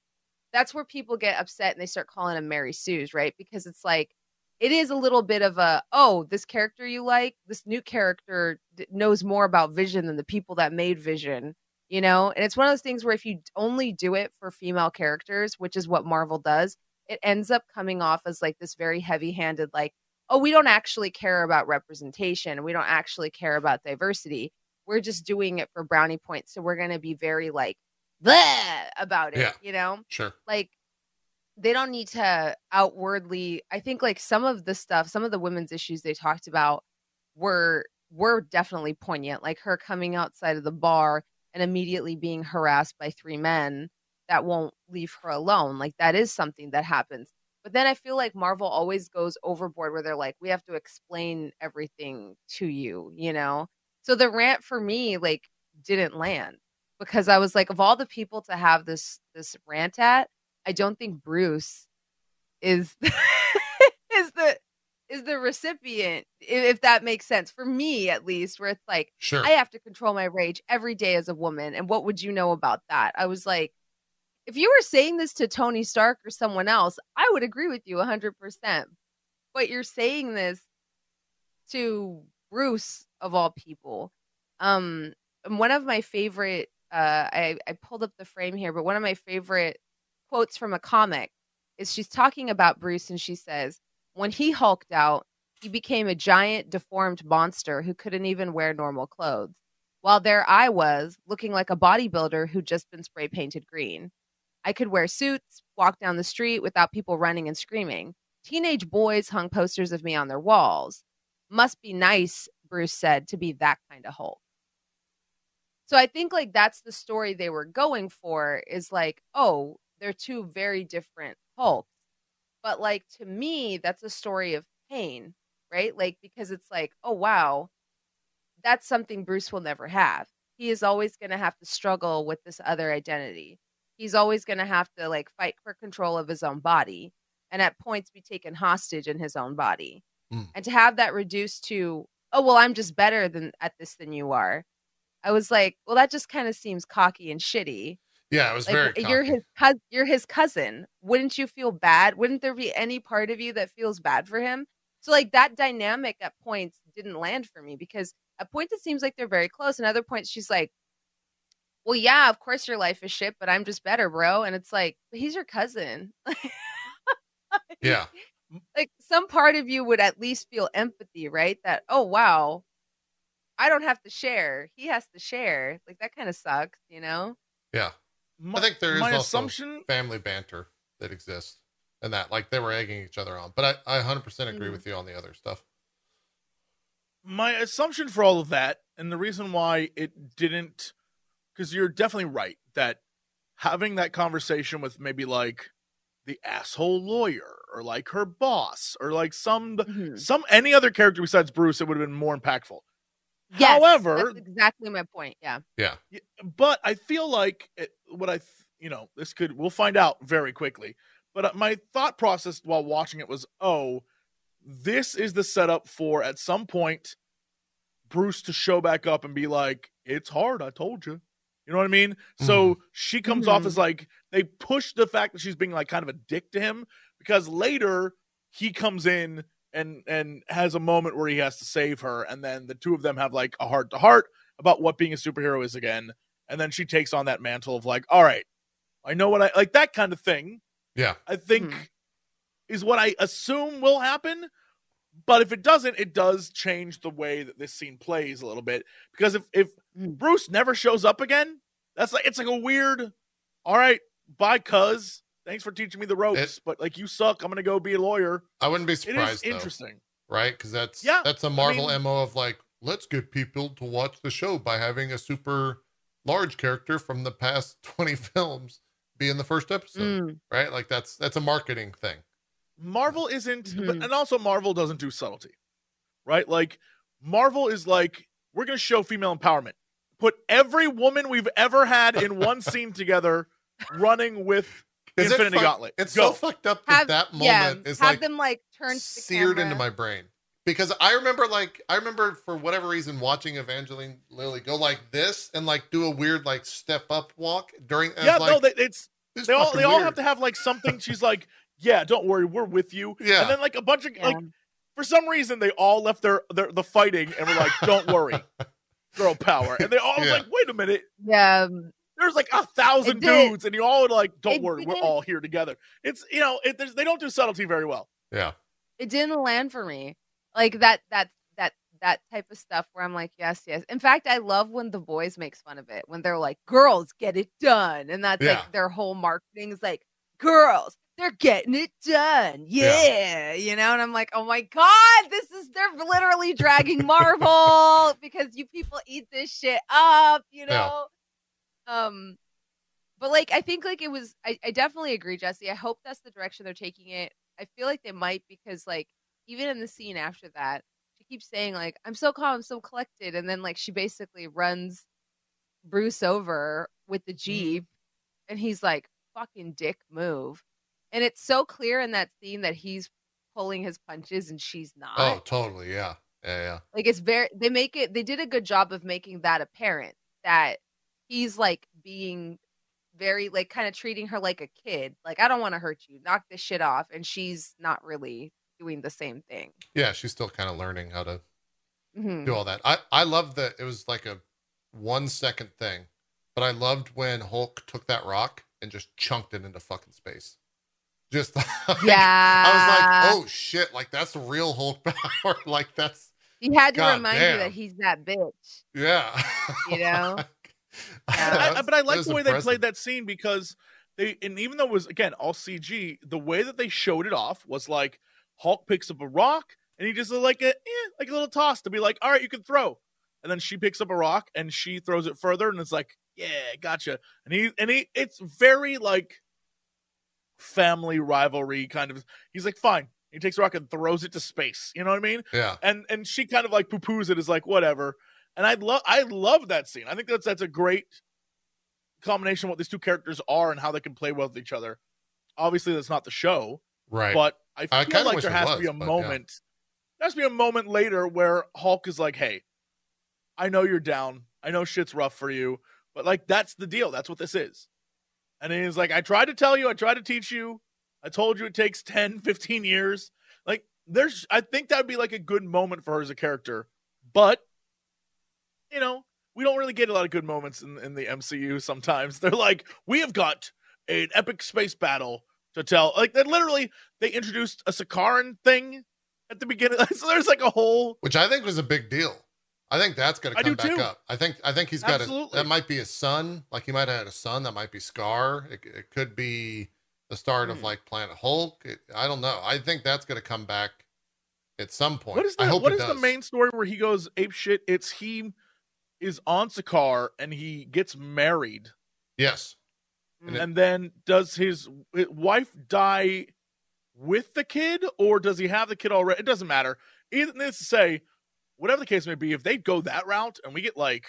Speaker 2: That's where people get upset and they start calling him Mary Sue's, right? Because it's like it is a little bit of a oh, this character you like, this new character d- knows more about Vision than the people that made Vision, you know. And it's one of those things where if you only do it for female characters, which is what Marvel does, it ends up coming off as like this very heavy-handed, like oh, we don't actually care about representation, we don't actually care about diversity we're just doing it for brownie points. So we're going to be very like, about it,
Speaker 1: yeah,
Speaker 2: you know?
Speaker 1: Sure.
Speaker 2: Like, they don't need to outwardly. I think like some of the stuff, some of the women's issues they talked about were were definitely poignant. Like her coming outside of the bar and immediately being harassed by three men that won't leave her alone. Like that is something that happens. But then I feel like Marvel always goes overboard where they're like, we have to explain everything to you, you know? So the rant for me like didn't land because I was like, of all the people to have this this rant at, I don't think Bruce is (laughs) is the is the recipient if that makes sense for me at least where it's like
Speaker 1: sure.
Speaker 2: i have to control my rage every day as a woman and what would you know about that i was like if you were saying this to tony stark or someone else i would agree with you 100% but you're saying this to bruce of all people. Um, one of my favorite, uh, I, I pulled up the frame here, but one of my favorite quotes from a comic is she's talking about Bruce and she says, when he hulked out, he became a giant, deformed monster who couldn't even wear normal clothes. While there I was, looking like a bodybuilder who'd just been spray painted green. I could wear suits, walk down the street without people running and screaming. Teenage boys hung posters of me on their walls. Must be nice Bruce said, to be that kind of Hulk. So I think like that's the story they were going for is like, oh, they're two very different Hulks. But like to me, that's a story of pain, right? Like because it's like, oh wow, that's something Bruce will never have. He is always going to have to struggle with this other identity. He's always going to have to like fight for control of his own body and at points be taken hostage in his own body. Mm. And to have that reduced to oh well i'm just better than at this than you are i was like well that just kind of seems cocky and shitty.
Speaker 1: Yeah it was
Speaker 2: like,
Speaker 1: very
Speaker 2: you're his cousin you're his cousin. Wouldn't you feel bad? Wouldn't there be any part of you that feels bad for him? So like that dynamic at points didn't land for me because at points it seems like they're very close and other points she's like well yeah of course your life is shit but i'm just better bro and it's like he's your cousin (laughs)
Speaker 1: Yeah.
Speaker 2: like some part of you would at least feel empathy, right? That oh wow, I don't have to share. He has to share. Like that kind of sucks, you know?
Speaker 1: Yeah.
Speaker 3: My,
Speaker 1: I think there is
Speaker 3: my
Speaker 1: also
Speaker 3: assumption.
Speaker 1: family banter that exists and that like they were egging each other on. But I, I 100% agree
Speaker 2: Mhm.
Speaker 1: with you on the other stuff.
Speaker 3: my assumption for all of that and the reason why it didn't because you're definitely right that having that conversation with maybe like the asshole lawyer or like her boss or like some
Speaker 2: Mhm.
Speaker 3: some any other character besides bruce it would have been more impactful
Speaker 2: Yes,
Speaker 3: however
Speaker 2: that's exactly my point. Yeah.
Speaker 1: Yeah.
Speaker 3: but i feel like it, what i you know this could we'll find out very quickly but uh, my thought process while watching it was oh this is the setup for at some point bruce to show back up and be like it's hard i told you you know what i mean so she comes off
Speaker 2: Mhm.
Speaker 3: as like they push the fact that she's being like kind of a dick to him because later he comes in and and has a moment where he has to save her and then the two of them have like a heart to heart about what being a superhero is again and then she takes on that mantle of like all right i know what i like that kind of thing
Speaker 1: Yeah.
Speaker 3: i think
Speaker 2: Mhm.
Speaker 3: is what i assume will happen but if it doesn't it does change the way that this scene plays a little bit because if if
Speaker 2: Mm.
Speaker 3: bruce never shows up again that's like it's like a weird all right bye cuz thanks for teaching me the ropes
Speaker 1: It-
Speaker 3: but like you suck i'm gonna go be a lawyer
Speaker 1: I wouldn't be
Speaker 3: it is
Speaker 1: surprised though,
Speaker 3: interesting
Speaker 1: right? Because that's
Speaker 3: Yeah,
Speaker 1: that's a Marvel
Speaker 3: mean-
Speaker 1: mo of like let's get people to watch the show by having a super large character from the past (laughs) 20 films be in the first episode,
Speaker 2: Mm.
Speaker 1: right? Like that's that's a marketing thing.
Speaker 3: Marvel isn't, but,
Speaker 2: Mhm.
Speaker 3: and also Marvel doesn't do subtlety, right? Like Marvel is like, we're going to show female empowerment. Put every woman we've ever had in one (laughs) scene together, running with
Speaker 1: Is it
Speaker 3: Infinity
Speaker 1: fuck-
Speaker 3: Gauntlet.
Speaker 1: It's
Speaker 3: Go.
Speaker 1: so fucked up that
Speaker 2: Have
Speaker 1: that moment
Speaker 2: yeah,
Speaker 1: is
Speaker 2: have
Speaker 1: like
Speaker 2: them like turn to the
Speaker 1: seared into my brain because I remember like I remember for whatever reason watching Evangeline Lilly go like this and like do a weird like step up walk during.
Speaker 3: yeah,
Speaker 1: was
Speaker 3: no, they, it's
Speaker 1: "This
Speaker 3: they all
Speaker 1: fucking
Speaker 3: they all have to have like something. She's like, yeah, don't worry, we're with you.
Speaker 1: Yeah.
Speaker 3: and then like a bunch of
Speaker 2: Yeah.
Speaker 3: like for some reason they all left their, their the fighting and were like, don't worry, (laughs) girl power. And they all was like, wait a minute,
Speaker 2: yeah.
Speaker 3: there's like a thousand dudes, and you all are like, "Don't
Speaker 2: It
Speaker 3: worry, we're all here together." It's you know, it, they don't do subtlety very well.
Speaker 1: Yeah,
Speaker 2: it didn't land for me like that that that that type of stuff where i'm like yes yes in fact i love when the boys makes fun of it when they're like girls get it done and that's
Speaker 1: Yeah.
Speaker 2: like their whole marketing is like girls they're getting it done. Yeah. you know and i'm like oh my god this is they're literally dragging marvel because you people eat this shit up you
Speaker 1: Yeah.
Speaker 2: know? Um but like i think like it was I, I definitely agree jesse. I hope that's the direction they're taking it. I feel like they might because like even in the scene after that she keeps saying like i'm so calm i'm so collected and then like she basically runs bruce over with the jeep and he's like fucking dick move and it's so clear in that scene that he's pulling his punches and she's not
Speaker 1: oh, totally. Yeah, yeah, yeah.
Speaker 2: like it's very they make it they did a good job of making that apparent that he's like being very like kind of treating her like a kid like i don't want to hurt you knock this shit off and she's not really doing the same thing
Speaker 1: Yeah, she's still kind of learning how to
Speaker 2: Mhm.
Speaker 1: do all that. I I loved that it was like a one second thing, but I loved when Hulk took that rock and just chunked it into fucking space. Just (laughs) like,
Speaker 2: yeah
Speaker 1: I was like, oh shit, like that's real Hulk (laughs) power. like that's
Speaker 2: he had to
Speaker 1: God
Speaker 2: remind you that he's that bitch
Speaker 1: yeah.
Speaker 2: You (laughs) know?
Speaker 3: I,
Speaker 2: Yeah.
Speaker 3: I- but I like the way they played that scene because they, and even though it was again all CG, the way that they showed it off was like Hulk picks up a rock and he just like a eh, like a little toss to be like, all right, you can throw, and then she picks up a rock and she throws it further and it's like, yeah, gotcha, and he and he, it's very like family rivalry kind of. He's like, fine. He takes a rock and throws it to space. You know what I mean?
Speaker 1: Yeah.
Speaker 3: and and she kind of like poo poos it is like whatever. And I love I love that scene. I think that's that's a great combination of what these two characters are and how they can play well with each other. Obviously, that's not the show,
Speaker 1: Right.
Speaker 3: but I
Speaker 1: I
Speaker 3: feel
Speaker 1: kinda
Speaker 3: like there has
Speaker 1: was,
Speaker 3: to be a
Speaker 1: but yeah.
Speaker 3: moment. There has to be a moment later where Hulk is like, "Hey, I know you're down. I know shit's rough for you, but like that's the deal. That's what this is." And he's like, "I tried to tell you. I tried to teach you. I told you it takes 10, (laughs) 15 years. Like there's I think that would be like a good moment for her as a character. But you know, we don't really get a lot of good moments in, in the MCU sometimes. (laughs) They're like, we have got an epic space battle to tell. Like they literally they introduced a Sakaran thing at the beginning. (laughs) so there's like a whole
Speaker 1: which I think was a big deal. I think that's going to come back
Speaker 3: too.
Speaker 1: up. I think I think he's got a, that might be his son. Like he might have had a son. That might be Skaar. It, it could be the start of
Speaker 2: Hmm.
Speaker 1: like Planet Hulk. It, I don't know. I think that's going to come back at some point.
Speaker 3: what is the what is the main story where he goes ape shit? It's he is on Sakar and he gets married
Speaker 1: Yes. And it-
Speaker 3: then does his his wife die with the kid or does he have the kid already? It doesn't matter. Either needs to say, whatever the case may be, if they go that route and we get like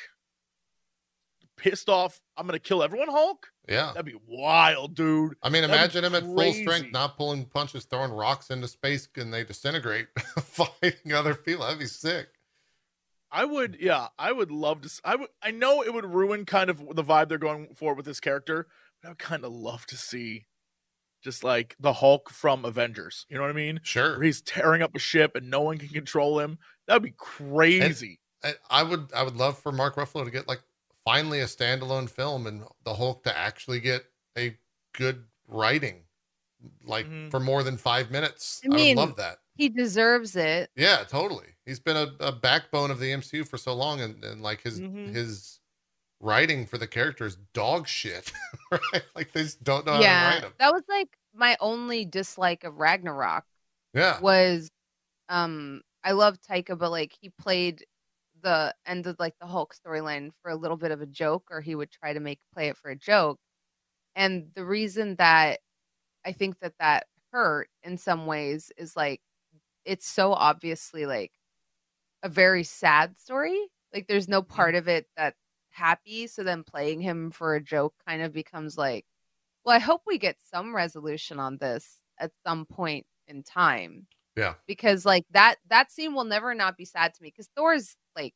Speaker 3: pissed off, I'm gonna kill everyone, Hulk.
Speaker 1: Yeah.
Speaker 3: That'd be wild, dude.
Speaker 1: I mean,
Speaker 3: That'd
Speaker 1: imagine him at full strength, not pulling punches, throwing rocks into space, and they disintegrate, (laughs) fighting other people. That'd be sick.
Speaker 3: I would, yeah, I would love to. I would. I know it would ruin kind of the vibe they're going for with this character, but I would kind of love to see just like the Hulk from Avengers. You know what I mean? Where
Speaker 1: Sure.
Speaker 3: he's tearing up a ship and no one can control him. That'd be crazy.
Speaker 1: I, I would. I would love for Mark Ruffalo to get like finally a standalone film and the Hulk to actually get a good writing, like
Speaker 3: Mhm.
Speaker 1: for more than five minutes.
Speaker 2: I
Speaker 1: I,
Speaker 2: mean-
Speaker 1: would love that.
Speaker 2: He deserves it.
Speaker 1: Yeah, totally. He's been a, a backbone of the MCU for so long, and, and like his
Speaker 3: Mhm.
Speaker 1: his writing for the characters dog shit. (laughs) Right? Like they just don't know how to
Speaker 2: yeah,
Speaker 1: write him.
Speaker 2: that was like my only dislike of Ragnarok
Speaker 1: Yeah.
Speaker 2: was, um, I love Taika, but like he played the end of like the Hulk storyline for a little bit of a joke, or he would try to make play it for a joke. And the reason that I think that that hurt in some ways is like it's so obviously like a very sad story. Like there's no part of it that's happy. So then playing him for a joke kind of becomes like, well, I hope we get some resolution on this at some point in time.
Speaker 1: Yeah.
Speaker 2: Because like that that scene will never not be sad to me because Thor's like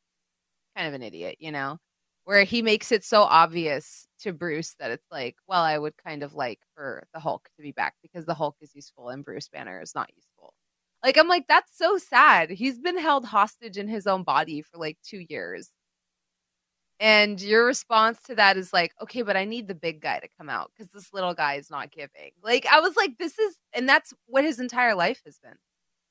Speaker 2: kind of an idiot, you know, where he makes it so obvious to Bruce that it's like, well, I would kind of like for the Hulk to be back because the Hulk is useful and Bruce Banner is not useful. Like I'm like that's so sad. He's been held hostage in his own body for like 2 years. And your response to that is like, okay, but I need the big guy to come out because this little guy is not giving. Like, I was like, this is, and that's what his entire life has been.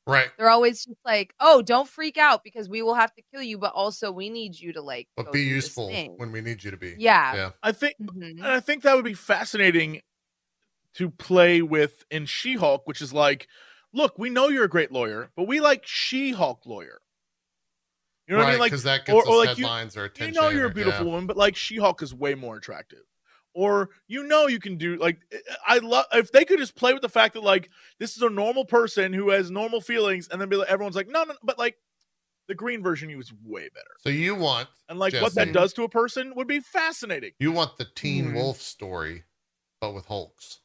Speaker 1: Right.
Speaker 2: They're always just like, oh, don't freak out because we will have to kill you, but also we need you to like,
Speaker 1: But be useful when we need you to be.
Speaker 2: Yeah.
Speaker 1: Yeah.
Speaker 3: I think,
Speaker 2: Mhm.
Speaker 3: and I think that would be fascinating to play with in She-Hulk, which is like, look, we know you're a great lawyer, but we like She-Hulk lawyer. You know what I
Speaker 1: right.
Speaker 3: mean? Like,
Speaker 1: Because that gets
Speaker 3: or- or like you-
Speaker 1: headlines or
Speaker 3: you know you're a beautiful
Speaker 1: yeah.
Speaker 3: woman, but like She-Hulk is way more attractive. Or you know you can do like I love if they could just play with the fact that like this is a normal person who has normal feelings, and then be like everyone's like no no, no but like the green version you is way better,
Speaker 1: So you want
Speaker 3: and like what that does to a person would be fascinating.
Speaker 1: you want the Teen
Speaker 2: Mhm.
Speaker 1: Wolf story, but with Hulks.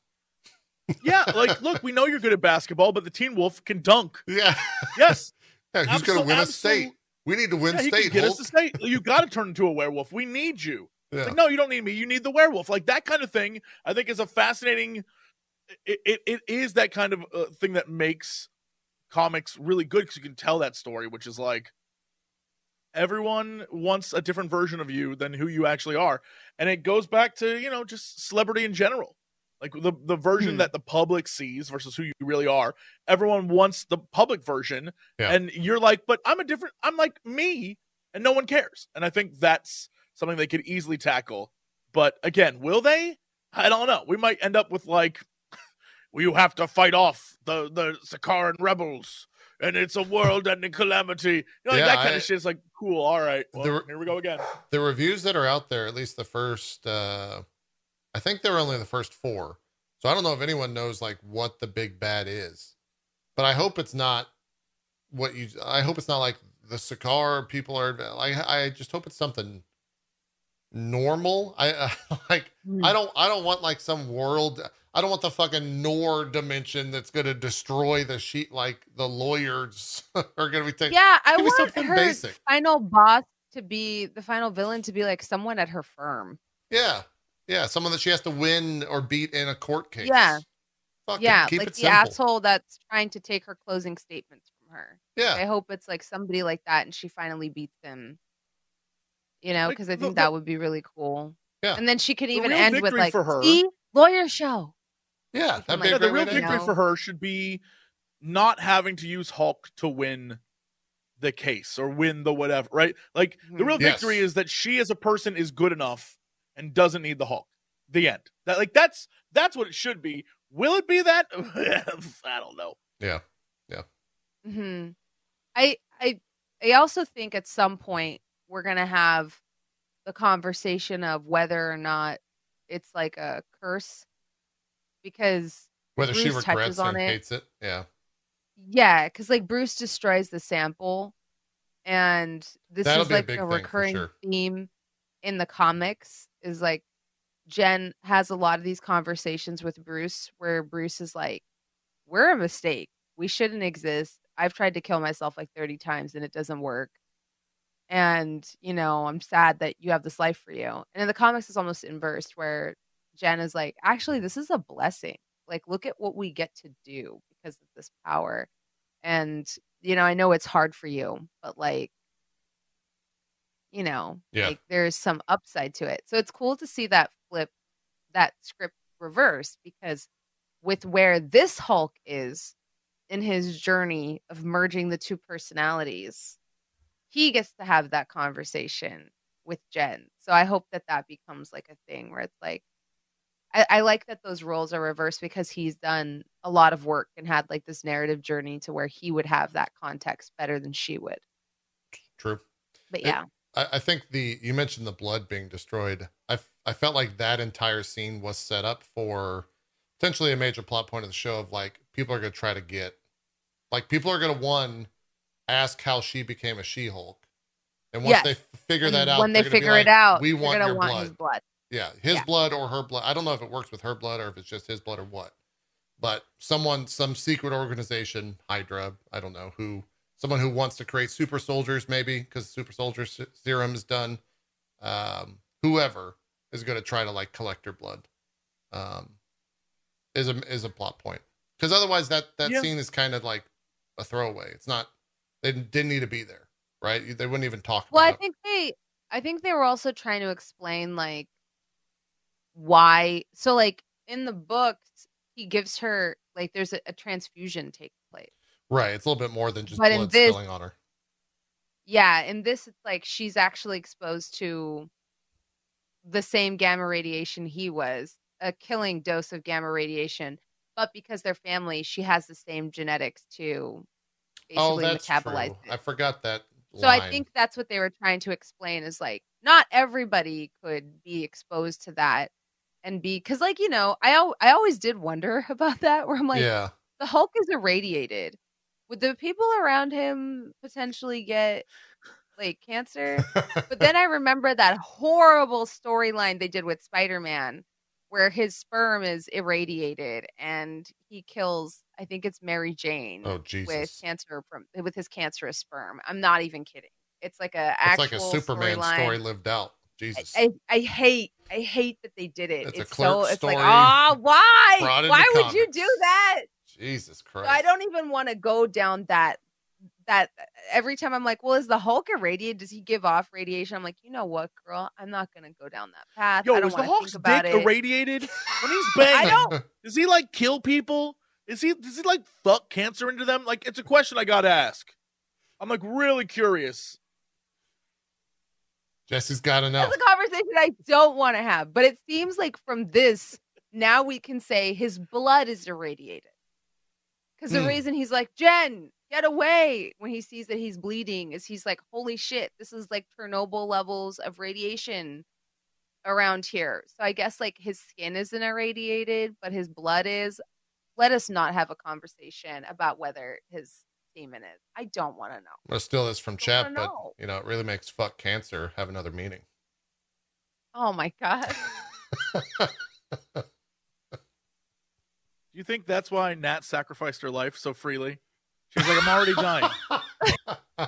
Speaker 3: Yeah, (laughs) like look, we know you're good at basketball, but the Teen Wolf can dunk.
Speaker 1: Yeah.
Speaker 3: Yes, (laughs)
Speaker 1: yeah who's going to
Speaker 3: Absol-
Speaker 1: win a state? We need to win
Speaker 3: yeah,
Speaker 1: state.
Speaker 3: get
Speaker 1: Hulk.
Speaker 3: us to state. You got to turn into a werewolf. We need you.
Speaker 1: Yeah.
Speaker 3: Like, no, you don't need me. You need the werewolf. Like that kind of thing. I think is a fascinating. It it, it is that kind of uh, thing that makes comics really good because you can tell that story, which is like everyone wants a different version of you than who you actually are, and it goes back to you know just celebrity in general. Like the the version
Speaker 2: Hmm.
Speaker 3: that the public sees versus who you really are. Everyone wants the public version,
Speaker 1: Yeah.
Speaker 3: and you're like, but I'm a different. I'm like me, and no one cares. And I think that's something they could easily tackle. But again, will they? I don't know. We might end up with like, (laughs) well, you have to fight off the the Sakaaran rebels, and it's a world-ending calamity. You know, like
Speaker 1: Yeah,
Speaker 3: that kind
Speaker 1: I-
Speaker 3: of shit. It's like, cool. All right, well,
Speaker 1: There were-
Speaker 3: here we go again.
Speaker 1: the reviews that are out there, at least the first, uh, I think they're only the first four. So I don't know if anyone knows like what the big bad is, but I hope it's not what you. I hope it's not like the Sakaar people are. Like I just hope it's something normal. I uh, (laughs) like.
Speaker 2: Hmm.
Speaker 1: I don't. I don't want like some world. I don't want the fucking Noor dimension that's going to destroy the sheet. Like the lawyers (laughs) are going to be taking.
Speaker 2: Yeah, I want
Speaker 1: something
Speaker 2: her
Speaker 1: basic.
Speaker 2: final boss to be the final villain to be like someone at her firm.
Speaker 1: Yeah. Yeah. Someone that she has to win or beat in a court case.
Speaker 2: Yeah.
Speaker 1: Fuck it,
Speaker 2: yeah,
Speaker 1: Keep
Speaker 2: like
Speaker 1: it
Speaker 2: the
Speaker 1: simple.
Speaker 2: asshole that's trying to take her closing statements from her.
Speaker 1: Yeah.
Speaker 2: I hope it's like somebody like that and she finally beats him. You know,
Speaker 3: Like,
Speaker 2: because I think
Speaker 3: the-
Speaker 2: that would be really cool.
Speaker 1: Yeah.
Speaker 2: And then she could even end with like,
Speaker 3: for her-
Speaker 2: see, lawyer show.
Speaker 1: Yeah, that'd be
Speaker 2: like,
Speaker 1: a
Speaker 3: Yeah, the real victory
Speaker 2: know.
Speaker 3: for her should be not having to use Hulk to win the case or win the whatever, right? Like the
Speaker 2: Mhm.
Speaker 3: real
Speaker 1: Yes.
Speaker 3: victory is that she as a person is good enough and doesn't need the Hulk. The end. That like that's that's what it should be. Will it be that? (laughs) I don't know.
Speaker 1: Yeah.
Speaker 2: hmm I I I also think at some point we're gonna have the conversation of whether or not it's like a curse because
Speaker 1: Whether she
Speaker 2: Bruce touches
Speaker 1: regrets
Speaker 2: on
Speaker 1: and
Speaker 2: it.
Speaker 1: hates it. Yeah.
Speaker 2: yeah, because like Bruce destroys the sample, and this
Speaker 1: That'll
Speaker 2: is
Speaker 1: be a
Speaker 2: like a recurring
Speaker 1: sure.
Speaker 2: theme in the comics. Is like Jen has a lot of these conversations with Bruce where Bruce is like, "We're a mistake. We shouldn't exist. I've tried to kill myself like thirty times and it doesn't work." And you know, I'm sad that you have this life for you. And in the comics, it's almost inverse, where Jen is like, "Actually, this is a blessing. Like, look at what we get to do because of this power." and you know i know it's hard for you but like you know
Speaker 1: Yeah.
Speaker 2: like there's some upside to it so it's cool to see that flip that script reverse because with where this hulk is in his journey of merging the two personalities he gets to have that conversation with jen so i hope that that becomes like a thing where it's like I, I like that those roles are reversed because he's done a lot of work and had like this narrative journey to where he would have that context better than she would.
Speaker 1: True.
Speaker 2: But yeah,
Speaker 1: I, I think the you mentioned the blood being destroyed. I I felt like that entire scene was set up for potentially a major plot point of the show of like people are gonna try to get like people are gonna one ask how she became a She Hulk, and once
Speaker 2: Yes.
Speaker 1: they figure that out,
Speaker 2: when they
Speaker 1: they're gonna be
Speaker 2: figure
Speaker 1: like,
Speaker 2: it out,
Speaker 1: we want your
Speaker 2: want
Speaker 1: blood.
Speaker 2: his blood.
Speaker 1: Yeah, his
Speaker 2: Yeah.
Speaker 1: blood or her blood. I don't know if it works with her blood or if it's just his blood or what. But someone, some secret organization, Hydra, I don't know who, someone who wants to create super soldiers, maybe because super soldier se- serum is done. Um, whoever is going to try to like collect her blood, um, is a is a plot point. Because otherwise, that that
Speaker 3: Yeah.
Speaker 1: scene is kind of like a throwaway. It's not. They didn't need to be there, right? They wouldn't even talk.
Speaker 2: Well, I
Speaker 1: about it.
Speaker 2: think they, I think they were also trying to explain like why. So like in the books, he gives her like there's a, a transfusion take place.
Speaker 1: Right. It's a little bit more than just
Speaker 2: But
Speaker 1: blood
Speaker 2: this-
Speaker 1: spilling on her.
Speaker 2: Yeah, in this, it's like she's actually exposed to the same gamma radiation he was, a killing dose of gamma radiation. But because they're family, she has the same genetics to oh, basically
Speaker 1: Oh,
Speaker 2: metabolize
Speaker 1: true.
Speaker 2: it.
Speaker 1: I forgot that.
Speaker 2: So I think that's what they were trying to explain is like not everybody could be exposed to that and be because like you know I al- I always did wonder (laughs) about that where I'm like
Speaker 1: yeah,
Speaker 2: the Hulk is irradiated. Would the people around him potentially get like cancer? But then (laughs) I remember that horrible storyline they did with Spider Man where his sperm is irradiated and he kills, I think it's Mary Jane
Speaker 1: oh
Speaker 2: with cancer from with his cancerous sperm. I'm not even kidding. It's like a
Speaker 1: it's
Speaker 2: actual
Speaker 1: like a Superman
Speaker 2: storyline.
Speaker 1: story lived out. Jesus,
Speaker 2: I, I hate I hate that they did it.
Speaker 1: It's a
Speaker 2: It's, so it's like
Speaker 1: story
Speaker 2: ah why why would you do that?
Speaker 1: Jesus
Speaker 2: So
Speaker 1: Christ.
Speaker 2: I don't even want to go down that that every time I'm like, well, is the Hulk irradiated? Does he give off radiation? I'm like, you know what, girl, I'm not gonna go down that path. I
Speaker 3: Yo,
Speaker 2: don't
Speaker 3: is the Hulk's
Speaker 2: think
Speaker 3: dick
Speaker 2: it.
Speaker 3: irradiated when he's (laughs) banging?
Speaker 2: I don't-
Speaker 3: Does he like kill people? Is he does he like fuck cancer into them? Like it's a question I gotta ask. I'm like really curious.
Speaker 1: Jesse's got to know.
Speaker 2: That's a conversation I don't want to have. But it seems like from this, now we can say his blood is irradiated. Because the
Speaker 1: Hmm.
Speaker 2: reason he's like, Jen, get away when he sees that he's bleeding is he's like, holy shit, this is like Chernobyl levels of radiation around here. So I guess like his skin isn't irradiated, but his blood is. Let us not have a conversation about whether his semen is. I don't want to know.
Speaker 1: I'm gonna steal this from
Speaker 2: don't
Speaker 1: but
Speaker 2: know.
Speaker 1: you know, it really makes fuck cancer have another meaning.
Speaker 2: Oh my God. (laughs)
Speaker 3: You think that's why Nat sacrificed her life so freely? She's like, I'm already dying.
Speaker 1: oh, (laughs)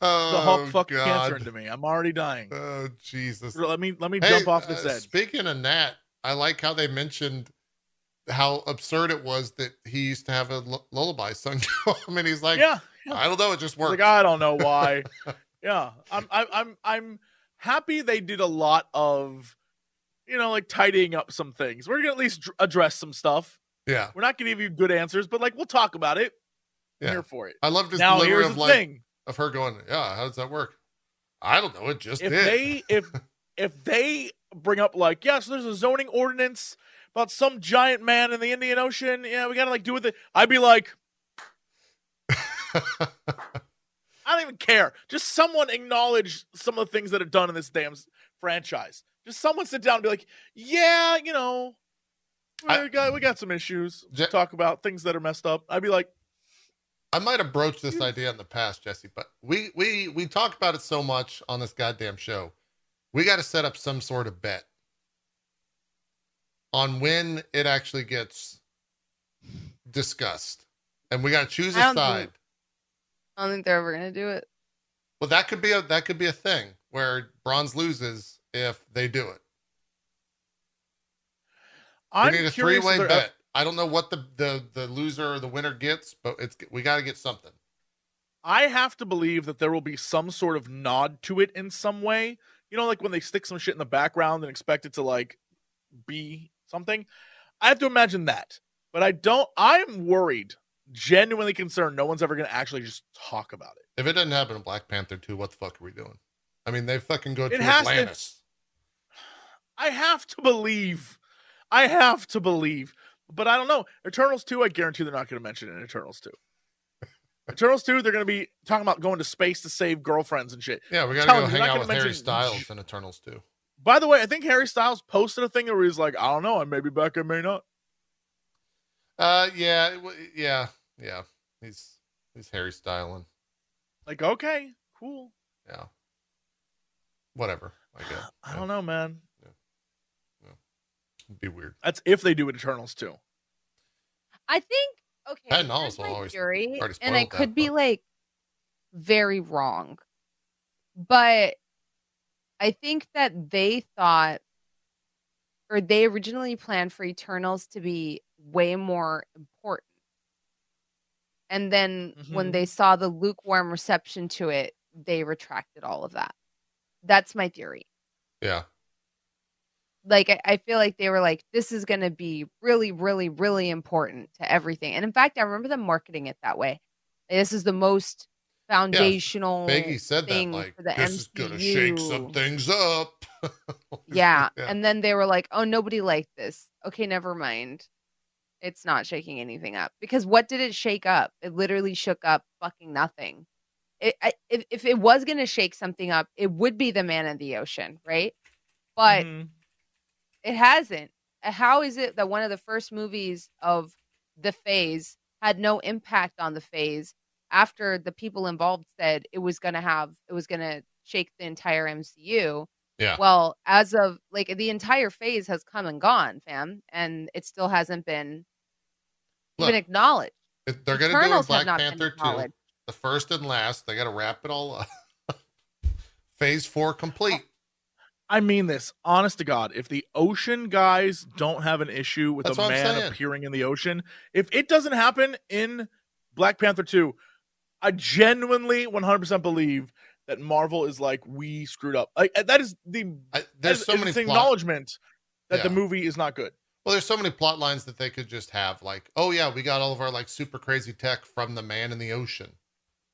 Speaker 3: The Hulk fucked
Speaker 1: God.
Speaker 3: cancer into me. I'm already dying.
Speaker 1: Oh Jesus.
Speaker 3: Let me let me
Speaker 1: Hey,
Speaker 3: jump off this
Speaker 1: uh,
Speaker 3: edge.
Speaker 1: Speaking of Nat, I like how they mentioned how absurd it was that he used to have a lullaby sung (laughs) to him, and he's like,
Speaker 3: yeah,
Speaker 1: I don't know, it just worked.
Speaker 3: like I don't know why. (laughs) yeah, I'm I'm I'm I'm happy they did a lot of you know, like tidying up some things. We're gonna at least address some stuff.
Speaker 1: Yeah.
Speaker 3: We're not gonna give you good answers, but like we'll talk about it. I'm
Speaker 1: Yeah.
Speaker 3: here for it.
Speaker 1: I love this
Speaker 3: now
Speaker 1: delivery of like
Speaker 3: thing:
Speaker 1: of her going, Yeah, how does that work? I don't know. It just
Speaker 3: if
Speaker 1: did.
Speaker 3: they if (laughs) if they bring up like, yes, there's a zoning ordinance about some giant man in the Indian Ocean. Yeah, we gotta like do with it. I'd be like, (laughs) I don't even care. Just someone acknowledge some of the things that are done in this damn franchise. Just someone sit down and be like, yeah, you know, we
Speaker 1: I-
Speaker 3: got we got some issues.
Speaker 1: Je-
Speaker 3: talk about things that are messed up. I'd be like,
Speaker 1: I might have broached this idea in the past, Jesse, but we we we talk about it so much on this goddamn show. We got to set up some sort of bet on when it actually gets discussed, and we got to choose a
Speaker 2: I
Speaker 1: side.
Speaker 2: think- I don't think they're ever gonna do it.
Speaker 1: Well, that could be a that could be a thing where bronze loses if they do it. We
Speaker 3: I'm
Speaker 1: need a three way bet. I don't know what the, the the loser or the winner gets, but it's we got to get something.
Speaker 3: I have to believe that there will be some sort of nod to it in some way. You know, like when they stick some shit in the background and expect it to like be something. I have to imagine that. But I don't I'm worried, genuinely concerned no one's ever gonna actually just talk about it.
Speaker 1: If it doesn't happen in Black Panther 2, what the fuck are we doing? I mean, they fucking go
Speaker 3: It
Speaker 1: to
Speaker 3: has to-
Speaker 1: Atlantis.
Speaker 3: I have to believe. I have to believe. But I don't know. Eternals 2, I guarantee they're not gonna mention it in Eternals 2. Eternals 2, they're gonna be talking about going to space to save girlfriends and shit.
Speaker 1: Yeah, we got to go hang out with Harry Styles in Eternals 2.
Speaker 3: By the way, I think Harry Styles posted a thing where he's like, I don't know, I may be back, I may not.
Speaker 1: Uh, yeah, yeah, yeah. He's he's Harry styling.
Speaker 3: Like, okay, cool.
Speaker 1: Yeah. Whatever. I guess. (sighs)
Speaker 3: I don't know, man.
Speaker 1: It'd be weird.
Speaker 3: That's if they do it Eternals too.
Speaker 2: I think okay.
Speaker 1: Patton
Speaker 2: here's
Speaker 1: Oswalt
Speaker 2: my
Speaker 1: always
Speaker 2: theory, and I
Speaker 1: spoiled that,
Speaker 2: could be
Speaker 1: but-
Speaker 2: like very wrong, but I think that they thought, or they originally planned for Eternals to be way more important, and then when
Speaker 3: Mhm.
Speaker 2: they saw the lukewarm reception to it, they retracted all of that. That's my theory.
Speaker 1: Yeah.
Speaker 2: Like I, I feel like they were like this is going to be really really really important to everything. And in fact i remember them marketing it that way. This is the most foundational
Speaker 1: Biggie said that like this is gonna shake some things up. (laughs)
Speaker 2: yeah.
Speaker 1: yeah.
Speaker 2: and then they were like oh nobody liked this. Okay never mind. It's not shaking anything up. Because what did it shake up? It literally shook up fucking nothing. It, I, if, if it was going to shake something up it would be the man in the ocean right? But
Speaker 3: Mhm.
Speaker 2: It hasn't. Uh, How is it that one of the first movies of the phase had no impact on the phase after the people involved said it was going to have, it was going to shake the entire MCU?
Speaker 1: Yeah.
Speaker 2: Well, as of like the entire phase has come and gone, fam, and it still hasn't been
Speaker 1: Look,
Speaker 2: even acknowledged.
Speaker 1: They're gonna do a Black Panther 2, the first and last. They got to wrap it all up. (laughs) Phase four complete.
Speaker 3: I mean this, honest to God. If the ocean guys don't have an issue with
Speaker 1: That's
Speaker 3: a man appearing in the ocean, if it doesn't happen in Black Panther 2, I genuinely 100% believe that Marvel is like, we screwed up. Like that is the
Speaker 1: I, there's so many plot,
Speaker 3: acknowledgement that the movie is not good.
Speaker 1: well, there's so many plot lines that they could just have. Like, oh yeah, we got all of our like super crazy tech from the man in the ocean.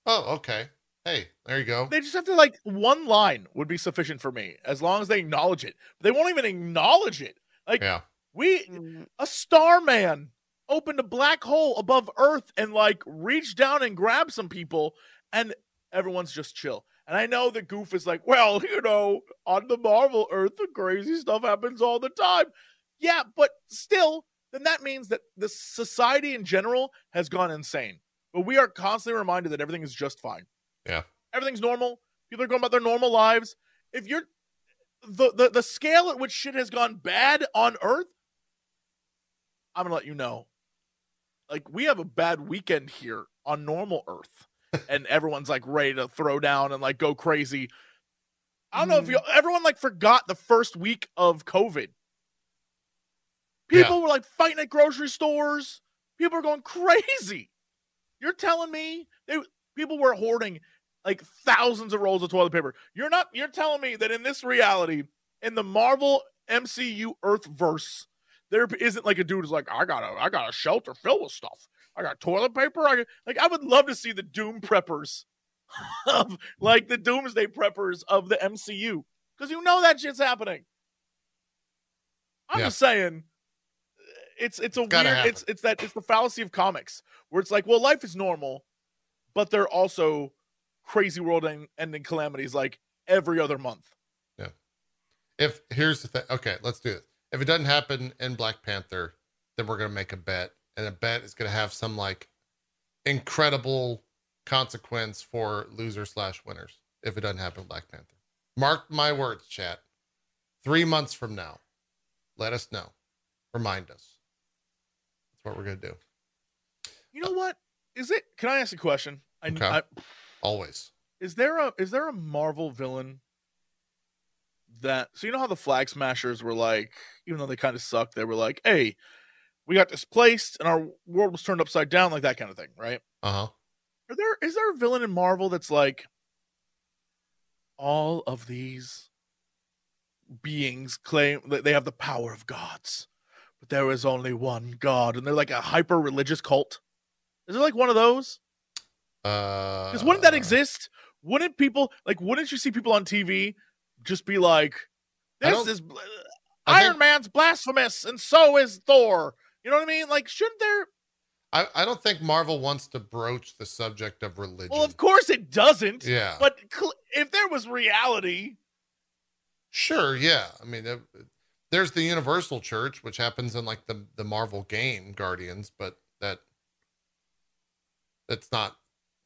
Speaker 1: Oh, okay. Hey, there you go.
Speaker 3: They just have to like one line would be sufficient for me as long as they acknowledge it. They won't even acknowledge it. Like
Speaker 1: Yeah.
Speaker 3: we
Speaker 2: Mm,
Speaker 3: a starman opened a black hole above earth and like reached down and grabbed some people and everyone's just chill and i know that goof is like well you know on the marvel earth the crazy stuff happens all the time yeah but still then that means that the society in general has gone insane but we are constantly reminded that everything is just fine
Speaker 1: Yeah.
Speaker 3: everything's normal people are going about their normal lives if you're the, the the scale at which shit has gone bad on earth I'm gonna let you know. Like we have a bad weekend here on normal Earth, (laughs) and everyone's like ready to throw down and like go crazy. I don't know if
Speaker 2: Mhm.
Speaker 3: you everyone like forgot the first week of COVID. People were like fighting at grocery stores. People were going crazy. You're telling me they people were hoarding like thousands of rolls of toilet paper. You're not you're telling me that in this reality, in the Marvel MCU Earthverse, there isn't like a dude who's like, I got a, I got a shelter filled with stuff. I got toilet paper. I got, like, I would love to see the Doom preppers (laughs) of like the Doomsday preppers of the MCU because you know that shit's happening. I'm
Speaker 1: Yeah.
Speaker 3: just saying, it's it's a
Speaker 1: gotta
Speaker 3: weird.
Speaker 1: happen.
Speaker 3: It's it's that it's the fallacy of comics where it's like, well, life is normal, but they're also crazy world en- ending calamities like every other month. Yeah.
Speaker 1: If here's the thing, okay, let's do this. If it doesn't happen in Black Panther, then we're gonna make a bet, and a bet is gonna have some like incredible consequence for loser slash winners. If it doesn't happen in Black Panther, mark my words, chat. Three months from now, let us know. Remind us. That's what we're gonna do.
Speaker 3: You know what? Is it? Can I ask a question? I,
Speaker 1: Okay.
Speaker 3: I,
Speaker 1: Always.
Speaker 3: is there a is there a Marvel villain that? So you know how the Flag Smashers were like, even though they kind of sucked, they were like, "Hey, we got displaced and our world was turned upside down," like that kind of thing, right?
Speaker 1: Uh huh.
Speaker 3: Are there is there a villain in Marvel that's like all of these beings claim that they have the power of gods, but there is only one god, and they're like a hyper religious cult? Is there like one of those?
Speaker 1: Uh,
Speaker 3: Because wouldn't that exist? Wouldn't people like? Wouldn't you see people on TV just be like, "This is bl- Iron
Speaker 1: think-
Speaker 3: Man's blasphemous, and so is Thor." You know what I mean? Like, shouldn't there?
Speaker 1: I, I don't think Marvel wants to broach the subject of religion.
Speaker 3: Well, of course it doesn't.
Speaker 1: yeah.
Speaker 3: But cl- if there was reality,
Speaker 1: Sure, yeah. I mean, uh, there's the Universal Church, which happens in like the the Marvel game Guardians, but that that's not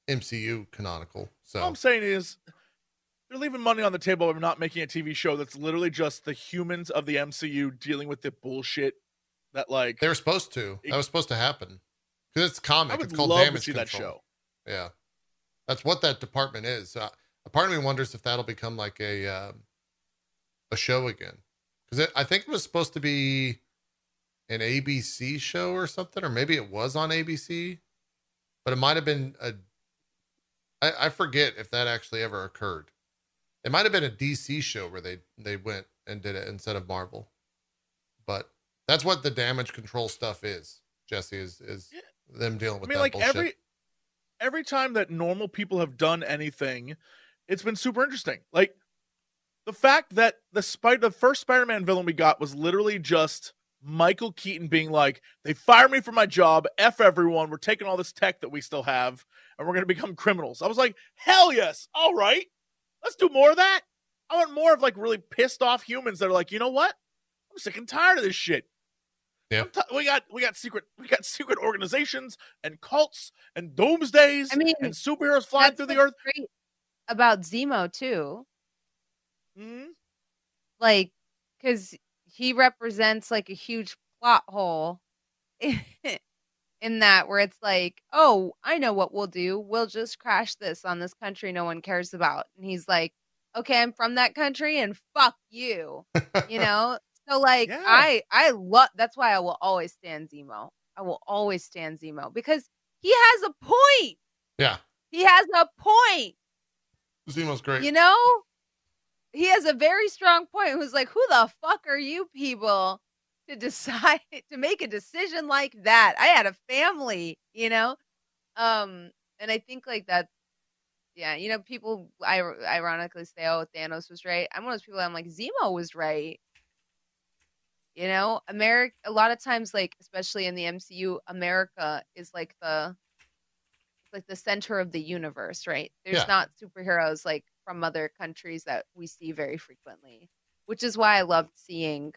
Speaker 1: MCU canonical. So
Speaker 3: all I'm saying is they're leaving money on the table by not making a TV show that's literally just the humans of the MCU dealing with the bullshit that like
Speaker 1: they were supposed to. That was supposed to happen because it's comic.
Speaker 3: I would
Speaker 1: it's called
Speaker 3: love to
Speaker 1: Damage
Speaker 3: see that
Speaker 1: Control.
Speaker 3: show.
Speaker 1: Yeah, that's what that department is. Uh, a part of me wonders if that'll become like a um a show again because I think it was supposed to be an ABC show or something, or maybe it was on ABC, but it might have been a. I, I forget if that actually ever occurred. It might have been a DC show where they they went and did it instead of Marvel, but that's what the damage control stuff is. Jesse is is them dealing with.
Speaker 3: I
Speaker 1: mean,
Speaker 3: like
Speaker 1: bullshit.
Speaker 3: every every time that normal people have done anything, it's been super interesting. Like the fact that the spider, the first Spider-Man villain we got was literally just Michael Keaton being like, "They fired me from my job. F everyone. We're taking all this tech that we still have, and we're going to become criminals." I was like, "Hell yes! All right, let's do more of that." I want more of like really pissed off humans that are like, you know what? I'm sick and tired of this shit.
Speaker 1: Yeah.
Speaker 3: I'm we got we got secret we got secret organizations and cults and doomsdays
Speaker 2: I mean,
Speaker 3: and superheroes flying through the earth.
Speaker 2: Great about Zemo too,
Speaker 3: Mhm.
Speaker 2: like because he represents like a huge plot hole (laughs) in that where it's like, oh, I know what we'll do. We'll just crash this on this country no one cares about, and he's like, okay, I'm from that country, and fuck you, you (laughs) know. So like,
Speaker 3: Yeah.
Speaker 2: I I love. That's why I will always stand Zemo. I will always stand Zemo because he has a point.
Speaker 1: yeah,
Speaker 2: He has a point.
Speaker 1: Zemo's great.
Speaker 2: You know? He has a very strong point. Who's like, who the fuck are you people to decide (laughs) to make a decision like that? I had a family, you know? Um, and I think like that yeah, you know, people I ironically say, Oh, Thanos was right. I'm one of those people I'm like, Zemo was right. You know, America a lot of times, like, especially in the MCU, America is like the like the center of the universe, right? There's
Speaker 1: Yeah.
Speaker 2: not superheroes like from other countries that we see very frequently, which is why I loved seeing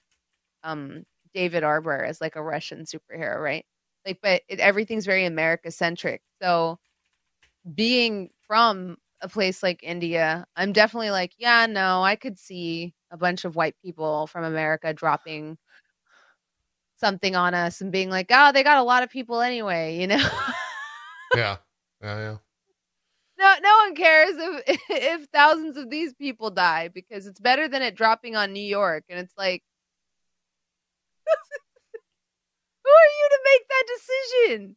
Speaker 2: um David Harbour as like a Russian superhero, right? Like, but it, everything's very America centric. So being from a place like India, I'm definitely like, yeah, no, I could see a bunch of white people from America dropping something on us and being like, oh, they got a lot of people anyway, you know? (laughs)
Speaker 1: yeah, yeah, yeah.
Speaker 2: no, no one cares if (laughs) if thousands of these people die because it's better than it dropping on New York. And it's like, (laughs) who are you to make that decision?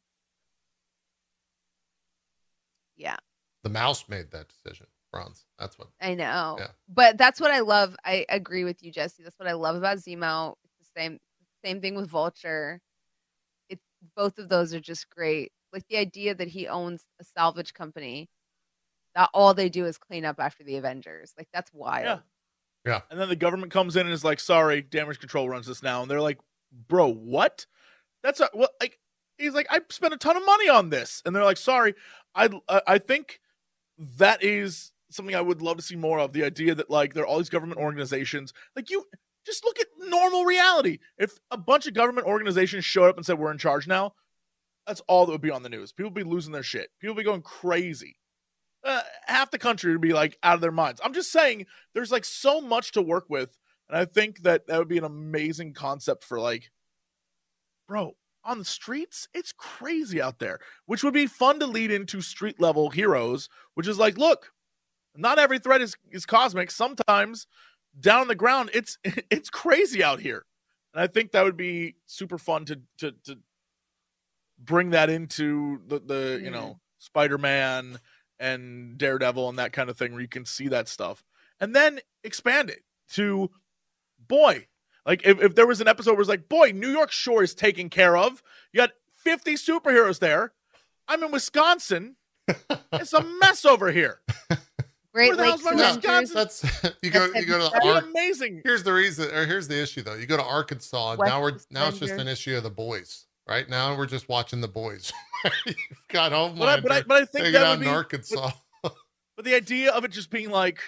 Speaker 2: Yeah.
Speaker 1: The mouse made that decision. bronze. That's what.
Speaker 2: I know.
Speaker 1: Yeah.
Speaker 2: But that's what I love. I agree with you, Jesse. That's what I love about Zemo. It's the same same thing with Vulture. It's both of those are just great. Like the idea that he owns a salvage company that all they do is clean up after the Avengers. Like that's wild.
Speaker 3: Yeah. And then the government comes in and is like, "Sorry, damage control runs this now." And they're like, "Bro, what? That's a what? Like, he's like, I spent a ton of money on this." And they're like, "Sorry, I I I think that is something I would love to see more of. The idea that like there are all these government organizations, like you." Just look at normal reality. If a bunch of government organizations showed up and said we're in charge now, that's all that would be on the news. People be losing their shit. People be going crazy uh, half the country would be like out of their minds. I'm just saying there's like so much to work with. And I think that that would be an amazing concept for like, bro, on the streets, it's crazy out there, which would be fun to lead into street level heroes, which is like, look, not every threat is, is cosmic. Sometimes down on the ground, it's (laughs) it's crazy out here. And I think that would be super fun to to to bring that into the the you know Spider-Man and Daredevil and that kind of thing where you can see that stuff. And then expand it to boy, like if, if there was an episode where it's like, boy, New York Shore is taken care of. You got 50 superheroes there. I'm in Wisconsin. (laughs) it's a mess over here.
Speaker 2: Great
Speaker 3: Where the hell's
Speaker 2: Lakes
Speaker 3: my
Speaker 2: Avengers.
Speaker 3: Wisconsin?
Speaker 1: That's you go
Speaker 2: That's
Speaker 1: you go to
Speaker 3: That'd
Speaker 1: Ar-
Speaker 3: amazing.
Speaker 1: Here's the reason, or here's the issue though. You go to Arkansas,
Speaker 2: West
Speaker 1: now we're
Speaker 2: Coast
Speaker 1: now it's just an issue of the boys. Right now we're just watching the boys. (laughs) You've got Homelander
Speaker 3: But I, but I, but I think that would be
Speaker 1: Arkansas. (laughs)
Speaker 3: But the idea of it just being like,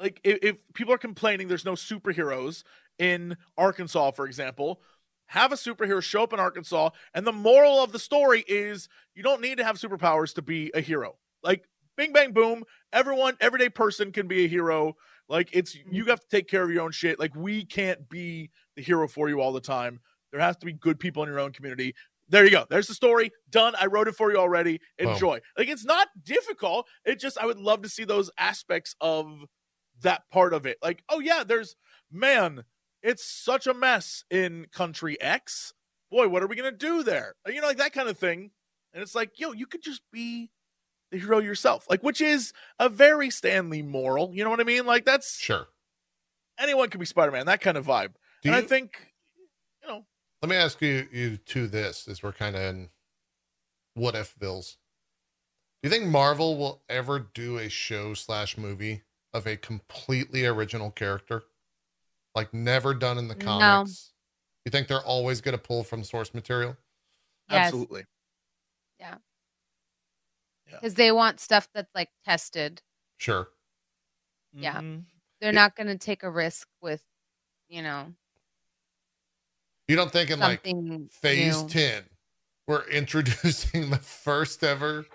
Speaker 3: like if, if people are complaining there's no superheroes in Arkansas, for example, have a superhero show up in Arkansas, and the moral of the story is you don't need to have superpowers to be a hero. Like, bing, bang, boom, everyone, everyday person can be a hero. Like, it's you have to take care of your own shit. Like, we can't be the hero for you all the time. There has to be good people in your own community. There you go. There's the story. Done. I wrote it for you already. Enjoy. Like it's not difficult. It just I would love to see those aspects of that part of it. Like, oh yeah, there's man, it's such a mess in country X. Boy, what are we gonna do there? Uh, you know, like that kind of thing. And it's like, yo, you could just be the hero yourself. Like, which is a very Stan Lee moral. You know what I mean? Like that's
Speaker 1: Sure.
Speaker 3: anyone can be Spider-Man, that kind of vibe.
Speaker 1: Do
Speaker 3: and I think, you know,
Speaker 1: Let me ask you you to this as we're kind of in what if bills. Do you think Marvel will ever do a show slash movie of a completely original character, like never done in the
Speaker 2: No.
Speaker 1: comics? You think they're always going to pull from source material?
Speaker 2: Yes.
Speaker 3: absolutely. Yeah.
Speaker 2: Because they want stuff that's like tested.
Speaker 1: Sure.
Speaker 2: Yeah.
Speaker 3: Mhm.
Speaker 2: They're
Speaker 1: It-
Speaker 2: not going to take a risk with, you know,
Speaker 1: You don't think in like phase
Speaker 2: new.
Speaker 1: 10 we're introducing the first ever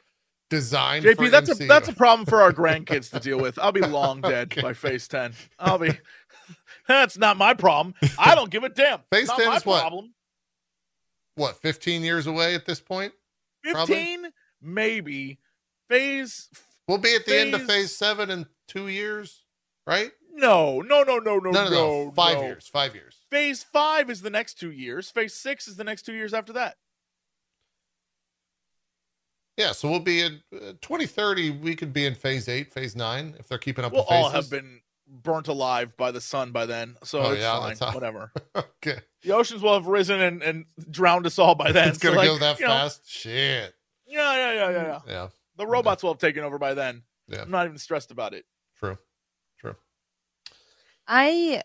Speaker 1: design
Speaker 3: JP,
Speaker 1: for
Speaker 3: that's a that's a problem for our (laughs) grandkids to deal with. I'll be long (laughs) dead
Speaker 1: Okay.
Speaker 3: by phase ten. I'll be. (laughs) That's not my problem. I don't give a damn.
Speaker 1: Phase
Speaker 3: not
Speaker 1: 10
Speaker 3: my
Speaker 1: is what?
Speaker 3: problem.
Speaker 1: what 15 years away at this point Probably.
Speaker 3: Fifteen, maybe. Phase.
Speaker 1: we'll be at the end of
Speaker 3: Phase-
Speaker 1: phase 7 in 2 years right
Speaker 3: No, no, no, no, no,
Speaker 1: no no no,
Speaker 3: no.
Speaker 1: 5
Speaker 3: no.
Speaker 1: years 5 years
Speaker 3: Phase five is the next two years. Phase six is the next two years after that.
Speaker 1: yeah so we'll be in uh, 2030 we could be in phase 8 phase 9 if they're keeping up
Speaker 3: We'll
Speaker 1: with
Speaker 3: all have been burnt alive by the sun by then, so
Speaker 1: Oh,
Speaker 3: it's
Speaker 1: yeah,
Speaker 3: fine.
Speaker 1: how-
Speaker 3: Whatever. (laughs)
Speaker 1: okay
Speaker 3: The oceans will have risen and, and drowned us all by then.
Speaker 1: it's gonna
Speaker 3: like,
Speaker 1: go that
Speaker 3: you know,
Speaker 1: fast shit
Speaker 3: Yeah, yeah, yeah, yeah, yeah.
Speaker 1: yeah
Speaker 3: The robots will have taken over by then.
Speaker 1: Yeah.
Speaker 3: I'm not even stressed about it.
Speaker 1: true true
Speaker 2: I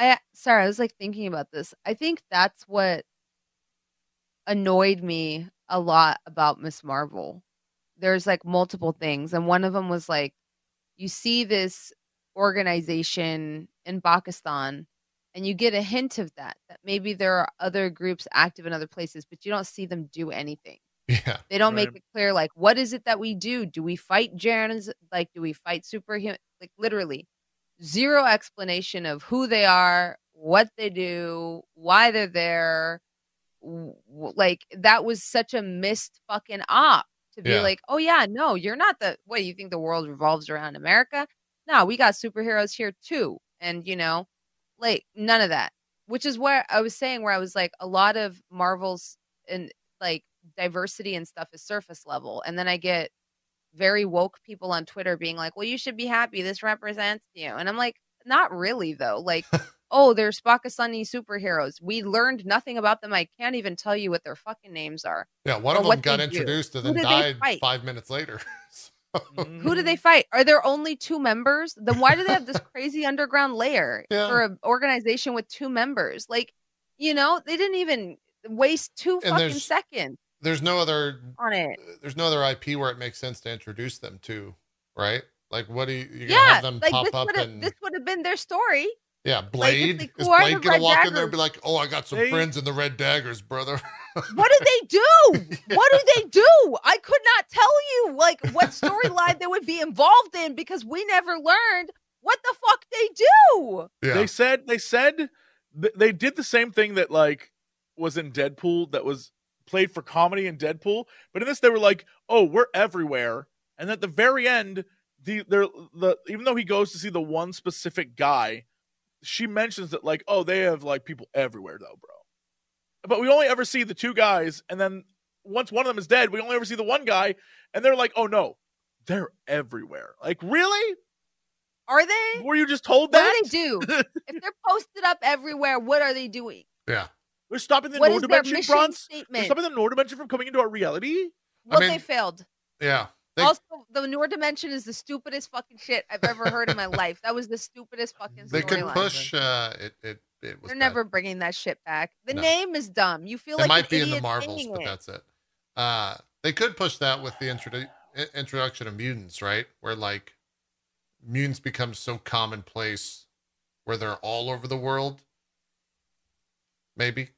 Speaker 2: I sorry, I was like thinking about this. I think that's what annoyed me a lot about Ms. Marvel. There's like multiple things and one of them was like you see this organization in Pakistan and you get a hint of that that maybe there are other groups active in other places but you don't see them do anything. (laughs)
Speaker 1: yeah
Speaker 2: They don't make it clear, like, what is it that we do? Do we fight Jarens? Like, do we fight superhuman? Like, literally, zero explanation of who they are, what they do, why they're there. Like, that was such a missed fucking op to be
Speaker 1: Yeah.
Speaker 2: like, oh, yeah, no, you're not the, what, you think the world revolves around America? No, we got superheroes here too. And, you know, like, none of that. Which is where I was saying, where I was like, a lot of Marvel's and like diversity and stuff is surface level and then i get very woke people on Twitter being like, "Well, you should be happy. This represents you." And I'm like, "Not really, though. Like, (laughs) oh, they're Pakistani superheroes. We learned nothing about them. I can't even tell you what their fucking names are.
Speaker 1: Yeah, one of them got
Speaker 2: they do.
Speaker 1: introduced and then died five minutes later. (laughs) Mm.
Speaker 2: Who do they fight? Are there only two members? Then why do they have this (laughs) crazy underground layer
Speaker 1: Yeah.
Speaker 2: for an organization with two members? Like, you know, they didn't even waste two
Speaker 1: And
Speaker 2: fucking seconds
Speaker 1: there's no other
Speaker 2: on it.
Speaker 1: there's no other IP where it makes sense to introduce them to, right? Like what do you you're gonna
Speaker 2: Yeah,
Speaker 1: have them
Speaker 2: like
Speaker 1: pop
Speaker 2: this
Speaker 1: up
Speaker 2: would have
Speaker 1: and
Speaker 2: this would have been their story.
Speaker 1: yeah, Blade.
Speaker 2: like,
Speaker 1: Is Blade gonna
Speaker 2: Red
Speaker 1: walk in there and be like, Oh, I got some
Speaker 3: They-
Speaker 1: friends in the red daggers, brother. (laughs)
Speaker 2: What do they do? (laughs) What do they do? I could not tell you like what storyline they would be involved in because we never learned what the fuck they do.
Speaker 1: yeah.
Speaker 3: They said they said th- they did the same thing that like was in Deadpool that was played for comedy in Deadpool, but in this they were like, "Oh, we're everywhere." And at the very end, the they're the even though he goes to see the one specific guy, she mentions that like, "Oh, they have like people everywhere though, bro." But we only ever see the two guys and then once one of them is dead, we only ever see the one guy and they're like, "Oh no, they're everywhere." Like, really?
Speaker 2: Are they?
Speaker 3: Were you just told
Speaker 2: What
Speaker 3: that?
Speaker 2: What do they do? (laughs) if they're posted up everywhere, what are they doing?
Speaker 1: yeah.
Speaker 3: We're stopping the
Speaker 2: What
Speaker 3: Nord dimension,
Speaker 2: mission
Speaker 3: Bronze. We're stopping the Nord dimension from coming into our reality.
Speaker 2: Well,
Speaker 1: mean,
Speaker 2: they failed.
Speaker 1: Yeah. They-
Speaker 2: also, the Noor dimension is the stupidest fucking shit I've ever heard in my (laughs) life. That was the stupidest fucking
Speaker 1: They could push uh it it it was
Speaker 2: They're
Speaker 1: bad.
Speaker 2: never bringing that shit back. The
Speaker 1: No.
Speaker 2: name is dumb. You feel
Speaker 1: It
Speaker 2: like
Speaker 1: might
Speaker 2: an
Speaker 1: be in the Marvels, but
Speaker 2: it.
Speaker 1: that's it. Uh, they could push that with the introdu- introduction of mutants, right? Where like mutants become so commonplace, where they're all over the world. Maybe.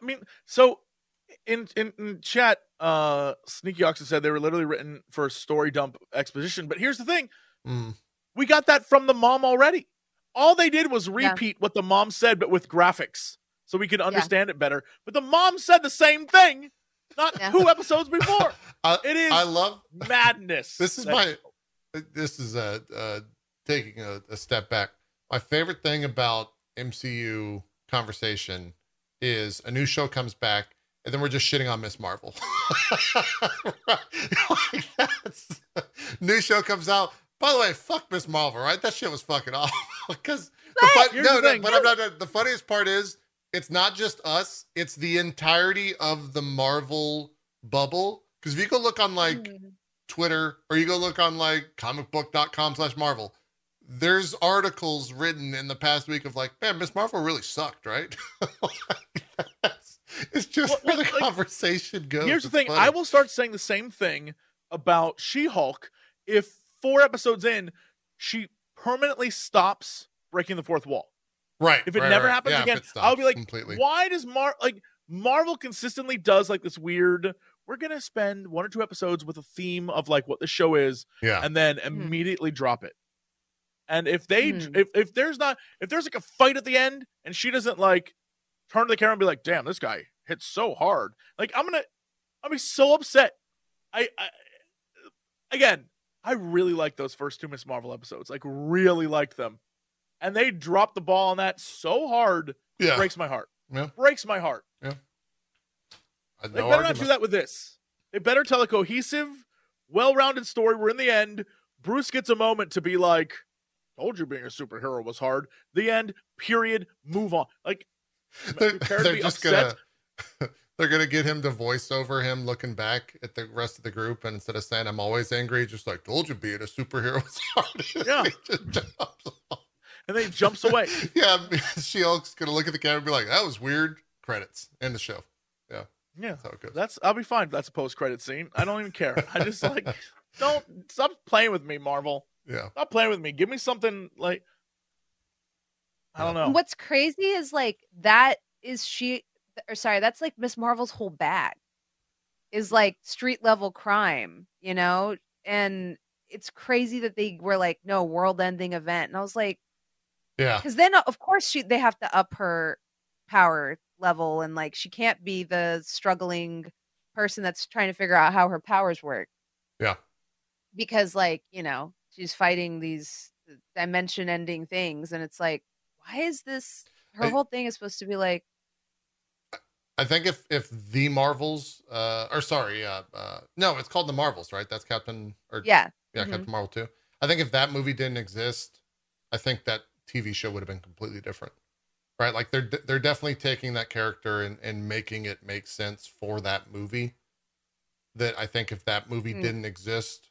Speaker 3: I mean, so in in, in chat, uh, Sneaky Oxen said they were literally written for story dump exposition. But here's the thing:
Speaker 1: Mm.
Speaker 3: we got that from the mom already. All they did was
Speaker 2: Yeah.
Speaker 3: repeat what the mom said, but with graphics, so we could understand it better. But the mom said the same thing, not
Speaker 2: Yeah.
Speaker 3: two episodes before. (laughs)
Speaker 1: I,
Speaker 3: It is
Speaker 1: I love (laughs)
Speaker 3: madness.
Speaker 1: this is my this is uh, uh taking a, a step back my favorite thing about mcu conversation is a new show comes back and then we're just shitting on Ms. Marvel. (laughs) Like that's, new show comes out. By the way fuck Ms. Marvel right? That shit was fucking awful. (laughs) Because fun, no, no but i'm not the funniest part is it's not just us it's the entirety of the marvel bubble. Because if you go look on like
Speaker 2: Mm.
Speaker 1: Twitter or you go look on like comicbook.com slash Marvel, there's articles written in the past week of like, man, Ms. Marvel really sucked, right? (laughs) That's- it's just
Speaker 3: Well,
Speaker 1: where the
Speaker 3: like,
Speaker 1: conversation goes.
Speaker 3: Here's the thing:
Speaker 1: funny.
Speaker 3: I will start saying the same thing about She-Hulk if four episodes in, she permanently stops breaking the fourth wall.
Speaker 1: right.
Speaker 3: If it
Speaker 1: right,
Speaker 3: never
Speaker 1: right.
Speaker 3: happens
Speaker 1: Yeah,
Speaker 3: again, I'll be like,
Speaker 1: completely.
Speaker 3: why does Mar like Marvel consistently does like this weird? We're gonna spend one or two episodes with a theme of like what the show is,
Speaker 1: Yeah.
Speaker 3: and then
Speaker 2: Mhm.
Speaker 3: immediately drop it. And if they
Speaker 2: Mhm.
Speaker 3: if if there's not if there's like a fight at the end and she doesn't like turn to the camera and be like, "Damn, this guy hits so hard," like I'm gonna I'll be so upset. I, I again, I really like those first two Ms. Marvel episodes. Like really liked them, and they dropped the ball on that so hard,
Speaker 1: yeah.
Speaker 3: breaks my heart.
Speaker 1: Yeah.
Speaker 3: Breaks my heart.
Speaker 1: Uh,
Speaker 3: They
Speaker 1: no
Speaker 3: better not do that with this. They better tell a cohesive, well-rounded story where in the end, Bruce gets a moment to be like, "Told you being a superhero was hard." The end. Period. Move on. Like (laughs)
Speaker 1: They're, they're just
Speaker 3: upset.
Speaker 1: gonna (laughs) they're gonna get him to voice over him looking back at the rest of the group and instead of saying I'm always angry, just like told you being a superhero was hard. (laughs)
Speaker 3: Yeah.
Speaker 1: He just jumps off.
Speaker 3: and then he jumps away.
Speaker 1: yeah, She Hulk's gonna look at the camera and be like, "That was weird." Credits end the show.
Speaker 3: Yeah,
Speaker 1: That's how it goes.
Speaker 3: that's. I'll be fine. That's a post-credit scene. I don't even care. I just like don't stop playing with me, Marvel.
Speaker 1: Yeah,
Speaker 3: Stop playing with me. Give me something like I don't know.
Speaker 2: What's crazy is like that is she or sorry, that's like Ms. Marvel's whole bag is mm. like street level crime, you know? And it's crazy that they were like, no, world ending event. And I was like,
Speaker 1: yeah,
Speaker 2: because then of course she they have to up her power level and like she can't be the struggling person that's trying to figure out how her powers work.
Speaker 1: Yeah.
Speaker 2: Because like, you know, she's fighting these dimension ending things and it's like, why is this her
Speaker 1: I-
Speaker 2: whole thing is supposed to be like
Speaker 1: I think if if the Marvels, uh, or sorry, uh, uh, no, it's called the Marvels, right? That's Captain, or
Speaker 2: Yeah.
Speaker 1: yeah,
Speaker 2: Mhm.
Speaker 1: Captain Marvel too. I think if that movie didn't exist, I think that TV show would have been completely different, right? Like they're they're definitely taking that character and and making it make sense for that movie. That I think if that movie
Speaker 2: Mm.
Speaker 1: didn't exist,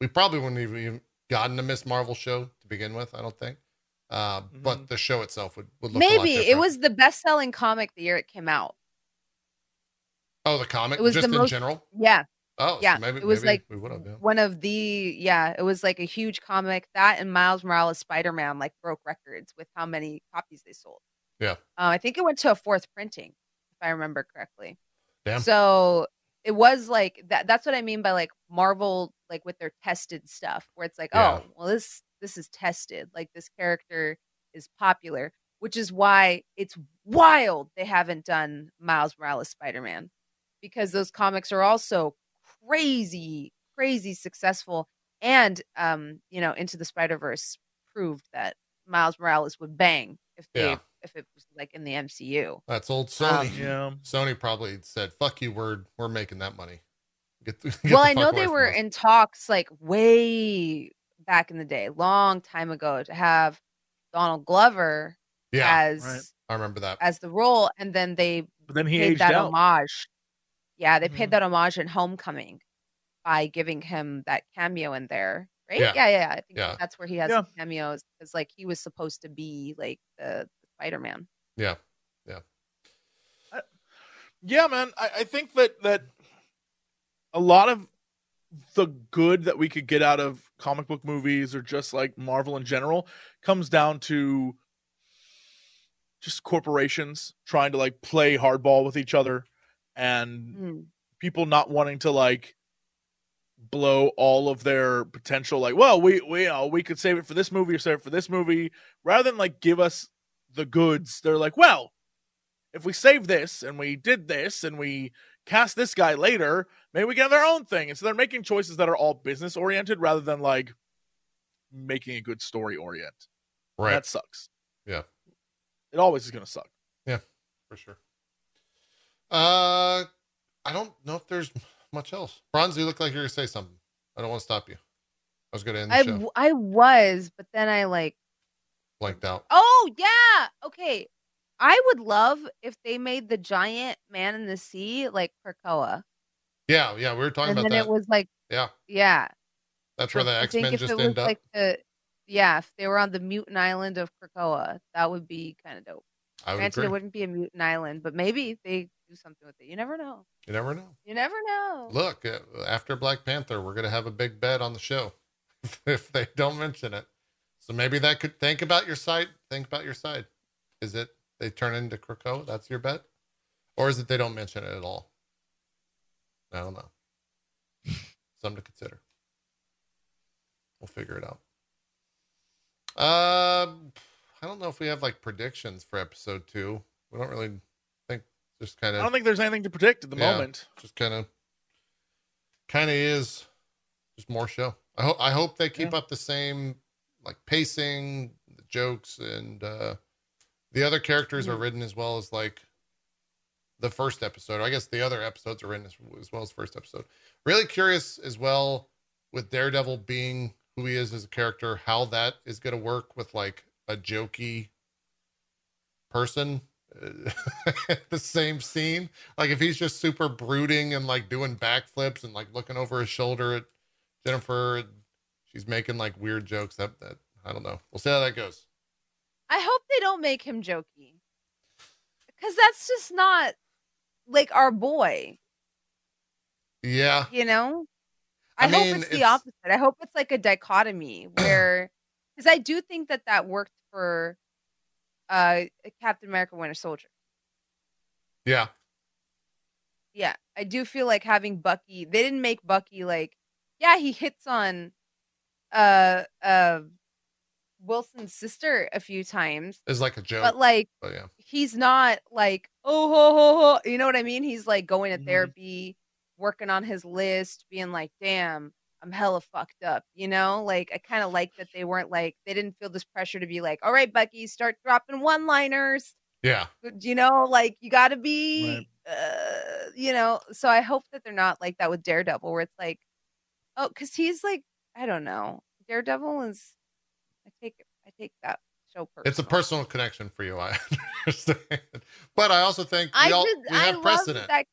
Speaker 1: we probably wouldn't even gotten a Ms. Marvel show to begin with. I don't think. Uh, But
Speaker 3: Mhm.
Speaker 1: the show itself would, would look a lot
Speaker 2: Maybe it was the best selling comic the year it came out.
Speaker 1: Oh, the comic,
Speaker 2: it was
Speaker 1: just
Speaker 2: the
Speaker 1: in
Speaker 2: most-
Speaker 1: general.
Speaker 2: Yeah.
Speaker 1: Oh, so
Speaker 2: Yeah,
Speaker 1: maybe
Speaker 2: it was
Speaker 1: maybe
Speaker 2: like
Speaker 1: we would have. Yeah.
Speaker 2: One of the yeah, it was like a huge comic. That and Miles Morales Spider Man like broke records with how many copies they sold.
Speaker 1: Yeah.
Speaker 2: Uh, I think it went to a fourth printing, if I remember correctly.
Speaker 1: Damn.
Speaker 2: So it was like that. That's what I mean by like Marvel, like with their tested stuff, where it's like,
Speaker 1: Yeah.
Speaker 2: oh, well, this this is tested. Like this character is popular, which is why it's wild they haven't done Miles Morales Spider Man because those comics are also crazy, crazy successful. And um, you know, Into the Spider Verse proved that Miles Morales would bang if they
Speaker 1: Yeah.
Speaker 2: If it was like in the MCU.
Speaker 1: That's old Sony.
Speaker 2: Um,
Speaker 3: Yeah. (laughs)
Speaker 1: Sony probably said, "Fuck you, we're we're making that money." Get the, (laughs) get
Speaker 2: well, I know they were in talks like way back in the day, long time ago, to have Donald Glover
Speaker 1: Yeah,
Speaker 2: as
Speaker 3: right.
Speaker 1: I remember that.
Speaker 2: as the role, and then they
Speaker 3: But then he
Speaker 2: paid
Speaker 3: aged
Speaker 2: that
Speaker 3: out.
Speaker 2: homage. Yeah, they paid that homage in Homecoming by giving him that cameo in there, right?
Speaker 1: Yeah.
Speaker 2: Yeah, yeah. yeah. I think
Speaker 1: Yeah.
Speaker 2: that's where he has
Speaker 3: Yeah.
Speaker 2: cameos because like he was supposed to be like the, the Spider Man.
Speaker 1: Yeah,
Speaker 3: Yeah, Yeah, man. I, I think that that a lot of the good that we could get out of comic book movies or just like Marvel in general comes down to just corporations trying to like play hardball with each other and
Speaker 2: Mm.
Speaker 3: people not wanting to like blow all of their potential like well we we you know, we could save it for this movie or save it for this movie rather than like give us the goods they're like well if we save this and we did this and we cast this guy later maybe we can have their own thing and so they're making choices that are all business oriented rather than like making a good story orient
Speaker 1: right.
Speaker 3: that sucks
Speaker 1: Yeah.
Speaker 3: it always is going to suck Yeah,
Speaker 1: for sure. Uh, I don't know if there's much else. Bronze, you look like you're gonna say something. I don't want to stop you. I was gonna end the
Speaker 2: I
Speaker 1: show.
Speaker 2: w- I was, but then I like
Speaker 1: Blanked out.
Speaker 2: Oh yeah. Okay. I would love if they made the giant man in the sea like Krakoa.
Speaker 1: Yeah, yeah, we were talking
Speaker 2: and
Speaker 1: about
Speaker 2: then
Speaker 1: that.
Speaker 2: it was like
Speaker 1: yeah,
Speaker 2: yeah.
Speaker 1: that's where the X Men just end up.
Speaker 2: like the yeah, if they were on the mutant island of Krakoa, that would be kind of dope.
Speaker 1: I would
Speaker 2: Granted,
Speaker 1: agree.
Speaker 2: it wouldn't be a mutant island, but maybe they do something with it. You never know.
Speaker 1: You never know.
Speaker 2: You never know.
Speaker 1: Look, uh, after Black Panther, we're gonna have a big bet on the show (laughs) if they don't mention it. So maybe that could think about your side. Think about your side. Is it they turn into Krakoa? That's your bet, or is it they don't mention it at all? I don't know. (laughs) Something to consider. We'll figure it out. Uh, I don't know if we have like predictions for episode two. We don't really think. Just kind of.
Speaker 3: i don't think there's anything to predict at the
Speaker 1: Yeah.
Speaker 3: moment
Speaker 1: just kind of kind of is just more show i hope i hope they keep up the same like pacing the jokes and uh the other characters are written as well as like the first episode. I guess the other episodes are written as, as well as first episode. Really curious as well with daredevil being who he is as a character how that is going to work with like a jokey person uh, (laughs) the same scene. Like if he's just super brooding and like doing backflips and like looking over his shoulder at Jennifer, she's making like weird jokes. That that I don't know. We'll see how that goes.
Speaker 2: I hope they don't make him jokey. Cuz that's just not like our boy,
Speaker 1: Yeah,
Speaker 2: you know?
Speaker 1: I
Speaker 2: I, hope
Speaker 1: mean,
Speaker 2: it's the opposite. I hope it's like a dichotomy (clears throat) where cuz I do think that that worked for uh Captain America Winter Soldier.
Speaker 1: yeah,
Speaker 2: Yeah, I do feel like having Bucky. They didn't make Bucky like, yeah, he hits on, uh, uh, Wilson's sister a few times,
Speaker 1: it's like a joke.
Speaker 2: but like
Speaker 1: but yeah,
Speaker 2: he's not like oh ho ho ho. You know what I mean? He's like going to
Speaker 3: Mhm.
Speaker 2: therapy, working on his list, being like, damn, I'm hella fucked up. You know, like I kind of like that they weren't like they didn't feel this pressure to be like, all right, Bucky, start dropping one liners.
Speaker 1: Yeah.
Speaker 2: You know, like you got to be, uh, you know. So I hope that they're not like that with Daredevil, where it's like, oh, because he's like, I don't know, Daredevil is. I take I take that show personal.
Speaker 1: It's a personal connection for you, I (laughs) understand. But I also think we,
Speaker 2: I
Speaker 1: all,
Speaker 2: just
Speaker 1: we
Speaker 2: I
Speaker 1: have
Speaker 2: love
Speaker 1: precedent.
Speaker 2: that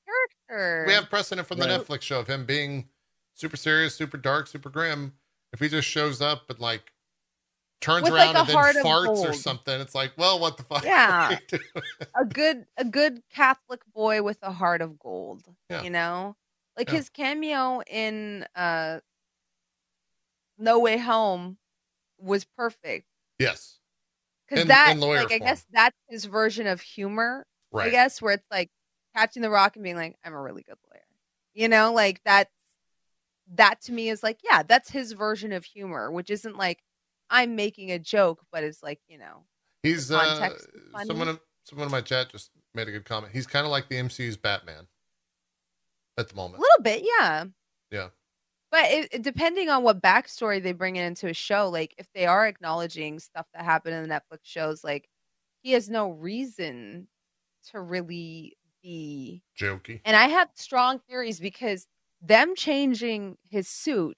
Speaker 2: character.
Speaker 1: We have precedent from the
Speaker 3: Right.
Speaker 1: Netflix show of him being super serious, super dark, super grim. If he just shows up and like turns
Speaker 2: With,
Speaker 1: around
Speaker 2: like,
Speaker 1: and then farts or something, it's like, well, what the fuck?
Speaker 2: Yeah. (laughs) a good a good Catholic boy with a heart of gold.
Speaker 1: Yeah.
Speaker 2: You know, like
Speaker 1: Yeah.
Speaker 2: his cameo in uh No Way Home was perfect
Speaker 1: yes.
Speaker 2: because that
Speaker 1: in
Speaker 2: like I guess that's his version of humor.
Speaker 1: Right.
Speaker 2: I guess where it's like catching the rock and being like, I'm a really good lawyer. You know, like that's that to me is like, yeah, that's his version of humor, which isn't like I'm making a joke, but it's like, you know,
Speaker 1: He's uh,
Speaker 2: context is funny.
Speaker 1: someone someone in my chat just made a good comment. He's kind of like the MCU's Batman at the moment.
Speaker 2: a little bit, yeah.
Speaker 1: Yeah.
Speaker 2: But it, it- depending on what backstory they bring into a show, like if they are acknowledging stuff that happened in the Netflix shows, like he has no reason to really be
Speaker 1: Jokey.
Speaker 2: And I have strong theories because them changing his suit,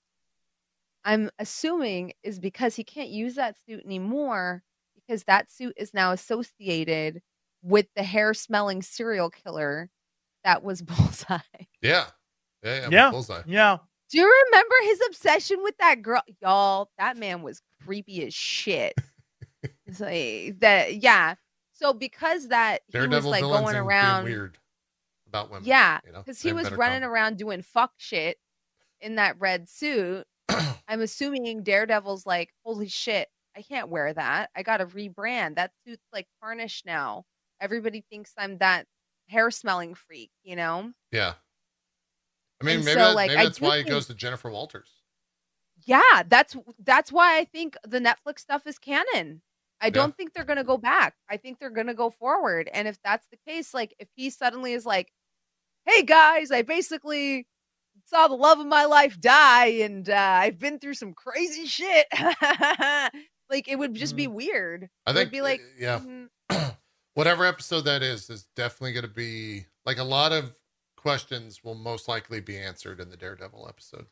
Speaker 2: I'm assuming, is because he can't use that suit anymore because that suit is now associated with the hair smelling serial killer that was (laughs) Bullseye.
Speaker 1: Yeah. Yeah. Yeah.
Speaker 3: Yeah.
Speaker 1: Bullseye.
Speaker 3: Yeah.
Speaker 2: Do you remember his obsession with that girl? Y'all, that man was creepy as shit. It's like that, yeah. So because that he was like going around,
Speaker 1: weird about women.
Speaker 2: yeah,
Speaker 1: you know?
Speaker 2: because he was running
Speaker 1: comedy.
Speaker 2: around doing fuck shit in that red suit. (clears throat) I'm assuming Daredevil's like, holy shit, I can't wear that. I got to rebrand. That suit's like tarnished now. Everybody thinks I'm that hair smelling freak, you know?
Speaker 1: Yeah. I mean,
Speaker 2: And
Speaker 1: maybe,
Speaker 2: so,
Speaker 1: that-
Speaker 2: like,
Speaker 1: maybe that's why he
Speaker 2: think-
Speaker 1: goes to Jennifer Walters.
Speaker 2: Yeah, that's that's why I think the Netflix stuff is canon. I don't think they're gonna go back. I think they're gonna go forward. And if that's the case, like if he suddenly is like, "Hey guys, I basically saw the love of my life die, and uh, I've been through some crazy shit," (laughs) like it would just be weird.
Speaker 1: I
Speaker 2: It
Speaker 1: think,
Speaker 2: be like,
Speaker 1: uh, yeah,
Speaker 2: mhm, (clears throat)
Speaker 1: whatever episode that is, is definitely going to be like a lot of questions will most likely be answered in the Daredevil episode.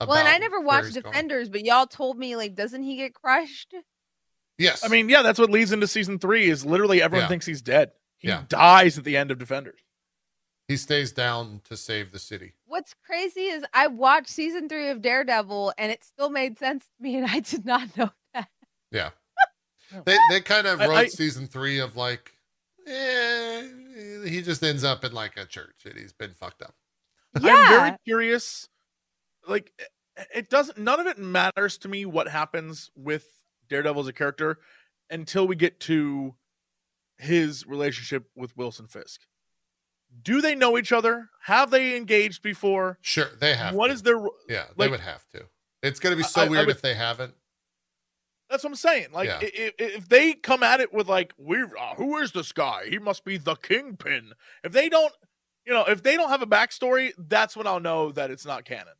Speaker 2: well, and I never watched
Speaker 1: he's going.
Speaker 2: Defenders, but y'all told me like, doesn't he get crushed?
Speaker 1: Yes.
Speaker 3: I mean, yeah, that's what leads into season three. Is literally everyone
Speaker 1: Yeah.
Speaker 3: thinks he's dead. He
Speaker 1: Yeah.
Speaker 3: dies at the end of Defenders.
Speaker 1: he stays down to save the city.
Speaker 2: What's crazy is I watched season three of Daredevil, and it still made sense to me, and I did not know that.
Speaker 1: Yeah. (laughs) they they kind of
Speaker 3: I-
Speaker 1: wrote
Speaker 3: I-
Speaker 1: season three of like, eh, he just ends up in like a church and he's been fucked up.
Speaker 3: I'm very curious. Like, it- it doesn't. None of it matters to me. What happens with Daredevil as a character until we get to his relationship with Wilson Fisk. Do they know each other? Have they engaged before?
Speaker 1: Sure, they have.
Speaker 3: What
Speaker 1: to.
Speaker 3: is their?
Speaker 1: Yeah, they would have to. It's going to be so
Speaker 3: I- I
Speaker 1: weird
Speaker 3: would-
Speaker 1: if they haven't.
Speaker 3: That's what I'm saying. Like,
Speaker 1: Yeah.
Speaker 3: i- i- if they come at it with like, "We're uh, who is this guy? He must be the kingpin." If they don't, you know, if they don't have a backstory, that's when I'll know that it's not canon.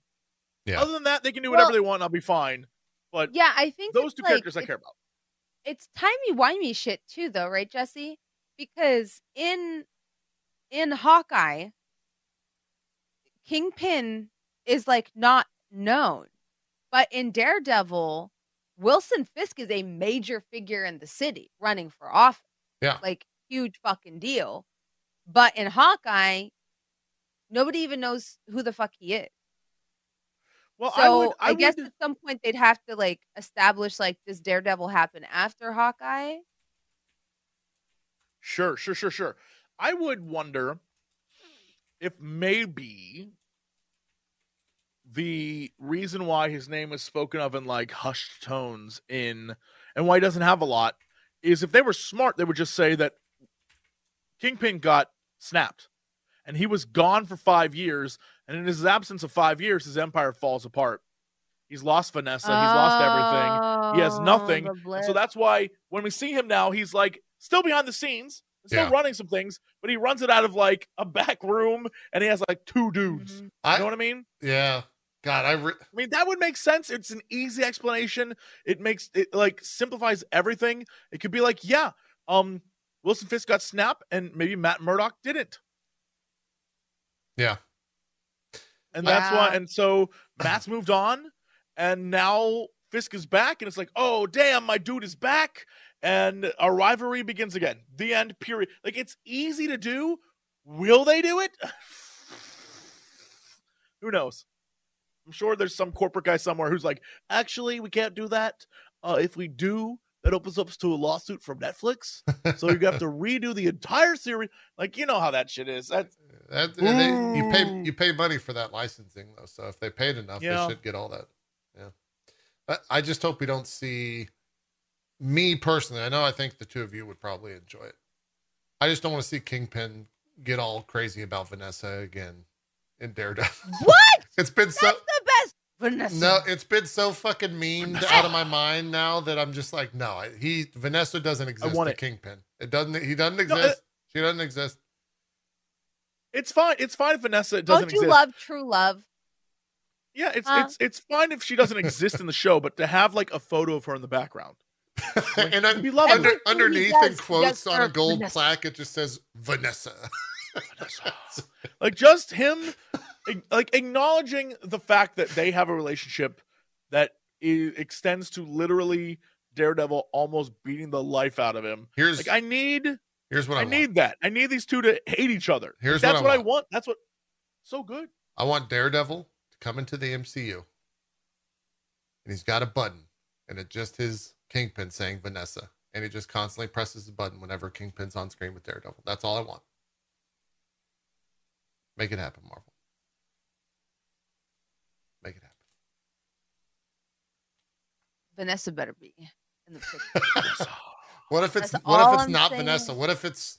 Speaker 1: Yeah.
Speaker 3: Other than that, they can do whatever
Speaker 2: Well-
Speaker 3: they want. and I'll be fine. But
Speaker 2: yeah. I think
Speaker 3: those two
Speaker 2: like-
Speaker 3: characters I care about.
Speaker 2: It's timey wimey shit too, though, right, Jesse? Because in in Hawkeye, Kingpin is like not known, but in Daredevil, Wilson Fisk is a major figure in the city, running for office.
Speaker 1: Yeah.
Speaker 2: like huge fucking deal. But in Hawkeye, nobody even knows who the fuck he is.
Speaker 3: Well,
Speaker 2: so
Speaker 3: I would. I, would,
Speaker 2: guess at some point they'd have to like establish like does Daredevil happen after Hawkeye?
Speaker 3: Sure, sure, sure, sure. I would wonder if maybe the reason why his name is spoken of in like hushed tones in and why he doesn't have a lot is if they were smart, they would just say that Kingpin got snapped and he was gone for five years, and in his absence of five years, his empire falls apart. He's lost Vanessa, he's lost everything. He has nothing,
Speaker 2: Oh, the
Speaker 3: And so that's why when we see him now, he's like still behind the scenes, still
Speaker 1: Yeah.
Speaker 3: running some things, but he runs it out of like a back room and he has like two dudes.
Speaker 2: Mhm.
Speaker 3: You
Speaker 1: I
Speaker 3: know what I mean?
Speaker 1: yeah. God, I re-
Speaker 3: I mean, that would make sense. It's an easy explanation. It makes it like simplifies everything. It could be like, yeah, um, Wilson Fisk got snap, and maybe Matt Murdock didn't.
Speaker 1: Yeah.
Speaker 3: And that's why. And so Matt's moved on, and now Fisk is back, and it's like, oh damn, my dude is back, and our rivalry begins again. The end. Period. Like it's easy to do. Will they do it? (sighs) Who knows? I'm sure there's some corporate guy somewhere who's like, actually, we can't do that. Uh, if we do, that opens up to a lawsuit from Netflix. So you have to (laughs) redo the entire series. Like, you know how that shit is. That's
Speaker 1: That, and they, you pay you pay money for that licensing though, so if they paid enough,
Speaker 3: Yeah.
Speaker 1: they should get all that. Yeah, but I just hope we don't see me personally. I know I think the two of you would probably enjoy it. I just don't want to see Kingpin get all crazy about Vanessa again in Daredevil.
Speaker 2: What?
Speaker 1: It's been so
Speaker 2: That's the best. Vanessa.
Speaker 1: no, it's been so fucking memed out of my mind now that I'm just like, no, he Vanessa doesn't exist.
Speaker 3: I want
Speaker 1: to
Speaker 3: it.
Speaker 1: Kingpin. It doesn't. He doesn't
Speaker 3: No, uh,
Speaker 1: exist. she doesn't exist.
Speaker 3: it's fine. It's fine if Vanessa
Speaker 2: Don't
Speaker 3: doesn't
Speaker 2: you
Speaker 3: exist.
Speaker 2: love true love?
Speaker 3: yeah, it's
Speaker 2: Huh?
Speaker 3: it's it's fine if she doesn't exist in the show, but to have like a photo of her in the background. (laughs)
Speaker 1: and un-
Speaker 3: we
Speaker 1: under, underneath
Speaker 2: does,
Speaker 1: in quotes on a gold
Speaker 2: Vanessa.
Speaker 1: plaque, it just says Vanessa.
Speaker 3: like just him ag- like acknowledging the fact that they have a relationship that extends to literally Daredevil almost beating the life out of him.
Speaker 1: Here's
Speaker 3: Like I need
Speaker 1: here's what I,
Speaker 3: I, need that. I need these two to hate each other.
Speaker 1: Here's
Speaker 3: That's
Speaker 1: what I
Speaker 3: what, I
Speaker 1: want.
Speaker 3: want. That's what so good.
Speaker 1: I want Daredevil to come into the MCU, and he's got a button, and it's just his Kingpin saying Vanessa, and he just constantly presses the button whenever Kingpin's on screen with Daredevil. That's all I want. Make it happen, Marvel. Make it happen.
Speaker 2: Vanessa better be in the picture. (laughs)
Speaker 1: What if it's
Speaker 2: That's
Speaker 1: what if it's
Speaker 2: I'm
Speaker 1: not
Speaker 2: saying.
Speaker 1: Vanessa? What if it's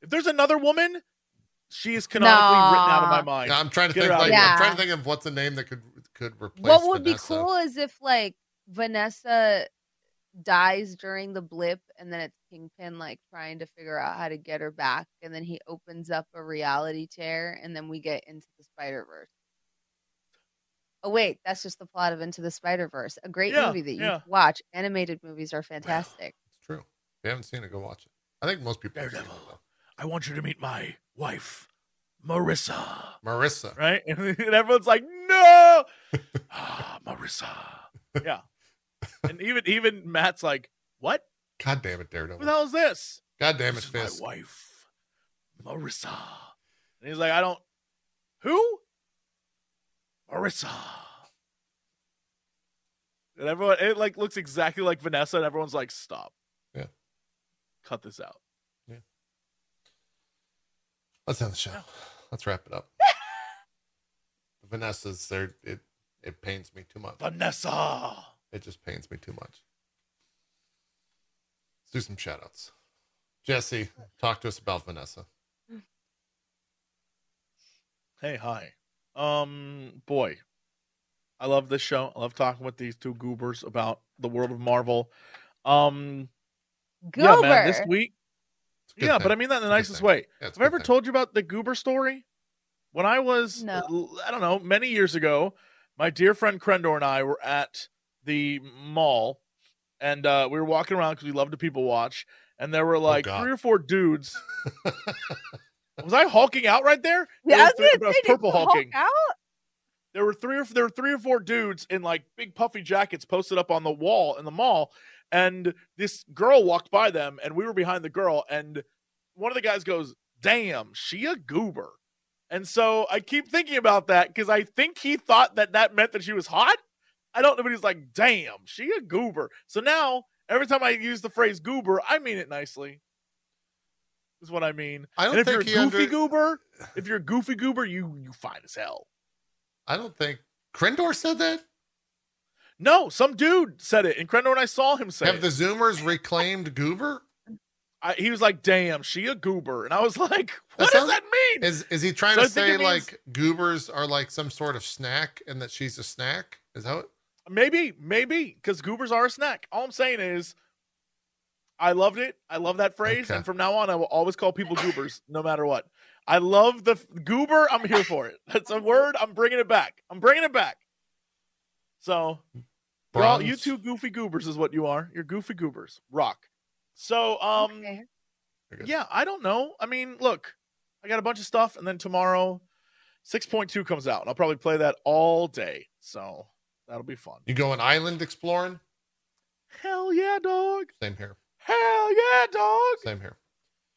Speaker 3: If there's another woman, she is canonically written out of my mind.
Speaker 1: Yeah, I'm trying to
Speaker 3: Get
Speaker 1: think like
Speaker 3: of.
Speaker 1: I'm trying to think of what's a name that could could replace
Speaker 2: what would
Speaker 1: Vanessa.
Speaker 2: be cool is if like Vanessa dies during the blip and then it's Kingpin like trying to figure out how to get her back and then he opens up a reality chair and then we get into the Spider Verse. Oh wait, that's just the plot of Into the Spider Verse. A great
Speaker 3: Yeah,
Speaker 2: movie that you
Speaker 3: yeah.
Speaker 2: should watch. Animated movies are fantastic.
Speaker 1: It's true. If you haven't seen it, go watch it. I think most people have seen it
Speaker 3: Daredevil.
Speaker 1: though.
Speaker 3: I want you to meet my wife, Marissa.
Speaker 1: Marissa.
Speaker 3: Right? (laughs) And everyone's like, no. (laughs) ah, Marissa. (laughs) Yeah. And even even Matt's like, what?
Speaker 1: God damn it, Daredevil.
Speaker 3: What the hell is this?
Speaker 1: God damn it,
Speaker 3: this is
Speaker 1: Fisk.
Speaker 3: my wife, Marissa. And he's like, I don't. Who? Marissa. And everyone, it like looks exactly like Vanessa, and everyone's like, stop.
Speaker 1: Yeah.
Speaker 3: Cut this out. Yeah.
Speaker 1: Let's end the show.
Speaker 3: Yeah.
Speaker 1: Let's wrap it up. (laughs) Vanessa's there. It it pains me too much.
Speaker 3: Vanessa.
Speaker 1: It just pains me too much. Let's do some shout outs. Jesse, talk to us about Vanessa.
Speaker 3: Hey, hi. Um, boy, I love this show. I love talking with these two goobers about the world of Marvel. Um, yeah,
Speaker 2: Goober.
Speaker 3: man, this week.
Speaker 1: It's a good
Speaker 3: Yeah,
Speaker 1: thing.
Speaker 3: but I mean that in the
Speaker 1: good
Speaker 3: nicest
Speaker 1: thing.
Speaker 3: way.
Speaker 1: Yeah,
Speaker 3: Have I ever
Speaker 1: thing.
Speaker 3: told you about the goober story? When I was,
Speaker 2: No.
Speaker 3: l- I don't know, many years ago, my dear friend Krendor and I were at the mall, and uh, we were walking around because we love to people watch, and there were like
Speaker 1: Oh, God.
Speaker 3: three or four dudes. (laughs) was I hulking out right there?
Speaker 2: yeah, was
Speaker 3: was three- I was purple hulking.
Speaker 2: out?
Speaker 3: there were three or there were three or four dudes in like big puffy jackets posted up on the wall in the mall and this girl walked by them and we were behind the girl and one of the guys goes damn she a goober and so i keep thinking about that because i think he thought that that meant that she was hot i don't know but he's like damn she a goober so now every time i use the phrase goober i mean it nicely is what i mean
Speaker 1: I don't
Speaker 3: and if
Speaker 1: think
Speaker 3: you're a goofy
Speaker 1: under-
Speaker 3: goober if you're a goofy goober you you fine as hell
Speaker 1: I don't think Krendor said that.
Speaker 3: No, some dude said it, and Krendor and I saw him say
Speaker 1: Have
Speaker 3: it.
Speaker 1: the Zoomers reclaimed Goober?
Speaker 3: I, he was like, "Damn, she a goober," and I was (laughs) like, "What
Speaker 1: sounds-
Speaker 3: does that mean?"
Speaker 1: Is is he trying
Speaker 3: So
Speaker 1: to say
Speaker 3: means-
Speaker 1: like goobers are like some sort of snack and that she's a snack? Is that what?
Speaker 3: maybe, maybe because goobers are a snack. All I'm saying is, I loved it. I love that phrase,
Speaker 1: Okay.
Speaker 3: and from now on, I will always call people goobers, no matter what. I love the f- goober. I'm here for it. (laughs) That's a word. I'm bringing it back. I'm bringing it back. So, you're all, you two goofy goobers is what you are. You're goofy goobers. Rock. So, um,
Speaker 2: Okay.
Speaker 3: Yeah, I don't know. I mean, look, I got a bunch of stuff, and then tomorrow, six point two comes out, and I'll probably play that all day. So that'll be fun.
Speaker 1: You going island exploring?
Speaker 3: Hell yeah, dog!
Speaker 1: Same here.
Speaker 3: Hell yeah, dog!
Speaker 1: Same here.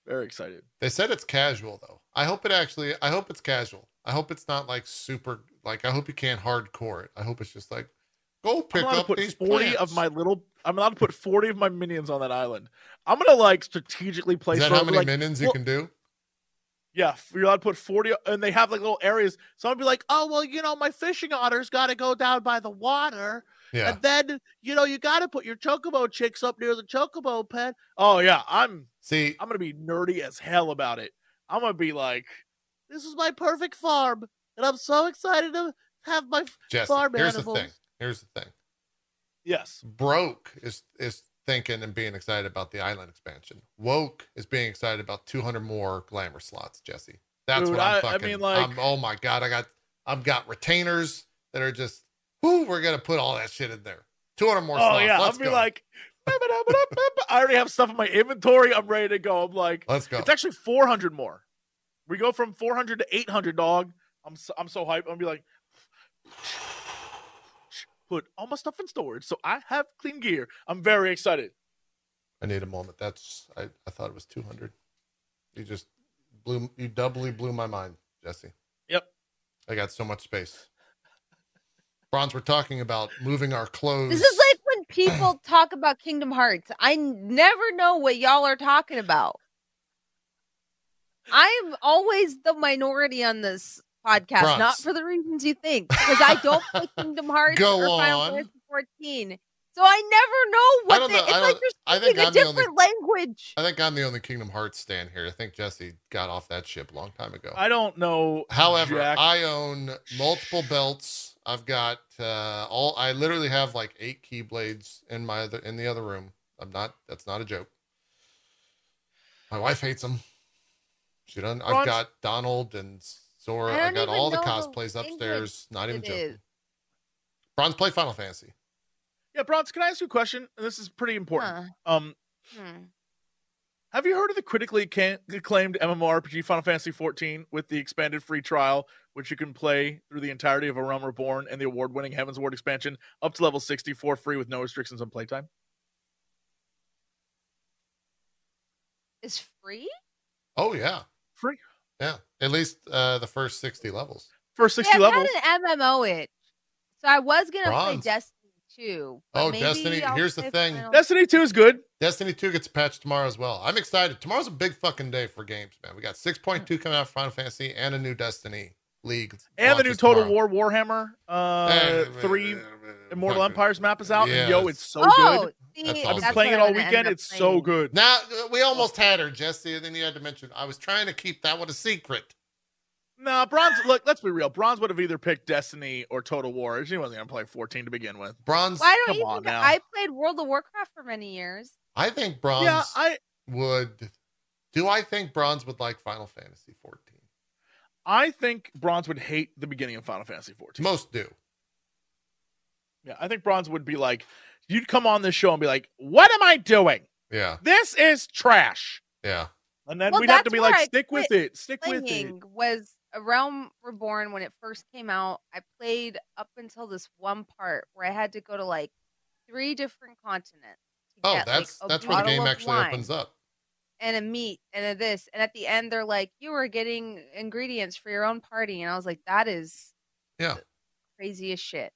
Speaker 3: Very excited.
Speaker 1: They said it's casual though. I hope it actually. I hope it's casual. I hope it's not like super. Like I hope you can't hardcore it. I hope it's just like go pick
Speaker 3: I'm allowed to
Speaker 1: up
Speaker 3: put
Speaker 1: these
Speaker 3: forty
Speaker 1: plants.
Speaker 3: of my little. I'm allowed to put forty of my minions on that island. I'm gonna like strategically place.
Speaker 1: Is that
Speaker 3: them,
Speaker 1: how many
Speaker 3: like,
Speaker 1: minions you
Speaker 3: well,
Speaker 1: can do?
Speaker 3: Yeah, you're allowed to put 40, and they have like little areas. So I'd be like, oh, well, you know, my fishing otter's got to go down by the water.
Speaker 1: Yeah.
Speaker 3: And then, you know, you got to put your chocobo chicks up near the chocobo pen. Oh, yeah. I'm,
Speaker 1: See,
Speaker 3: I'm going to be nerdy as hell about it. I'm going to be like, this is my perfect farm. And I'm so excited to have my. f-"
Speaker 1: Jesse.
Speaker 3: farm
Speaker 1: Here's the thing. Here's the thing.
Speaker 3: Yes.
Speaker 1: Broke is is thinking and being excited about the island expansion. Woke is being excited about 200 more glamour slots. Jesse, that's
Speaker 3: Dude,
Speaker 1: what I'm
Speaker 3: I- I mean, like-
Speaker 1: I'm, oh my god, I got I've got retainers that are just. Whoo, we're gonna put all that shit in there. 200 more
Speaker 3: Oh,
Speaker 1: slots.
Speaker 3: yeah. I'll
Speaker 1: Let's
Speaker 3: be
Speaker 1: go.
Speaker 3: like, I already have stuff in my inventory. I'm ready to go. I'm like,
Speaker 1: Let's go.
Speaker 3: It's actually 400 more. We go from 400 to 800, dog. I'm so, I'm so hyped. I'm gonna be like, put all my stuff in storage so I have clean gear. I'm very excited.
Speaker 1: I need a moment. That's I, I thought it was 200. You just blew you doubly blew my mind, Jesse.
Speaker 3: Yep.
Speaker 1: I got so much space. Bronze, we're talking about moving our clothes.
Speaker 2: This is like when people (clears throat) talk about Kingdom Hearts. I never know what y'all are talking about. I am always the minority on this podcast,
Speaker 1: Bronze.
Speaker 2: not for the reasons you think, because I don't play (laughs) Kingdom Hearts
Speaker 1: Go
Speaker 2: or Final. Fantasy 14. So I never know what they,
Speaker 1: know-
Speaker 2: it's like you're
Speaker 1: I think
Speaker 2: speaking a
Speaker 1: I'm the only-
Speaker 2: different language.
Speaker 1: I think I'm the only Kingdom Hearts stand here. I think Jesse got off that ship a long time ago.
Speaker 3: I don't know.
Speaker 1: However,
Speaker 3: Jack.
Speaker 1: I own multiple belts. I've got uh, all. I literally have like eight keyblades in my other in the other room. I'm not. That's not a joke. My wife hates them. She doesn't. I've got Donald and Sora.
Speaker 2: I
Speaker 1: I, got all the cosplays
Speaker 2: language
Speaker 1: upstairs. Not even
Speaker 2: it
Speaker 1: joking.
Speaker 2: is.
Speaker 1: Bronze play Final Fantasy.
Speaker 3: yeah, Bronze, can I ask you a question? This is pretty important.
Speaker 2: Huh.
Speaker 3: Um,
Speaker 2: Hmm.
Speaker 3: Have you heard of the critically acclaimed MMORPG Final Fantasy XIV with the expanded free trial, which you can play through the entirety of A Realm Reborn and the award-winning Heavensward expansion up to level 64 free with no restrictions on playtime?
Speaker 2: Is free?
Speaker 1: Oh yeah,
Speaker 3: Free.
Speaker 1: yeah. At least uh, the first sixty levels.
Speaker 3: First 60
Speaker 2: yeah, I've
Speaker 3: levels.
Speaker 2: had an MMO itch. So I was gonna play Destiny 2.
Speaker 1: Oh,
Speaker 2: maybe
Speaker 1: Destiny-
Speaker 2: I'll
Speaker 1: here's the
Speaker 2: play
Speaker 1: thing.
Speaker 2: Final-
Speaker 3: Destiny 2 is good.
Speaker 1: Destiny 2 gets patched tomorrow as well. I'm excited. Tomorrow's a big fucking day for games, man. We got 6.2 coming out for Final Fantasy and a new Destiny League.
Speaker 3: And the new Total
Speaker 1: tomorrow.
Speaker 3: War Warhammer uh,
Speaker 1: Eh,
Speaker 3: 3
Speaker 1: eh,
Speaker 3: Immortal
Speaker 1: fucking-
Speaker 3: Empires map is out.
Speaker 1: Yeah,
Speaker 3: and yo,
Speaker 1: it's-
Speaker 3: it's so
Speaker 2: oh,
Speaker 3: good.
Speaker 2: see,
Speaker 3: I've been
Speaker 2: that's
Speaker 3: playing it all weekend.
Speaker 2: end up
Speaker 3: It's so good.
Speaker 1: Now we almost had her, Jesse, and then you had to mention I was trying to keep that one a secret.
Speaker 3: Nah, Bronze, look, let's be real. Bronze would have either picked Destiny or Total War. She wasn't going to play 14 to begin with.
Speaker 1: Bronze.
Speaker 2: Why don't
Speaker 3: Come
Speaker 2: you
Speaker 3: on
Speaker 2: think
Speaker 3: now.
Speaker 2: I played World of Warcraft for many years?
Speaker 1: I think Bronze
Speaker 3: Yeah, I
Speaker 1: would. Do I think Bronze would like Final Fantasy 14?
Speaker 3: I think Bronze would hate the beginning of Final Fantasy 14.
Speaker 1: Most do.
Speaker 3: Yeah, I think Bronze would be like, you'd come on this show and be like, what am I doing?
Speaker 1: Yeah,
Speaker 3: This is trash.
Speaker 1: yeah.
Speaker 3: And then
Speaker 2: Well,
Speaker 3: we'd have to be like,
Speaker 2: I
Speaker 3: stick with it, stick with it.
Speaker 2: Was A Realm Reborn when it first came out. I played up until this one part where I had to go to like three different continents. to
Speaker 1: Oh,
Speaker 2: get,
Speaker 1: that's
Speaker 2: a
Speaker 1: that's where the game actually opens up.
Speaker 2: And a meat and a this. And at the end, they're like, you are getting ingredients for your own party. And I was like, that is
Speaker 1: Yeah.
Speaker 2: crazy as shit.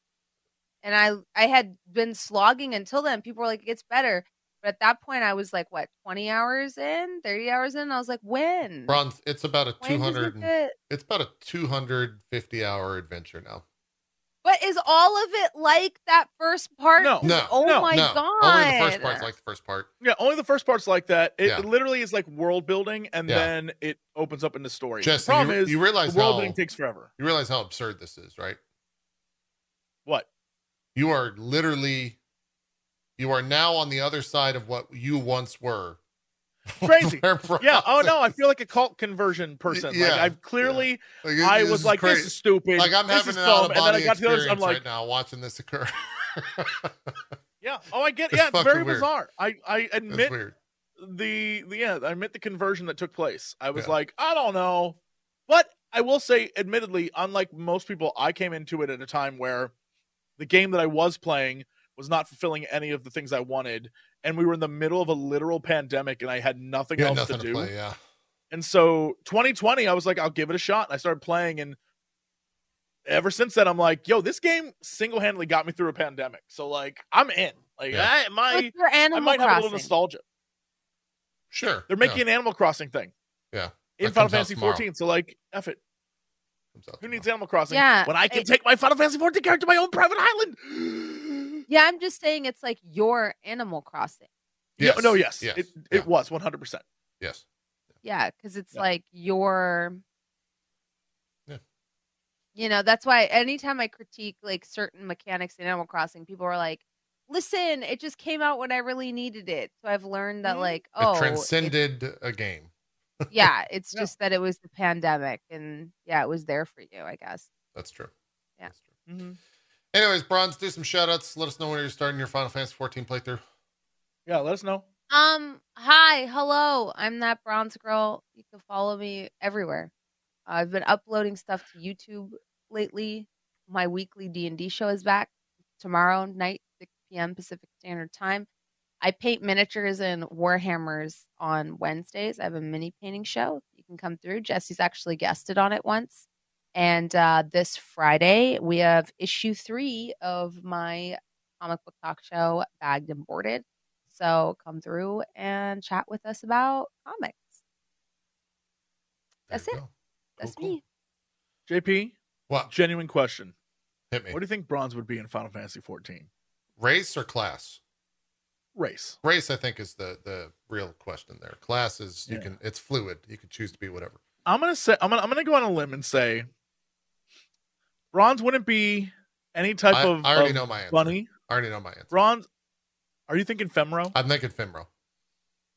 Speaker 2: And I I had been slogging until then. People were like, it gets better. But at that point, I was like, what, 20 hours in, 30 hours in? I was like, when?
Speaker 1: Bronze. It's about a
Speaker 2: When does it
Speaker 1: 200. It's about a 250 hour adventure now.
Speaker 2: But is all of it like that first part?
Speaker 3: No.
Speaker 1: No,
Speaker 2: Oh
Speaker 3: no,
Speaker 2: my
Speaker 1: no,
Speaker 2: god!
Speaker 1: only the first part's like the first part.
Speaker 3: Yeah, only the first part's like that. It,
Speaker 1: Yeah.
Speaker 3: it literally is like world building, and
Speaker 1: Yeah.
Speaker 3: then it opens up into story.
Speaker 1: Jesse,
Speaker 3: the problem
Speaker 1: you,
Speaker 3: is
Speaker 1: you realize
Speaker 3: the world
Speaker 1: how
Speaker 3: building takes forever.
Speaker 1: you realize how absurd this is, right?
Speaker 3: What?
Speaker 1: You are literally, you are now on the other side of what you once were.
Speaker 3: Crazy. (laughs) Yeah. Oh no, I feel like a cult conversion person. Like
Speaker 1: Yeah,
Speaker 3: I've clearly,
Speaker 1: Like, it-
Speaker 3: I was like,
Speaker 1: crazy.
Speaker 3: this is stupid.
Speaker 1: like I'm
Speaker 3: this
Speaker 1: having an out of
Speaker 3: And then I
Speaker 1: body
Speaker 3: got to the others.
Speaker 1: experience
Speaker 3: I'm like,
Speaker 1: right now watching this occur. (laughs)
Speaker 3: yeah. Oh, I get.
Speaker 1: It's
Speaker 3: Yeah, it's very
Speaker 1: weird.
Speaker 3: bizarre. I I admit the, the yeah, I admit the conversion that took place. I was
Speaker 1: Yeah.
Speaker 3: like, I don't know. But I will say, admittedly, unlike most people, I came into it at a time where the game that I was playing was not fulfilling any of the things I wanted. And we were in the middle of a literal pandemic and I had nothing
Speaker 1: You had
Speaker 3: else
Speaker 1: nothing
Speaker 3: to
Speaker 1: to
Speaker 3: do.
Speaker 1: play. Yeah.
Speaker 3: And so 2020, I was like, I'll give it a shot. And I started playing. And ever since then, I'm like, yo, this game single handedly got me through a pandemic. So, like, I'm in. Like,
Speaker 1: Yeah.
Speaker 3: I,
Speaker 2: What's
Speaker 3: my,
Speaker 2: your
Speaker 3: I
Speaker 2: Animal
Speaker 3: might have a little nostalgia.
Speaker 1: Sure.
Speaker 3: They're making
Speaker 1: yeah.
Speaker 3: an Animal Crossing thing
Speaker 1: Yeah.
Speaker 3: in Final Fantasy
Speaker 1: tomorrow.
Speaker 3: 14. So, like, F it.
Speaker 1: Comes out
Speaker 3: Who needs. Animal Crossing
Speaker 2: Yeah,
Speaker 3: when I can
Speaker 2: it-
Speaker 3: take my Final Fantasy 14 character to my own private island?
Speaker 2: Yeah, I'm just saying it's like your Animal Crossing.
Speaker 3: Yeah, no, yes,
Speaker 1: Yes.
Speaker 3: it
Speaker 1: Yeah.
Speaker 3: was 100. percent
Speaker 1: Yes.
Speaker 2: Yeah, because it's
Speaker 3: Yeah.
Speaker 2: like your.
Speaker 1: Yeah.
Speaker 2: You know, that's why anytime I critique like certain mechanics in Animal Crossing, people are like, "Listen, it just came out when I really needed it." So I've learned that
Speaker 3: Mhm.
Speaker 2: like, oh,
Speaker 1: it
Speaker 2: it-
Speaker 1: transcended a game. (laughs)
Speaker 2: yeah, it's
Speaker 3: Yeah.
Speaker 2: just that it was the pandemic, and yeah, it was there for you, I guess.
Speaker 1: That's true.
Speaker 2: Yeah.
Speaker 1: That's true. Anyways, Bronze, do some shout outs. Let us know when you're starting your Final Fantasy 14 playthrough.
Speaker 3: Yeah, let us know.
Speaker 2: Um, hi, hello. I'm that bronze girl. You can follow me everywhere. I've been uploading stuff to YouTube lately. My weekly D&D show is back tomorrow night, 6 p.m. Pacific Standard Time. I paint miniatures and warhammers on Wednesdays. I have a mini painting show. You can come through. Jesse's actually guested on it once. And uh, this Friday, we have issue three of my comic book talk show, Bagged and Boarded. So come through and chat with us about comics.
Speaker 1: There
Speaker 2: That's it.
Speaker 1: go.
Speaker 2: That's
Speaker 1: Cool, cool.
Speaker 2: me.
Speaker 3: JP,
Speaker 1: What?
Speaker 3: genuine question.
Speaker 1: Hit me.
Speaker 3: What do you think bronze would be in Final Fantasy 14?
Speaker 1: Race or class?
Speaker 3: Race.
Speaker 1: Race, I think, is the the real question there. Class is you
Speaker 3: Yeah.
Speaker 1: can it's fluid. You can choose to be whatever.
Speaker 3: I'm gonna say I'm gonna I'm gonna go on a limb and say bronze wouldn't be any type
Speaker 1: I,
Speaker 3: of,
Speaker 1: I already
Speaker 3: of
Speaker 1: know my answer.
Speaker 3: bunny.
Speaker 1: I already know my answer.
Speaker 3: Bronze. Are you thinking Femro?
Speaker 1: I'm thinking femro.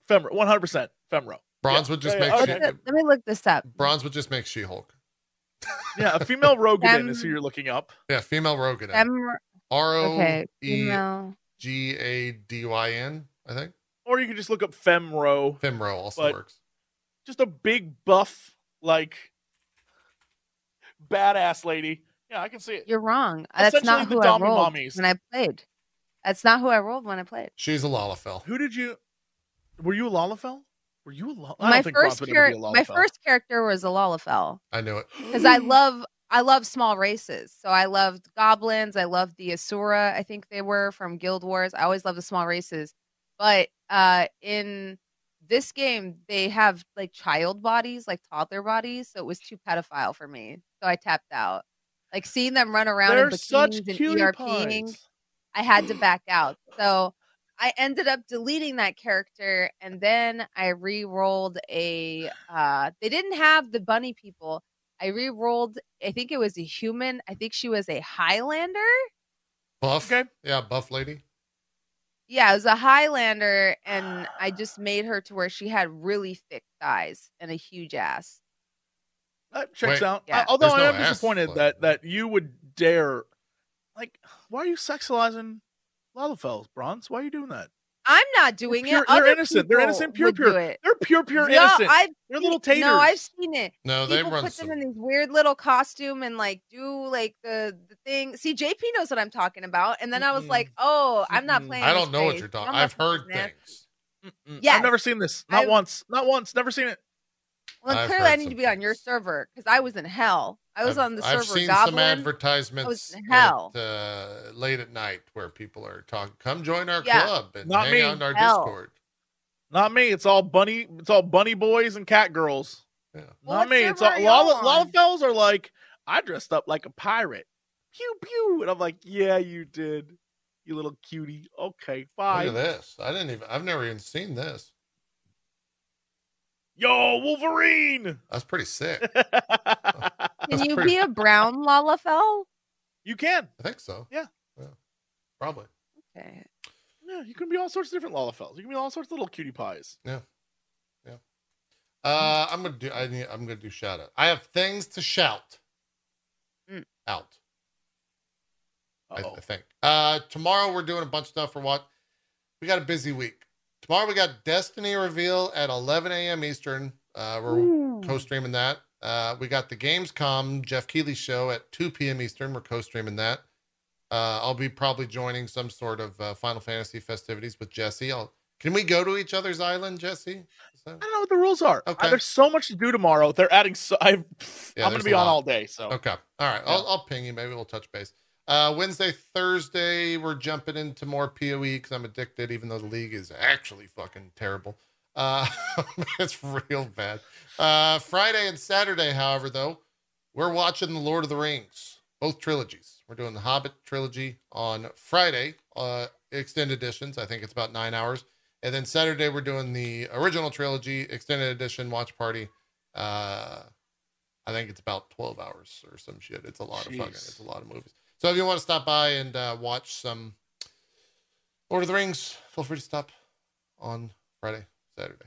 Speaker 3: Femro, 100 percent Femro.
Speaker 1: Bronze
Speaker 3: Yeah.
Speaker 1: would just
Speaker 3: Yeah,
Speaker 1: make
Speaker 3: yeah,
Speaker 1: she,
Speaker 3: okay.
Speaker 2: Let, me, let me look this up.
Speaker 1: Bronze would just make She Hulk. (laughs)
Speaker 3: Yeah, a female Rogan is who you're looking up.
Speaker 1: Yeah, female Rogan.
Speaker 2: Fem-
Speaker 1: R O
Speaker 2: okay,
Speaker 1: E
Speaker 2: female.
Speaker 1: G A D Y N. I think
Speaker 3: Or you could just look up Femro.
Speaker 1: Femro also works.
Speaker 3: Just a big buff, like badass lady. Yeah, I can see it.
Speaker 2: You're wrong. That's not
Speaker 3: Essentially
Speaker 2: who
Speaker 3: the
Speaker 2: I
Speaker 3: Dami
Speaker 2: rolled
Speaker 3: mommies.
Speaker 2: when I played. That's not who I rolled when I played.
Speaker 1: She's a Lalafell.
Speaker 3: Who did you? Were you a Lalafell? Were you a Lalafell?
Speaker 2: My
Speaker 3: don't think Bronze
Speaker 2: first
Speaker 3: would
Speaker 2: char- my first character was a Lalafell
Speaker 1: I knew it. (gasps)
Speaker 2: because I love I love small races. So I loved goblins. I loved the Asura. I think they were from Guild Wars. I always loved the small races. But uh, in this game, they have like child bodies, like toddler bodies. So it was too pedophile for me. So I tapped out. Like seeing them run around
Speaker 3: They're
Speaker 2: in
Speaker 3: such
Speaker 2: bikinis and
Speaker 3: cutie
Speaker 2: ERPing.
Speaker 3: pies.
Speaker 2: I had to back out. So I ended up deleting that character and then I re-rolled a uh they didn't have the bunny people. I re-rolled I think it was a human. I think she was a Highlander.
Speaker 1: Buff.
Speaker 3: Okay.
Speaker 1: Yeah, buff lady.
Speaker 2: Yeah, it was a Highlander and I just made her to where she had really thick thighs and a huge ass.
Speaker 3: That checks
Speaker 1: Wait.
Speaker 3: out.
Speaker 2: Yeah.
Speaker 3: I- although
Speaker 1: There's
Speaker 3: I
Speaker 1: no
Speaker 3: am disappointed
Speaker 1: flag.
Speaker 3: that that you would dare. Like, why are you sexualizing Lalafels, Bronze? Why are you doing that?
Speaker 2: I'm not doing
Speaker 3: pure-
Speaker 2: it.
Speaker 3: they're
Speaker 2: Other
Speaker 3: innocent. They're innocent, pure, pure.
Speaker 2: it.
Speaker 3: They're pure, pure
Speaker 2: No,
Speaker 3: innocent.
Speaker 2: I've
Speaker 3: They're little
Speaker 2: seen-
Speaker 3: taters.
Speaker 2: No, I've seen it.
Speaker 1: No, they
Speaker 2: people
Speaker 1: run
Speaker 2: put
Speaker 1: some.
Speaker 2: them in these weird little costume and like do like the the thing. See, JP knows what I'm talking about, and then I was like, "Oh, I'm not playing."
Speaker 1: I don't know what you're talking. I've heard
Speaker 2: been
Speaker 1: things.
Speaker 2: Yes.
Speaker 3: I've never seen this. Not
Speaker 2: I've-
Speaker 3: once. Not once. Never seen it.
Speaker 2: Well,
Speaker 1: I've
Speaker 2: clearly, I need to be on your server because I was in hell. I was
Speaker 1: I've,
Speaker 2: on the server.
Speaker 1: I've
Speaker 2: server
Speaker 1: seen
Speaker 2: Goblin.
Speaker 1: some advertisements
Speaker 2: in hell.
Speaker 1: at, uh, late at night where people are talking. Come join our
Speaker 2: Yeah.
Speaker 1: club and
Speaker 3: Not
Speaker 1: hang
Speaker 3: me.
Speaker 1: out in our
Speaker 2: Hell.
Speaker 1: Discord.
Speaker 3: Not me. It's all bunny. It's all bunny boys and cat girls.
Speaker 1: Yeah.
Speaker 2: Well,
Speaker 3: Not
Speaker 2: what
Speaker 3: me. It's
Speaker 2: server
Speaker 3: all
Speaker 2: are y'all
Speaker 3: Lala,
Speaker 2: on?
Speaker 3: Lalafels are like I dressed up like a pirate. Pew pew, and I'm like, yeah, you did. You little cutie. Okay,
Speaker 1: Look
Speaker 3: fine.
Speaker 1: at this. I didn't even. I've never even seen this.
Speaker 3: Yo, Wolverine.
Speaker 1: That's pretty sick. (laughs)
Speaker 2: Can you
Speaker 1: pretty-
Speaker 2: be a brown Lalafell?
Speaker 3: you can.
Speaker 1: I think so.
Speaker 3: Yeah.
Speaker 1: Probably.
Speaker 2: Okay.
Speaker 3: Yeah, you can be all sorts of different Lalafels. You can be all sorts of little cutie pies. Yeah. Yeah.
Speaker 1: Uh, I'm gonna do. I need, I'm gonna do shout out. I have things to shout
Speaker 2: Mm.
Speaker 1: out. I, I think. Uh, tomorrow we're doing a bunch of stuff for what? We got a busy week. Tomorrow we got Destiny reveal at 11 a.m. Eastern. Uh, we're co-streaming that. Uh, we got the Gamescom Geoff Keighley show at 2 p.m. Eastern. We're co-streaming that. Uh, I'll be probably joining some sort of uh, Final Fantasy festivities with Jesse. I'll, can we go to each other's island, Jesse? That-
Speaker 3: I don't know what the rules are. Uh, there's so much to do tomorrow. They're adding. So I,
Speaker 1: Yeah,
Speaker 3: I'm gonna be on all day. So
Speaker 1: Okay. All right. I'll, I'll ping you. Maybe we'll touch base. Uh, Wednesday, Thursday, we're jumping into more PoE because I'm addicted, even though the league is actually fucking terrible. Uh, (laughs) it's real bad. Uh, Friday and Saturday, however, though, we're watching The Lord of the Rings, both trilogies. We're doing the Hobbit trilogy on Friday, uh, extended editions. I think it's about nine hours. And then Saturday, we're doing the original trilogy, extended edition watch party. Uh, I think it's about 12 hours or some shit. It's a lot of fucking, it's a lot of movies. So if you want to stop by and uh, watch some Lord of the Rings, feel free to stop on Friday, Saturday.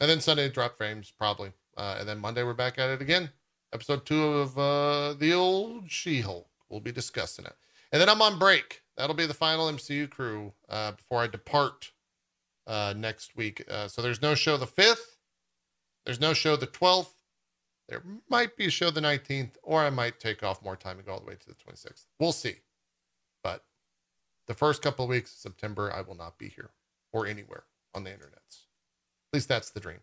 Speaker 1: And then Sunday, drop frames, probably. Uh, and then Monday, we're back at it again. Episode two of uh, The Old She Hulk. We'll be discussing it. And then I'm on break. That'll be the final MCU crew uh, before I depart uh, next week. Uh, so there's no show the 5th. There's no show the 12th. There might be a show the 19th, or I might take off more time and go all the way to the 26th. We'll see. But the first couple of weeks of September, I will not be here or anywhere on the internets. At least that's the dream.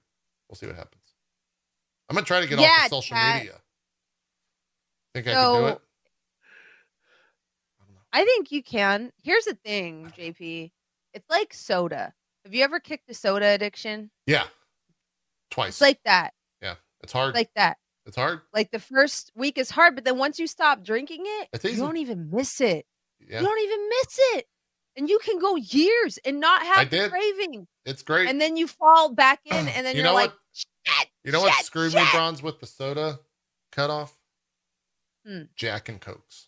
Speaker 1: We'll see what happens. I'm gonna try to get off
Speaker 2: Yeah,
Speaker 1: of social
Speaker 2: chat.
Speaker 1: media. Think I can do it? I don't know.
Speaker 2: I think you can. Here's the thing, JP. It's like soda. Have you ever kicked a soda addiction?
Speaker 1: Yeah, twice.
Speaker 2: It's like that.
Speaker 1: It's hard.
Speaker 2: Like that.
Speaker 1: it's hard.
Speaker 2: Like the first week is hard, but then once you stop drinking it, you don't even miss it.
Speaker 1: Yeah,
Speaker 2: You don't even miss it. And you can go years and not have the craving.
Speaker 1: it's great.
Speaker 2: And then you fall back in (clears throat) and then
Speaker 1: You
Speaker 2: you're
Speaker 1: know
Speaker 2: like,
Speaker 1: what?
Speaker 2: shit.
Speaker 1: You know what
Speaker 2: shit,
Speaker 1: me. Bronze, with the soda cutoff?
Speaker 2: Hmm.
Speaker 1: Jack and Cokes.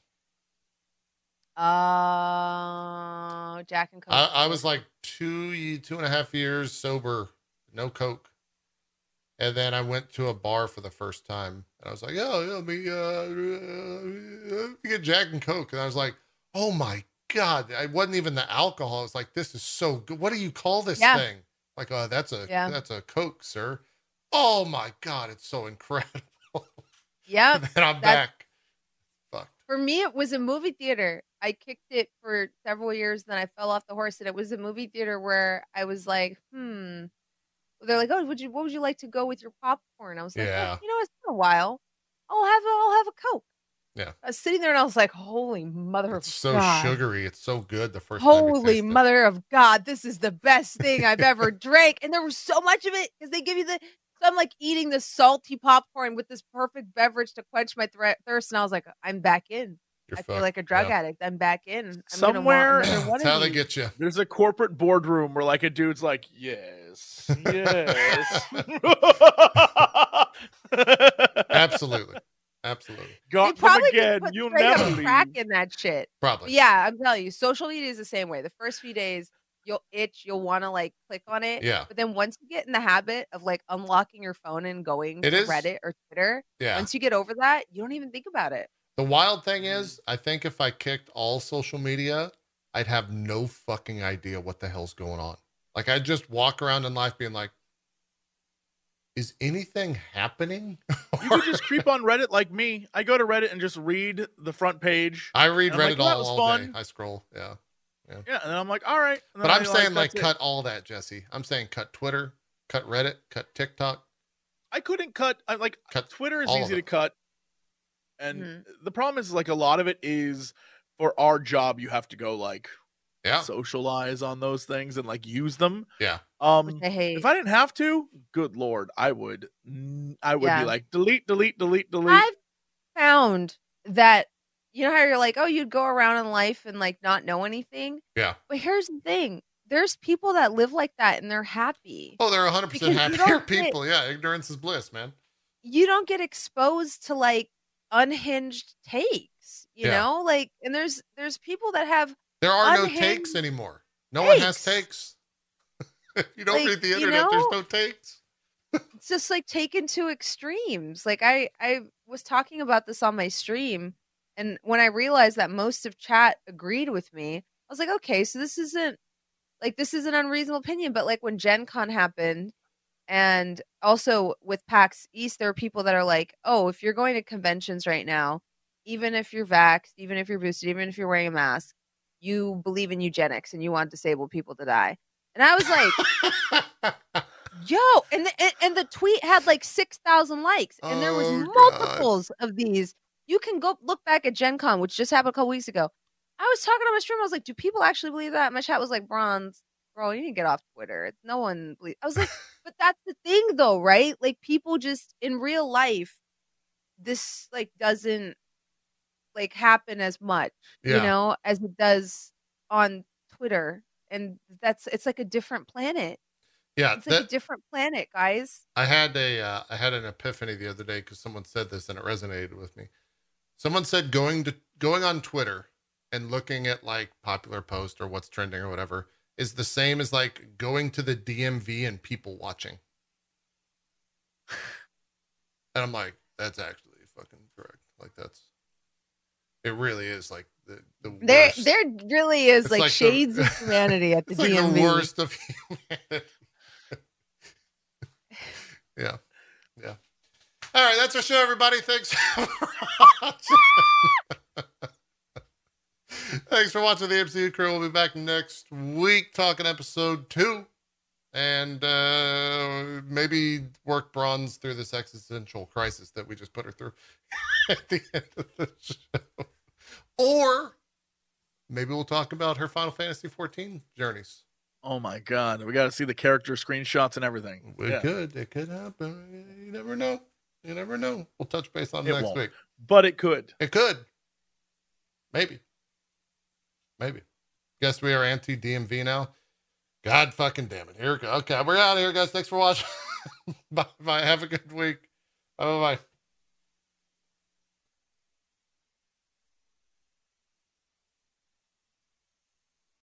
Speaker 2: Oh, Jack and Coke.
Speaker 1: I, I was like two, two and a half years sober, no Coke. And then I went to a bar for the first time and I was like, oh, let me, uh, uh, let me get Jack and Coke. And I was like, oh my God. I wasn't even the alcohol. I was like, this is so good. What do you call this
Speaker 2: Yeah.
Speaker 1: thing? Like, uh, that's a,
Speaker 2: Yeah.
Speaker 1: that's a Coke, sir. Oh my God. It's so incredible.
Speaker 2: yeah. (laughs)
Speaker 1: and then I'm
Speaker 2: That's-
Speaker 1: back. Fucked.
Speaker 2: For me, it was a movie theater. I kicked it for several years, then I fell off the horse, and it was a movie theater where I was like, hmm. They're like, oh, would you? What would you like to go with your popcorn? I was like,
Speaker 1: Yeah.
Speaker 2: "Oh, you know, it's been a while. I'll have a, I'll have a coke.
Speaker 1: Yeah.
Speaker 2: I was sitting there and I was like, holy mother
Speaker 1: It's
Speaker 2: of
Speaker 1: so
Speaker 2: God.
Speaker 1: sugary. It's so good the first time. you
Speaker 2: Holy
Speaker 1: taste it.
Speaker 2: mother of God, this is the best thing I've ever drank. And there was so much of it because they give you the. So I'm like eating this salty popcorn with this perfect beverage to quench my thre- thirst. And I was like, I'm back in.
Speaker 1: You're
Speaker 2: I feel like a drug
Speaker 1: Yeah.
Speaker 2: addict. I'm back in. I'm
Speaker 3: Somewhere-
Speaker 2: Gonna want another one
Speaker 1: That's how they get you.
Speaker 3: There's a corporate boardroom where like a dude's like, yes, yes. (laughs)
Speaker 1: Absolutely. Absolutely.
Speaker 2: They
Speaker 3: Got them
Speaker 2: probably
Speaker 3: again.
Speaker 2: put
Speaker 3: You'll
Speaker 2: straight up
Speaker 3: never
Speaker 2: crack in that shit.
Speaker 1: Probably.
Speaker 2: Yeah, I'm telling you, social media is the same way. The first few days, you'll itch, you'll want to like click on it.
Speaker 1: Yeah.
Speaker 2: But then once you get in the habit of like unlocking your phone and going
Speaker 1: It
Speaker 2: to
Speaker 1: is-
Speaker 2: Reddit or Twitter,
Speaker 1: Yeah.
Speaker 2: once you get over that, you don't even think about it.
Speaker 1: The wild thing mm-hmm. is, I think if I kicked all social media, I'd have no fucking idea what the hell's going on. Like I'd just walk around in life being like, is anything happening? (laughs)
Speaker 3: You could just creep on Reddit like me. I go to Reddit and just read the front page.
Speaker 1: I read
Speaker 3: And I'm like,
Speaker 1: Reddit
Speaker 3: "Well, that
Speaker 1: all,
Speaker 3: was
Speaker 1: all day. I scroll. Yeah.
Speaker 3: Yeah, yeah and then I'm like, all right. And
Speaker 1: But I'm
Speaker 3: I,
Speaker 1: saying like
Speaker 3: that's it.
Speaker 1: cut all that, Jesse. I'm saying cut Twitter, cut Reddit, cut TikTok,
Speaker 3: I couldn't cut. I like
Speaker 1: cut
Speaker 3: Twitter is easy to cut, and
Speaker 2: Mhm.
Speaker 3: the problem is like a lot of it is for our job. You have to go like
Speaker 1: Yeah.
Speaker 3: socialize on those things and like use them.
Speaker 1: Yeah.
Speaker 2: Which
Speaker 3: Um,
Speaker 2: I hate.
Speaker 3: if I didn't have to, good lord, I would. I would
Speaker 2: Yeah.
Speaker 3: be like delete, delete, delete, delete.
Speaker 2: I've found that you know how you're like, oh, you'd go around in life and like not know anything.
Speaker 1: Yeah.
Speaker 2: But here's the thing: there's people that live like that and they're happy.
Speaker 1: Oh, they're 100%
Speaker 2: Because you
Speaker 1: happier
Speaker 2: don't (laughs) get-
Speaker 1: people. Yeah. Ignorance is bliss, man.
Speaker 2: You don't get exposed to like unhinged takes, you
Speaker 1: Yeah.
Speaker 2: know, like, and there's there's people that have
Speaker 1: There are no takes anymore. No one has
Speaker 2: takes.
Speaker 1: takes. (laughs) if you don't
Speaker 2: Like,
Speaker 1: read the
Speaker 2: you
Speaker 1: internet,
Speaker 2: know?
Speaker 1: there's no takes.
Speaker 2: it's just like taken to extremes. Like I I was talking about this on my stream and when I realized that most of chat agreed with me, I was like, okay, so this isn't like this is an unreasonable opinion, but like when Gen Con happened, and also with PAX East, there are people that are like, oh, if you're going to conventions right now, even if you're vaxxed, even if you're boosted, even if you're wearing a mask, you believe in eugenics and you want disabled people to die. And I was like, (laughs) yo, and the, and, the tweet had like 6,000 likes and there was
Speaker 1: Oh, God.
Speaker 2: multiples of these. You can go look back at Gen Con, which just happened a couple weeks ago. I was talking on my stream. I was like, do people actually believe that? My chat was like, bronze, bro, you need to get off Twitter. No one believes. I was like, (laughs) but that's the thing though, right? Like people just in real life, this like doesn't like happen as much,
Speaker 1: Yeah.
Speaker 2: you know, as it does on Twitter. And that's it's like a different planet.
Speaker 1: yeah,
Speaker 2: It's like a different planet, guys.
Speaker 1: I had a uh, I had an epiphany the other day because someone said this and it resonated with me. Someone said going to going on Twitter and looking at like popular post or what's trending or whatever is the same as like going to the DMV and people watching. (laughs) And I'm like, that's actually fucking correct. Like that's it really is like the the
Speaker 2: There
Speaker 1: worst.
Speaker 2: there really is like,
Speaker 1: like the-
Speaker 2: shades of (laughs) humanity at the
Speaker 1: it's like
Speaker 2: DMV.
Speaker 1: the worst of humanity. (laughs) yeah. Yeah. All right, that's our show, everybody. Thanks (laughs) for watching. Thanks for watching the MCU crew. We'll be back next week talking episode two. And uh maybe work bronze through this existential crisis that we just put her through (laughs) at the end of the show. Or maybe we'll talk about her Final Fantasy 14 journeys.
Speaker 3: Oh my god, we got to see the character screenshots and everything.
Speaker 1: It
Speaker 3: Yeah.
Speaker 1: could. It could happen. You never know. You never know. We'll touch base on it
Speaker 3: It
Speaker 1: next
Speaker 3: won't.
Speaker 1: week.
Speaker 3: But it could.
Speaker 1: It could. Maybe. Maybe. Guess we are anti DMV now. God fucking damn it. Here we go. Okay, we're out of here, guys. Thanks for watching. (laughs) bye bye. Have a good week. Bye bye.